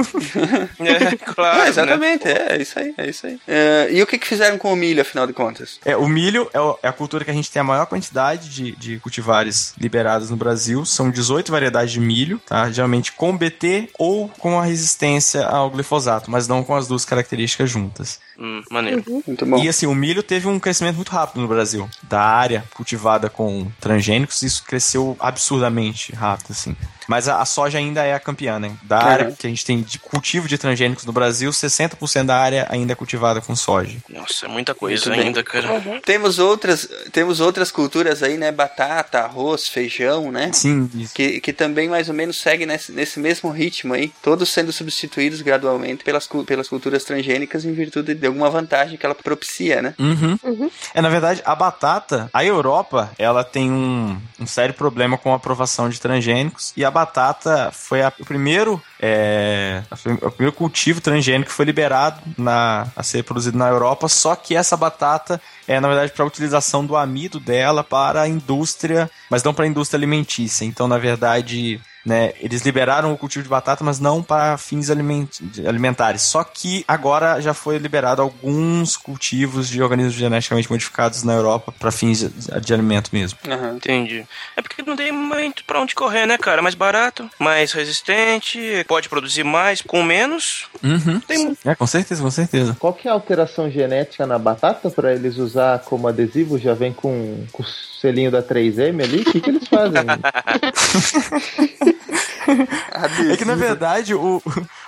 É, claro. Ah, exatamente, é, é isso aí, é isso aí. É, e o que, que fizeram com o milho, afinal de contas? É, o milho é, o- é a cultura que a gente tem a maior quantidade de, de cultivares liberados no Brasil. São 18 variedades de milho, tá? Geralmente com BT ou com a resistência ao glifosato, mas não com as duas características juntas. Hum, maneiro. Muito bom. E assim, o milho teve um crescimento muito rápido no Brasil. Da área cultivada com transgênicos, isso cresceu absurdamente rápido, assim. Mas a, a soja ainda é a campeã, né? Da Uhum. área que a gente tem de cultivo de transgênicos no Brasil, 60% da área ainda é cultivada com soja. Nossa, é muita coisa Muito bem. ainda, cara. Temos outras, temos outras culturas aí, né? Batata, arroz, feijão, né? Sim, isso. Que, que também mais ou menos segue nesse, nesse mesmo ritmo aí, todos sendo substituídos gradualmente pelas, pelas culturas transgênicas em virtude de alguma vantagem que ela propicia, né? Uhum. É, na verdade, a batata, a Europa, ela tem um, um sério problema com a aprovação de transgênicos. E a batata foi a- o primeiro. é, o primeiro cultivo transgênico que foi liberado na, a ser produzido na Europa, só que essa batata é, na verdade, para a utilização do amido dela para a indústria, mas não para a indústria alimentícia. Então, na verdade, né, eles liberaram o cultivo de batata, mas não para fins aliment alimentares. Só que agora já foi liberado alguns cultivos de organismos geneticamente modificados na Europa para fins de, de alimento mesmo. Entendi. É porque não tem muito pra onde correr, né, cara? Mais barato, mais resistente, pode produzir mais com menos. Uhum. Tem- É, com certeza, com certeza. Qual que é a alteração genética na batata para eles usar como adesivo? Já vem com, com o selinho da 3M ali? O que, que eles fazem? É que na verdade o,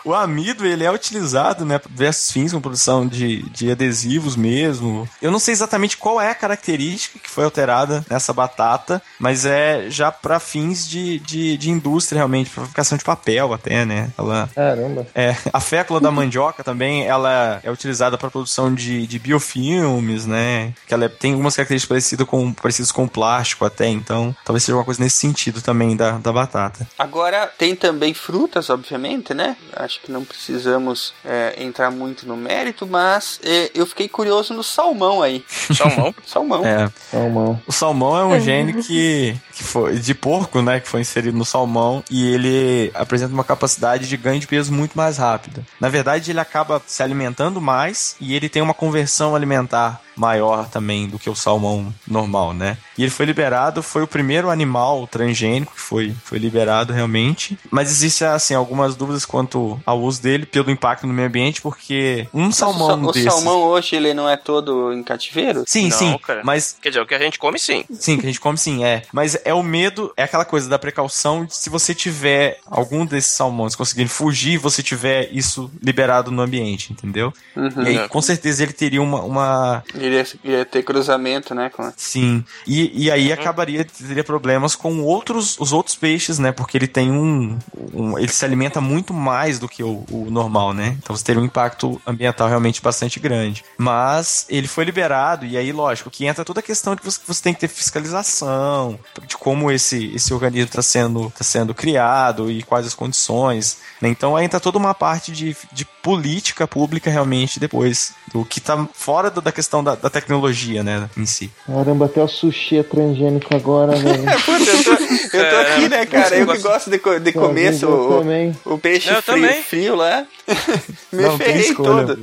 o amido ele é utilizado, né, para diversos fins, com produção de, de adesivos mesmo. Eu não sei exatamente qual é a característica que foi alterada nessa batata, mas é já para fins de, de, de indústria realmente, para fabricação de papel até, né? Ela Caramba. é, a fécula da mandioca também, ela é utilizada para produção de, de biofilmes, né? Que ela é- tem algumas características parecidas com, parecidas com plástico até, então talvez seja uma coisa nesse sentido também da, da batata. Agora, tem também frutas, obviamente, né? Acho que não precisamos é, entrar muito no mérito, mas é, eu fiquei curioso no salmão aí. Salmão? salmão. É. Salmão. O salmão é um gene que, que foi de porco, né, que foi inserido no salmão e ele apresenta uma capacidade de ganho de peso muito mais rápida. Na verdade, ele acaba se alimentando mais e ele tem uma conversão alimentar maior também do que o salmão normal, né? E ele foi liberado, foi o primeiro animal transgênico que foi, foi liberado realmente. Mas existe, assim, algumas dúvidas quanto ao uso dele pelo impacto no meio ambiente, porque um salmão o, desses... o salmão hoje, ele não é todo em cativeiro? Sim, Não, sim, cara. mas Quer dizer, o que a gente come, sim. Sim, que a gente come sim, é. Mas é o medo, é aquela coisa da precaução de se você tiver algum desses salmões conseguindo fugir, você tiver isso liberado no ambiente, entendeu? Uhum. E aí, com certeza, ele teria uma. uma... Iria, iria ter cruzamento, né? Com... Sim. E, e aí acabaria, teria problemas com outros, os outros peixes, né? Porque ele tem um. um- ele se alimenta muito mais do que o, o normal, né? Então você teria um impacto ambiental realmente bastante grande. Mas ele foi liberado, e aí, lógico, que entra toda a questão de que você, você tem que ter fiscalização, de como esse, esse organismo está sendo, tá sendo criado e quais as condições. né? Então aí entra toda uma parte de, de política pública realmente depois, do que tá fora da questão da, da tecnologia, né, em si. Caramba, até o sushi é transgênico agora, velho. Puta, eu tô, eu tô aqui, né, cara? Eu que gosto de, co- de comer o, Eu o, peixe Eu frio, também. frio lá. Me Não ferrei escolha. todo.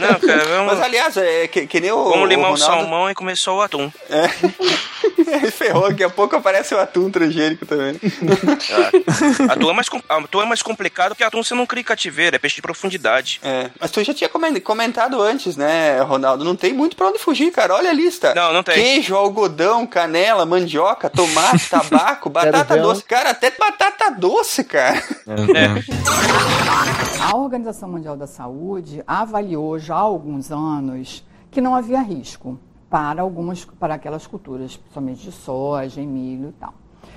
Não, cara, vamos, Mas aliás, é que, que nem o. vamos limar o, Ronaldo- salmão e começou o atum. Ferrou, daqui a pouco aparece o atum transgênico também. Ah, Atum é, mais, atum é mais complicado porque atum você não cria cativeiro, é peixe de profundidade. É, mas tu já tinha comen- comentado antes, né, Ronaldo? Não tem muito pra onde fugir, cara. Olha a lista. Não, não tem. Queijo, algodão, canela, mandioca, tomate, tabaco, batata doce. Cara, até batata doce, cara. A Organização Mundial da Saúde avaliou já há alguns anos que não havia risco para algumas para aquelas culturas, principalmente de soja, e milho e tal.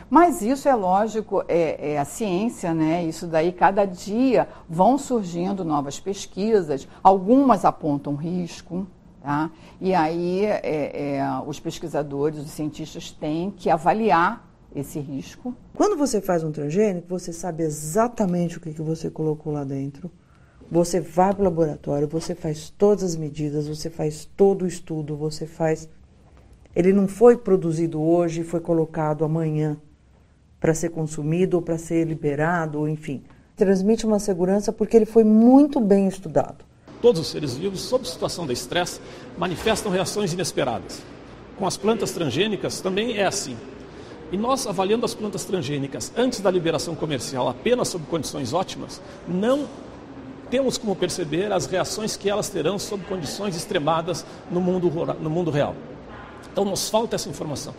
Mas isso é lógico, é, é a ciência, né? Isso daí cada dia vão surgindo novas pesquisas, algumas apontam risco, tá? E aí é, é, os pesquisadores, os cientistas têm que avaliar esse risco Quando você faz um transgênico, você sabe exatamente o que, que você colocou lá dentro. Você vai para o laboratório, você faz todas as medidas, você faz todo o estudo, você faz. Ele não foi produzido hoje foi colocado amanhã para ser consumido ou para ser liberado, enfim. Transmite uma segurança porque ele foi muito bem estudado. Todos os seres vivos, sob situação de estresse, manifestam reações inesperadas. Com as plantas transgênicas também é assim. E nós, avaliando as plantas transgênicas antes da liberação comercial apenas sob condições ótimas, não temos como perceber as reações que elas terão sob condições extremadas no mundo, no mundo real. Então nos falta essa informação.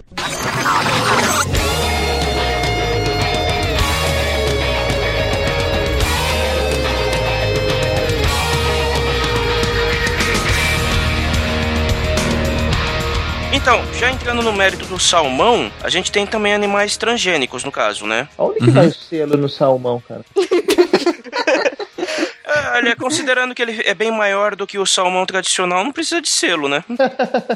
Então, já entrando no mérito do salmão, a gente tem também animais transgênicos, no caso, né? Onde que vai o selo no salmão, cara? É, Olha, considerando que ele é bem maior do que o salmão tradicional, não precisa de selo, né?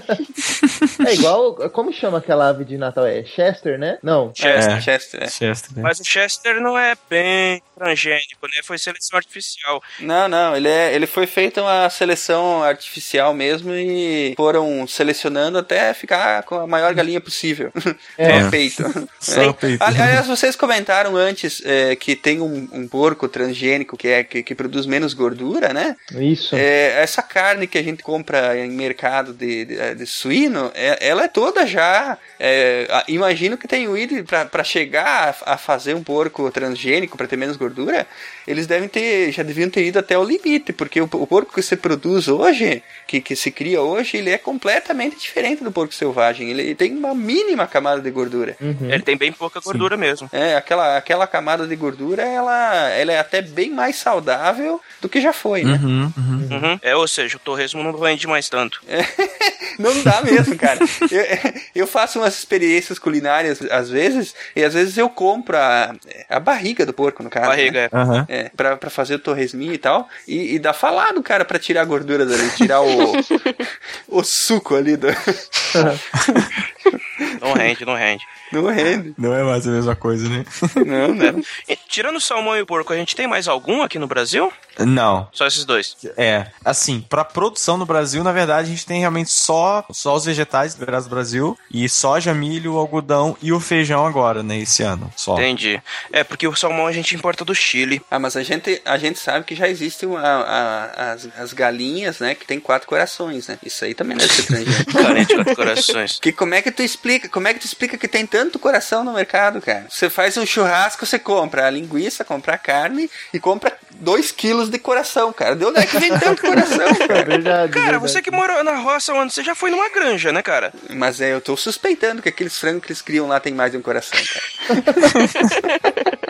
É igual. Como chama aquela ave de Natal? É Chester, né? Não. Chester. É, Chester, é. Chester, né? Mas o Chester não é bem transgênico, né? Foi seleção artificial. Não, não, ele, é, ele foi feita uma seleção artificial mesmo e foram selecionando até ficar com a maior galinha possível. É. Só o peito. Só o peito. Ali- Aliás, vocês comentaram antes é, que tem um, um porco transgênico que, é, que, que produz menos gordura, né? Isso. É, essa carne que a gente compra em mercado de, de, de suíno, é- ela é toda já. é, imagino que tenham ido para chegar a, a fazer um porco transgênico para ter menos gordura. Eles devem ter, já deviam ter ido até o limite, porque o, o porco que se produz hoje, que, que se cria hoje, ele é completamente diferente do porco selvagem. Ele tem uma mínima camada de gordura. Ele tem bem pouca gordura mesmo. É, aquela, aquela camada de gordura, ela, ela é até bem mais saudável do que já foi, né? Uhum, uhum. Uhum. É, ou seja, o torresmo não rende mais tanto. Não dá mesmo, cara. Eu, eu faço umas experiências culinárias às vezes, e às vezes eu compro a, a barriga do porco, no caso. Barriga, né? é. É, pra, pra fazer o torresminho e tal. E, e dá falado, cara, pra tirar a gordura dali, tirar o, o suco ali do. Não rende, não rende. Não rende. Não é mais a mesma coisa, né? Não, né? Tirando o salmão e o porco, a gente tem mais algum aqui no Brasil? Não. Só esses dois. É, assim, pra produção no Brasil, na verdade, a gente tem realmente só, só os vegetais liberados no Brasil e soja, milho, algodão e o feijão agora, né, esse ano, só. Entendi. É, porque o salmão a gente importa do Chile. Ah, mas a gente, a gente sabe que já existem a- a- as, as galinhas, né, que tem quatro corações, né? Isso aí também deve ser transgênico. Galinha de quatro corações. Que como é que tu explica? Como é que tu explica que tem tanto coração no mercado, cara? Você faz um churrasco, você compra a linguiça, compra a carne e compra 2 quilos de coração, cara. De onde é que vem tanto coração, cara? verdade, Cara, você que mora na roça onde você já foi numa granja, né, cara? Mas é, eu tô suspeitando que aqueles frangos que eles criam lá tem mais de um coração, cara.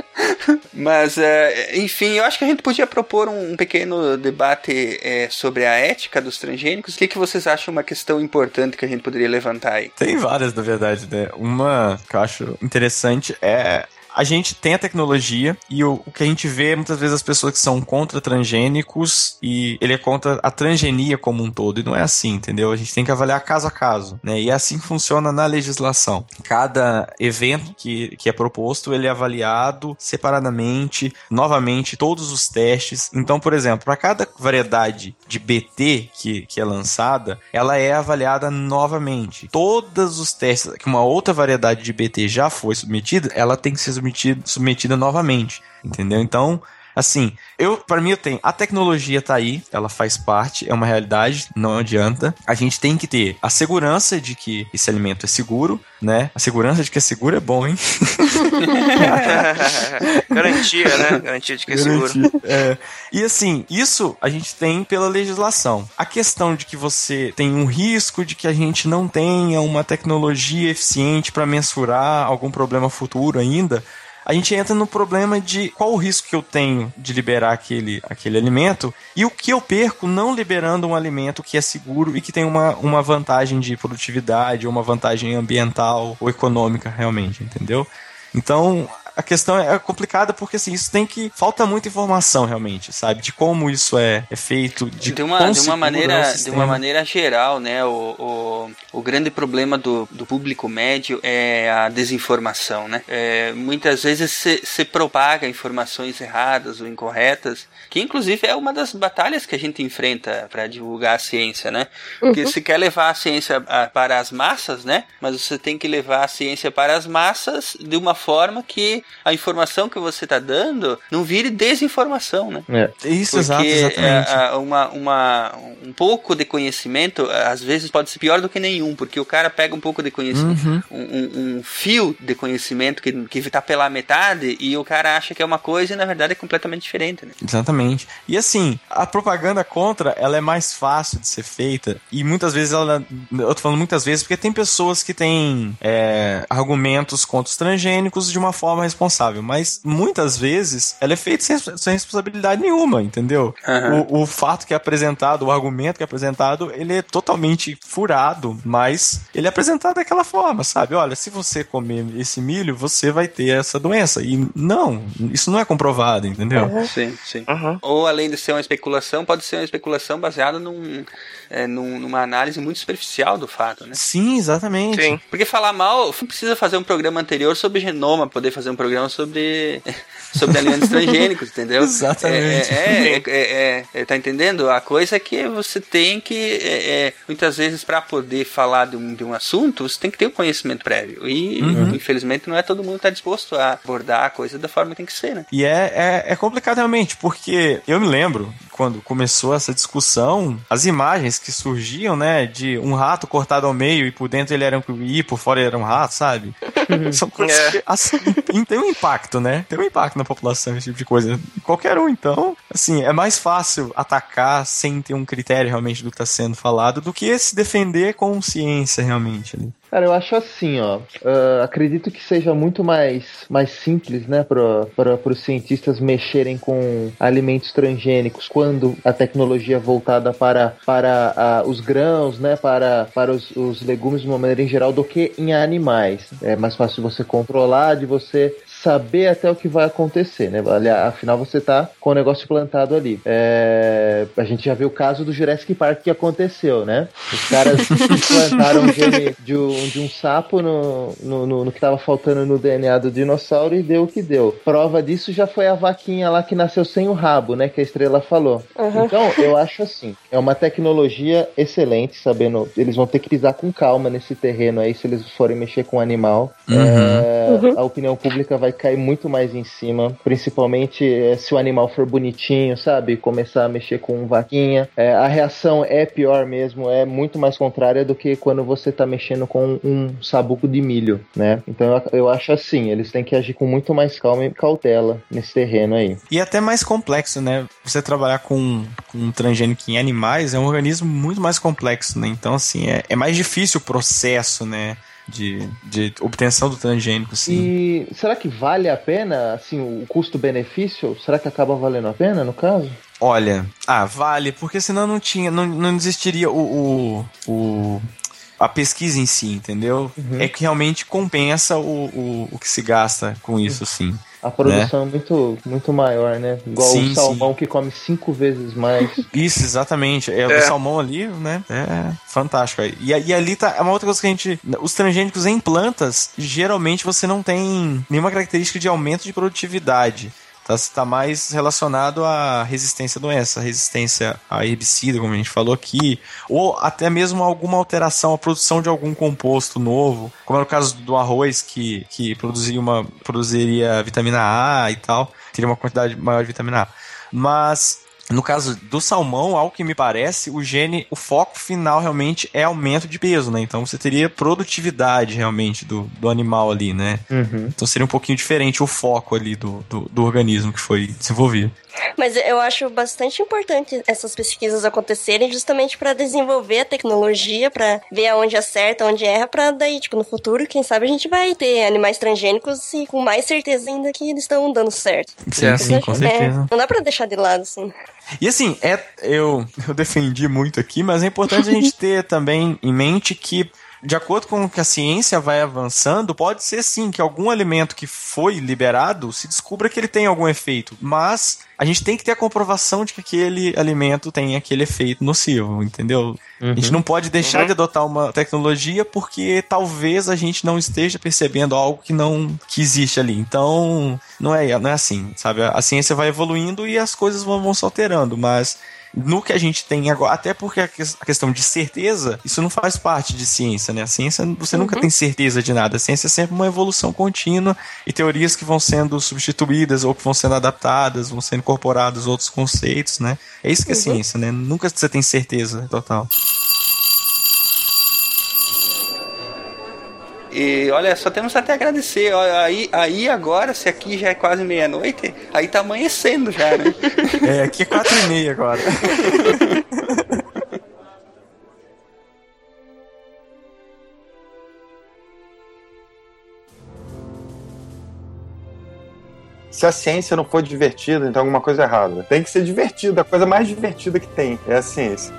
Mas, é, enfim, eu acho que a gente podia propor um, um pequeno debate é, sobre a ética dos transgênicos. O que, que vocês acham uma questão importante que a gente poderia levantar aí? Tem várias, na verdade, né? Uma que eu acho interessante é. A gente tem a tecnologia e o, o que a gente vê muitas vezes as pessoas que são contra transgênicos e ele é contra a transgenia como um todo. E não é assim, entendeu? A gente tem que avaliar caso a caso, né? E é assim que funciona na legislação. Cada evento que, que é proposto, ele é avaliado separadamente, novamente, todos os testes. Então, por exemplo, para cada variedade de BT que, que é lançada, ela é avaliada novamente. Todos os testes que uma outra variedade de BT já foi submetida, ela tem que ser submetida, submetida novamente, entendeu? Então, assim, eu para mim eu tenho a tecnologia tá aí, ela faz parte, é uma realidade, não adianta. A gente tem que ter a segurança de que esse alimento é seguro, né? A segurança de que é seguro é bom, hein? Garantia, né? Garantia de que é seguro. Garantia, é. E assim, isso a gente tem pela legislação. A questão de que você tem um risco de que a gente não tenha uma tecnologia eficiente para mensurar algum problema futuro ainda, a gente entra no problema de qual o risco que eu tenho de liberar aquele, aquele alimento e o que eu perco não liberando um alimento que é seguro e que tem uma, uma vantagem de produtividade, ou uma vantagem ambiental ou econômica realmente, entendeu? Então, a questão é complicada porque assim, isso tem que. Falta muita informação realmente, sabe? De como isso é, é feito, de, de uma, de uma é maneira de uma maneira geral né o, o, o grande problema do, do público médio é a desinformação né é, muitas vezes se, se propaga informações erradas ou incorretas que inclusive é uma das batalhas que a gente enfrenta para divulgar a ciência né porque Uhum. se quer levar a ciência a- para as massas né mas você tem que levar a ciência para as massas de uma forma que a informação que você está dando não vire desinformação né É. Isso, porque exato, exatamente. é, a- uma, uma, um pouco de conhecimento, às vezes, pode ser pior do que nenhum, porque o cara pega um pouco de conhecimento, Uhum. um, um- um fio de conhecimento que, que tá pela metade e o cara acha que é uma coisa e na verdade é completamente diferente, né? Exatamente. E assim, a propaganda contra, ela é mais fácil de ser feita e muitas vezes ela. Eu tô falando muitas vezes porque tem pessoas que têm é, argumentos contra os transgênicos de uma forma responsável, mas muitas vezes ela é feita sem, sem responsabilidade nenhuma, entendeu? Aham. O, o fato que é apresentado, o argumento que é apresentado, ele é totalmente furado, mas ele é apresentado daquela forma, sabe? Olha, se você comer esse milho, você vai ter essa doença. E não, isso não é comprovado, entendeu? Sim, sim. Ou além de ser uma especulação, pode ser uma especulação baseada num, é, num- numa análise muito superficial do fato, né? Sim, exatamente. Porque falar mal, não precisa fazer um programa anterior sobre genoma, poder fazer um programa sobre, sobre alimentos transgênicos, entendeu? Exatamente. É, é, é, é, é, tá entendendo? A coisa é que você tem que, é, é, muitas vezes, para poder falar de um, de um assunto, você tem que ter o conhecimento prévio. E, Uhum. infelizmente, não é todo mundo que tá disposto a abordar a coisa da forma que tem que ser, né? E é, é, é complicado realmente, porque eu me lembro quando começou essa discussão, as imagens que surgiam, né, de um rato cortado ao meio e por dentro ele era um e por fora ele era um rato, sabe? São coisas É. que assim, tem- um impacto, né? Tem um impacto na população esse tipo de coisa. Qualquer um, então, assim, é mais fácil atacar sem ter um critério realmente do que está sendo falado do que se defender com ciência realmente. ali. Cara, eu acho assim, ó. ah, acredito que seja muito mais, mais simples, né, para os cientistas mexerem com alimentos transgênicos quando a tecnologia voltada para, para ah, os grãos, né, para, para os, os legumes de uma maneira em geral, do que em animais. É mais fácil você controlar, de você saber até o que vai acontecer, né? Aliás, Afinal, você tá com o negócio plantado ali. É, a gente já viu o caso do Jurassic Park que aconteceu, né? Os caras plantaram um gene de um, de um sapo no, no, no, no que tava faltando no DNA do dinossauro e deu o que deu. Prova disso já foi a vaquinha lá que nasceu sem o rabo, né? Que a estrela falou. Uhum. Então, eu acho assim, é uma tecnologia excelente, sabendo, eles vão ter que pisar com calma nesse terreno aí se eles forem mexer com o animal. Uhum. É, Uhum. A opinião pública vai cair muito mais em cima, principalmente é, se o animal for bonitinho, sabe? Começar a mexer com vaquinha. É, a reação é pior mesmo, é muito mais contrária do que quando você tá mexendo com um sabuco de milho, né? Então eu, eu acho assim, eles têm que agir com muito mais calma e cautela nesse terreno aí. E até mais complexo, né? Você trabalhar com, com um transgênico em animais é um organismo muito mais complexo, né? Então, assim, é, é mais difícil o processo, né? De, de obtenção do transgênico, assim. E será que vale a pena, assim, o custo-benefício? Será que acaba valendo a pena, no caso? Olha, ah, vale, porque senão não tinha, não, não existiria o, o, o- a pesquisa em si, entendeu? Uhum. É que realmente compensa o, o, o que se gasta com isso, sim. A produção é muito, muito maior, né? Igual Sim, o salmão que come cinco vezes mais. Isso, exatamente. É, É. O salmão ali, né? É fantástico. E, e ali tá é uma outra coisa que a gente. Os transgênicos em plantas, geralmente você não tem nenhuma característica de aumento de produtividade. Tá, tá mais relacionado à resistência à doença, resistência a herbicida, como a gente falou aqui, ou até mesmo alguma alteração, a produção de algum composto novo, como é o caso do arroz, que, que produzia uma, produziria vitamina A e tal, teria uma quantidade maior de vitamina A. Mas no caso do salmão, ao que me parece, o gene, o foco final realmente é aumento de peso, né? Então você teria produtividade realmente do, do animal ali, né? Uhum. Então seria um pouquinho diferente o foco ali do, do, do organismo que foi desenvolvido. Mas eu acho bastante importante essas pesquisas acontecerem justamente para desenvolver a tecnologia, para ver aonde acerta, onde erra, para daí, tipo, no futuro, quem sabe a gente vai ter animais transgênicos e com mais certeza ainda que eles estão dando certo. Sim, sim, com É, certeza. não dá pra deixar de lado, assim. E assim, é, eu, eu defendi muito aqui, mas é importante a gente ter também em mente que, de acordo com o que a ciência vai avançando, pode ser sim que algum alimento que foi liberado se descubra que ele tem algum efeito, mas a gente tem que ter a comprovação de que aquele alimento tem aquele efeito nocivo, entendeu? A gente não pode deixar de adotar uma tecnologia porque talvez a gente não esteja percebendo algo que não que existe ali. Então, não é, não é assim, sabe? A ciência vai evoluindo e as coisas vão, vão se alterando, mas no que a gente tem agora, até porque a ques- a questão de certeza, isso não faz parte de ciência, né? A ciência, você nunca Uhum. tem certeza de nada. A ciência é sempre uma evolução contínua e teorias que vão sendo substituídas ou que vão sendo adaptadas, vão sendo incorporados outros conceitos, né? É isso que é Uhum. ciência, né? Nunca você tem certeza total. E olha, só temos até a agradecer. Aí, aí agora, se aqui já é quase meia-noite, aí tá amanhecendo já, né? É, aqui é quatro e meia agora. Se a ciência não for divertida, então alguma coisa é errada. Tem que ser divertida, a coisa mais divertida que tem é a ciência.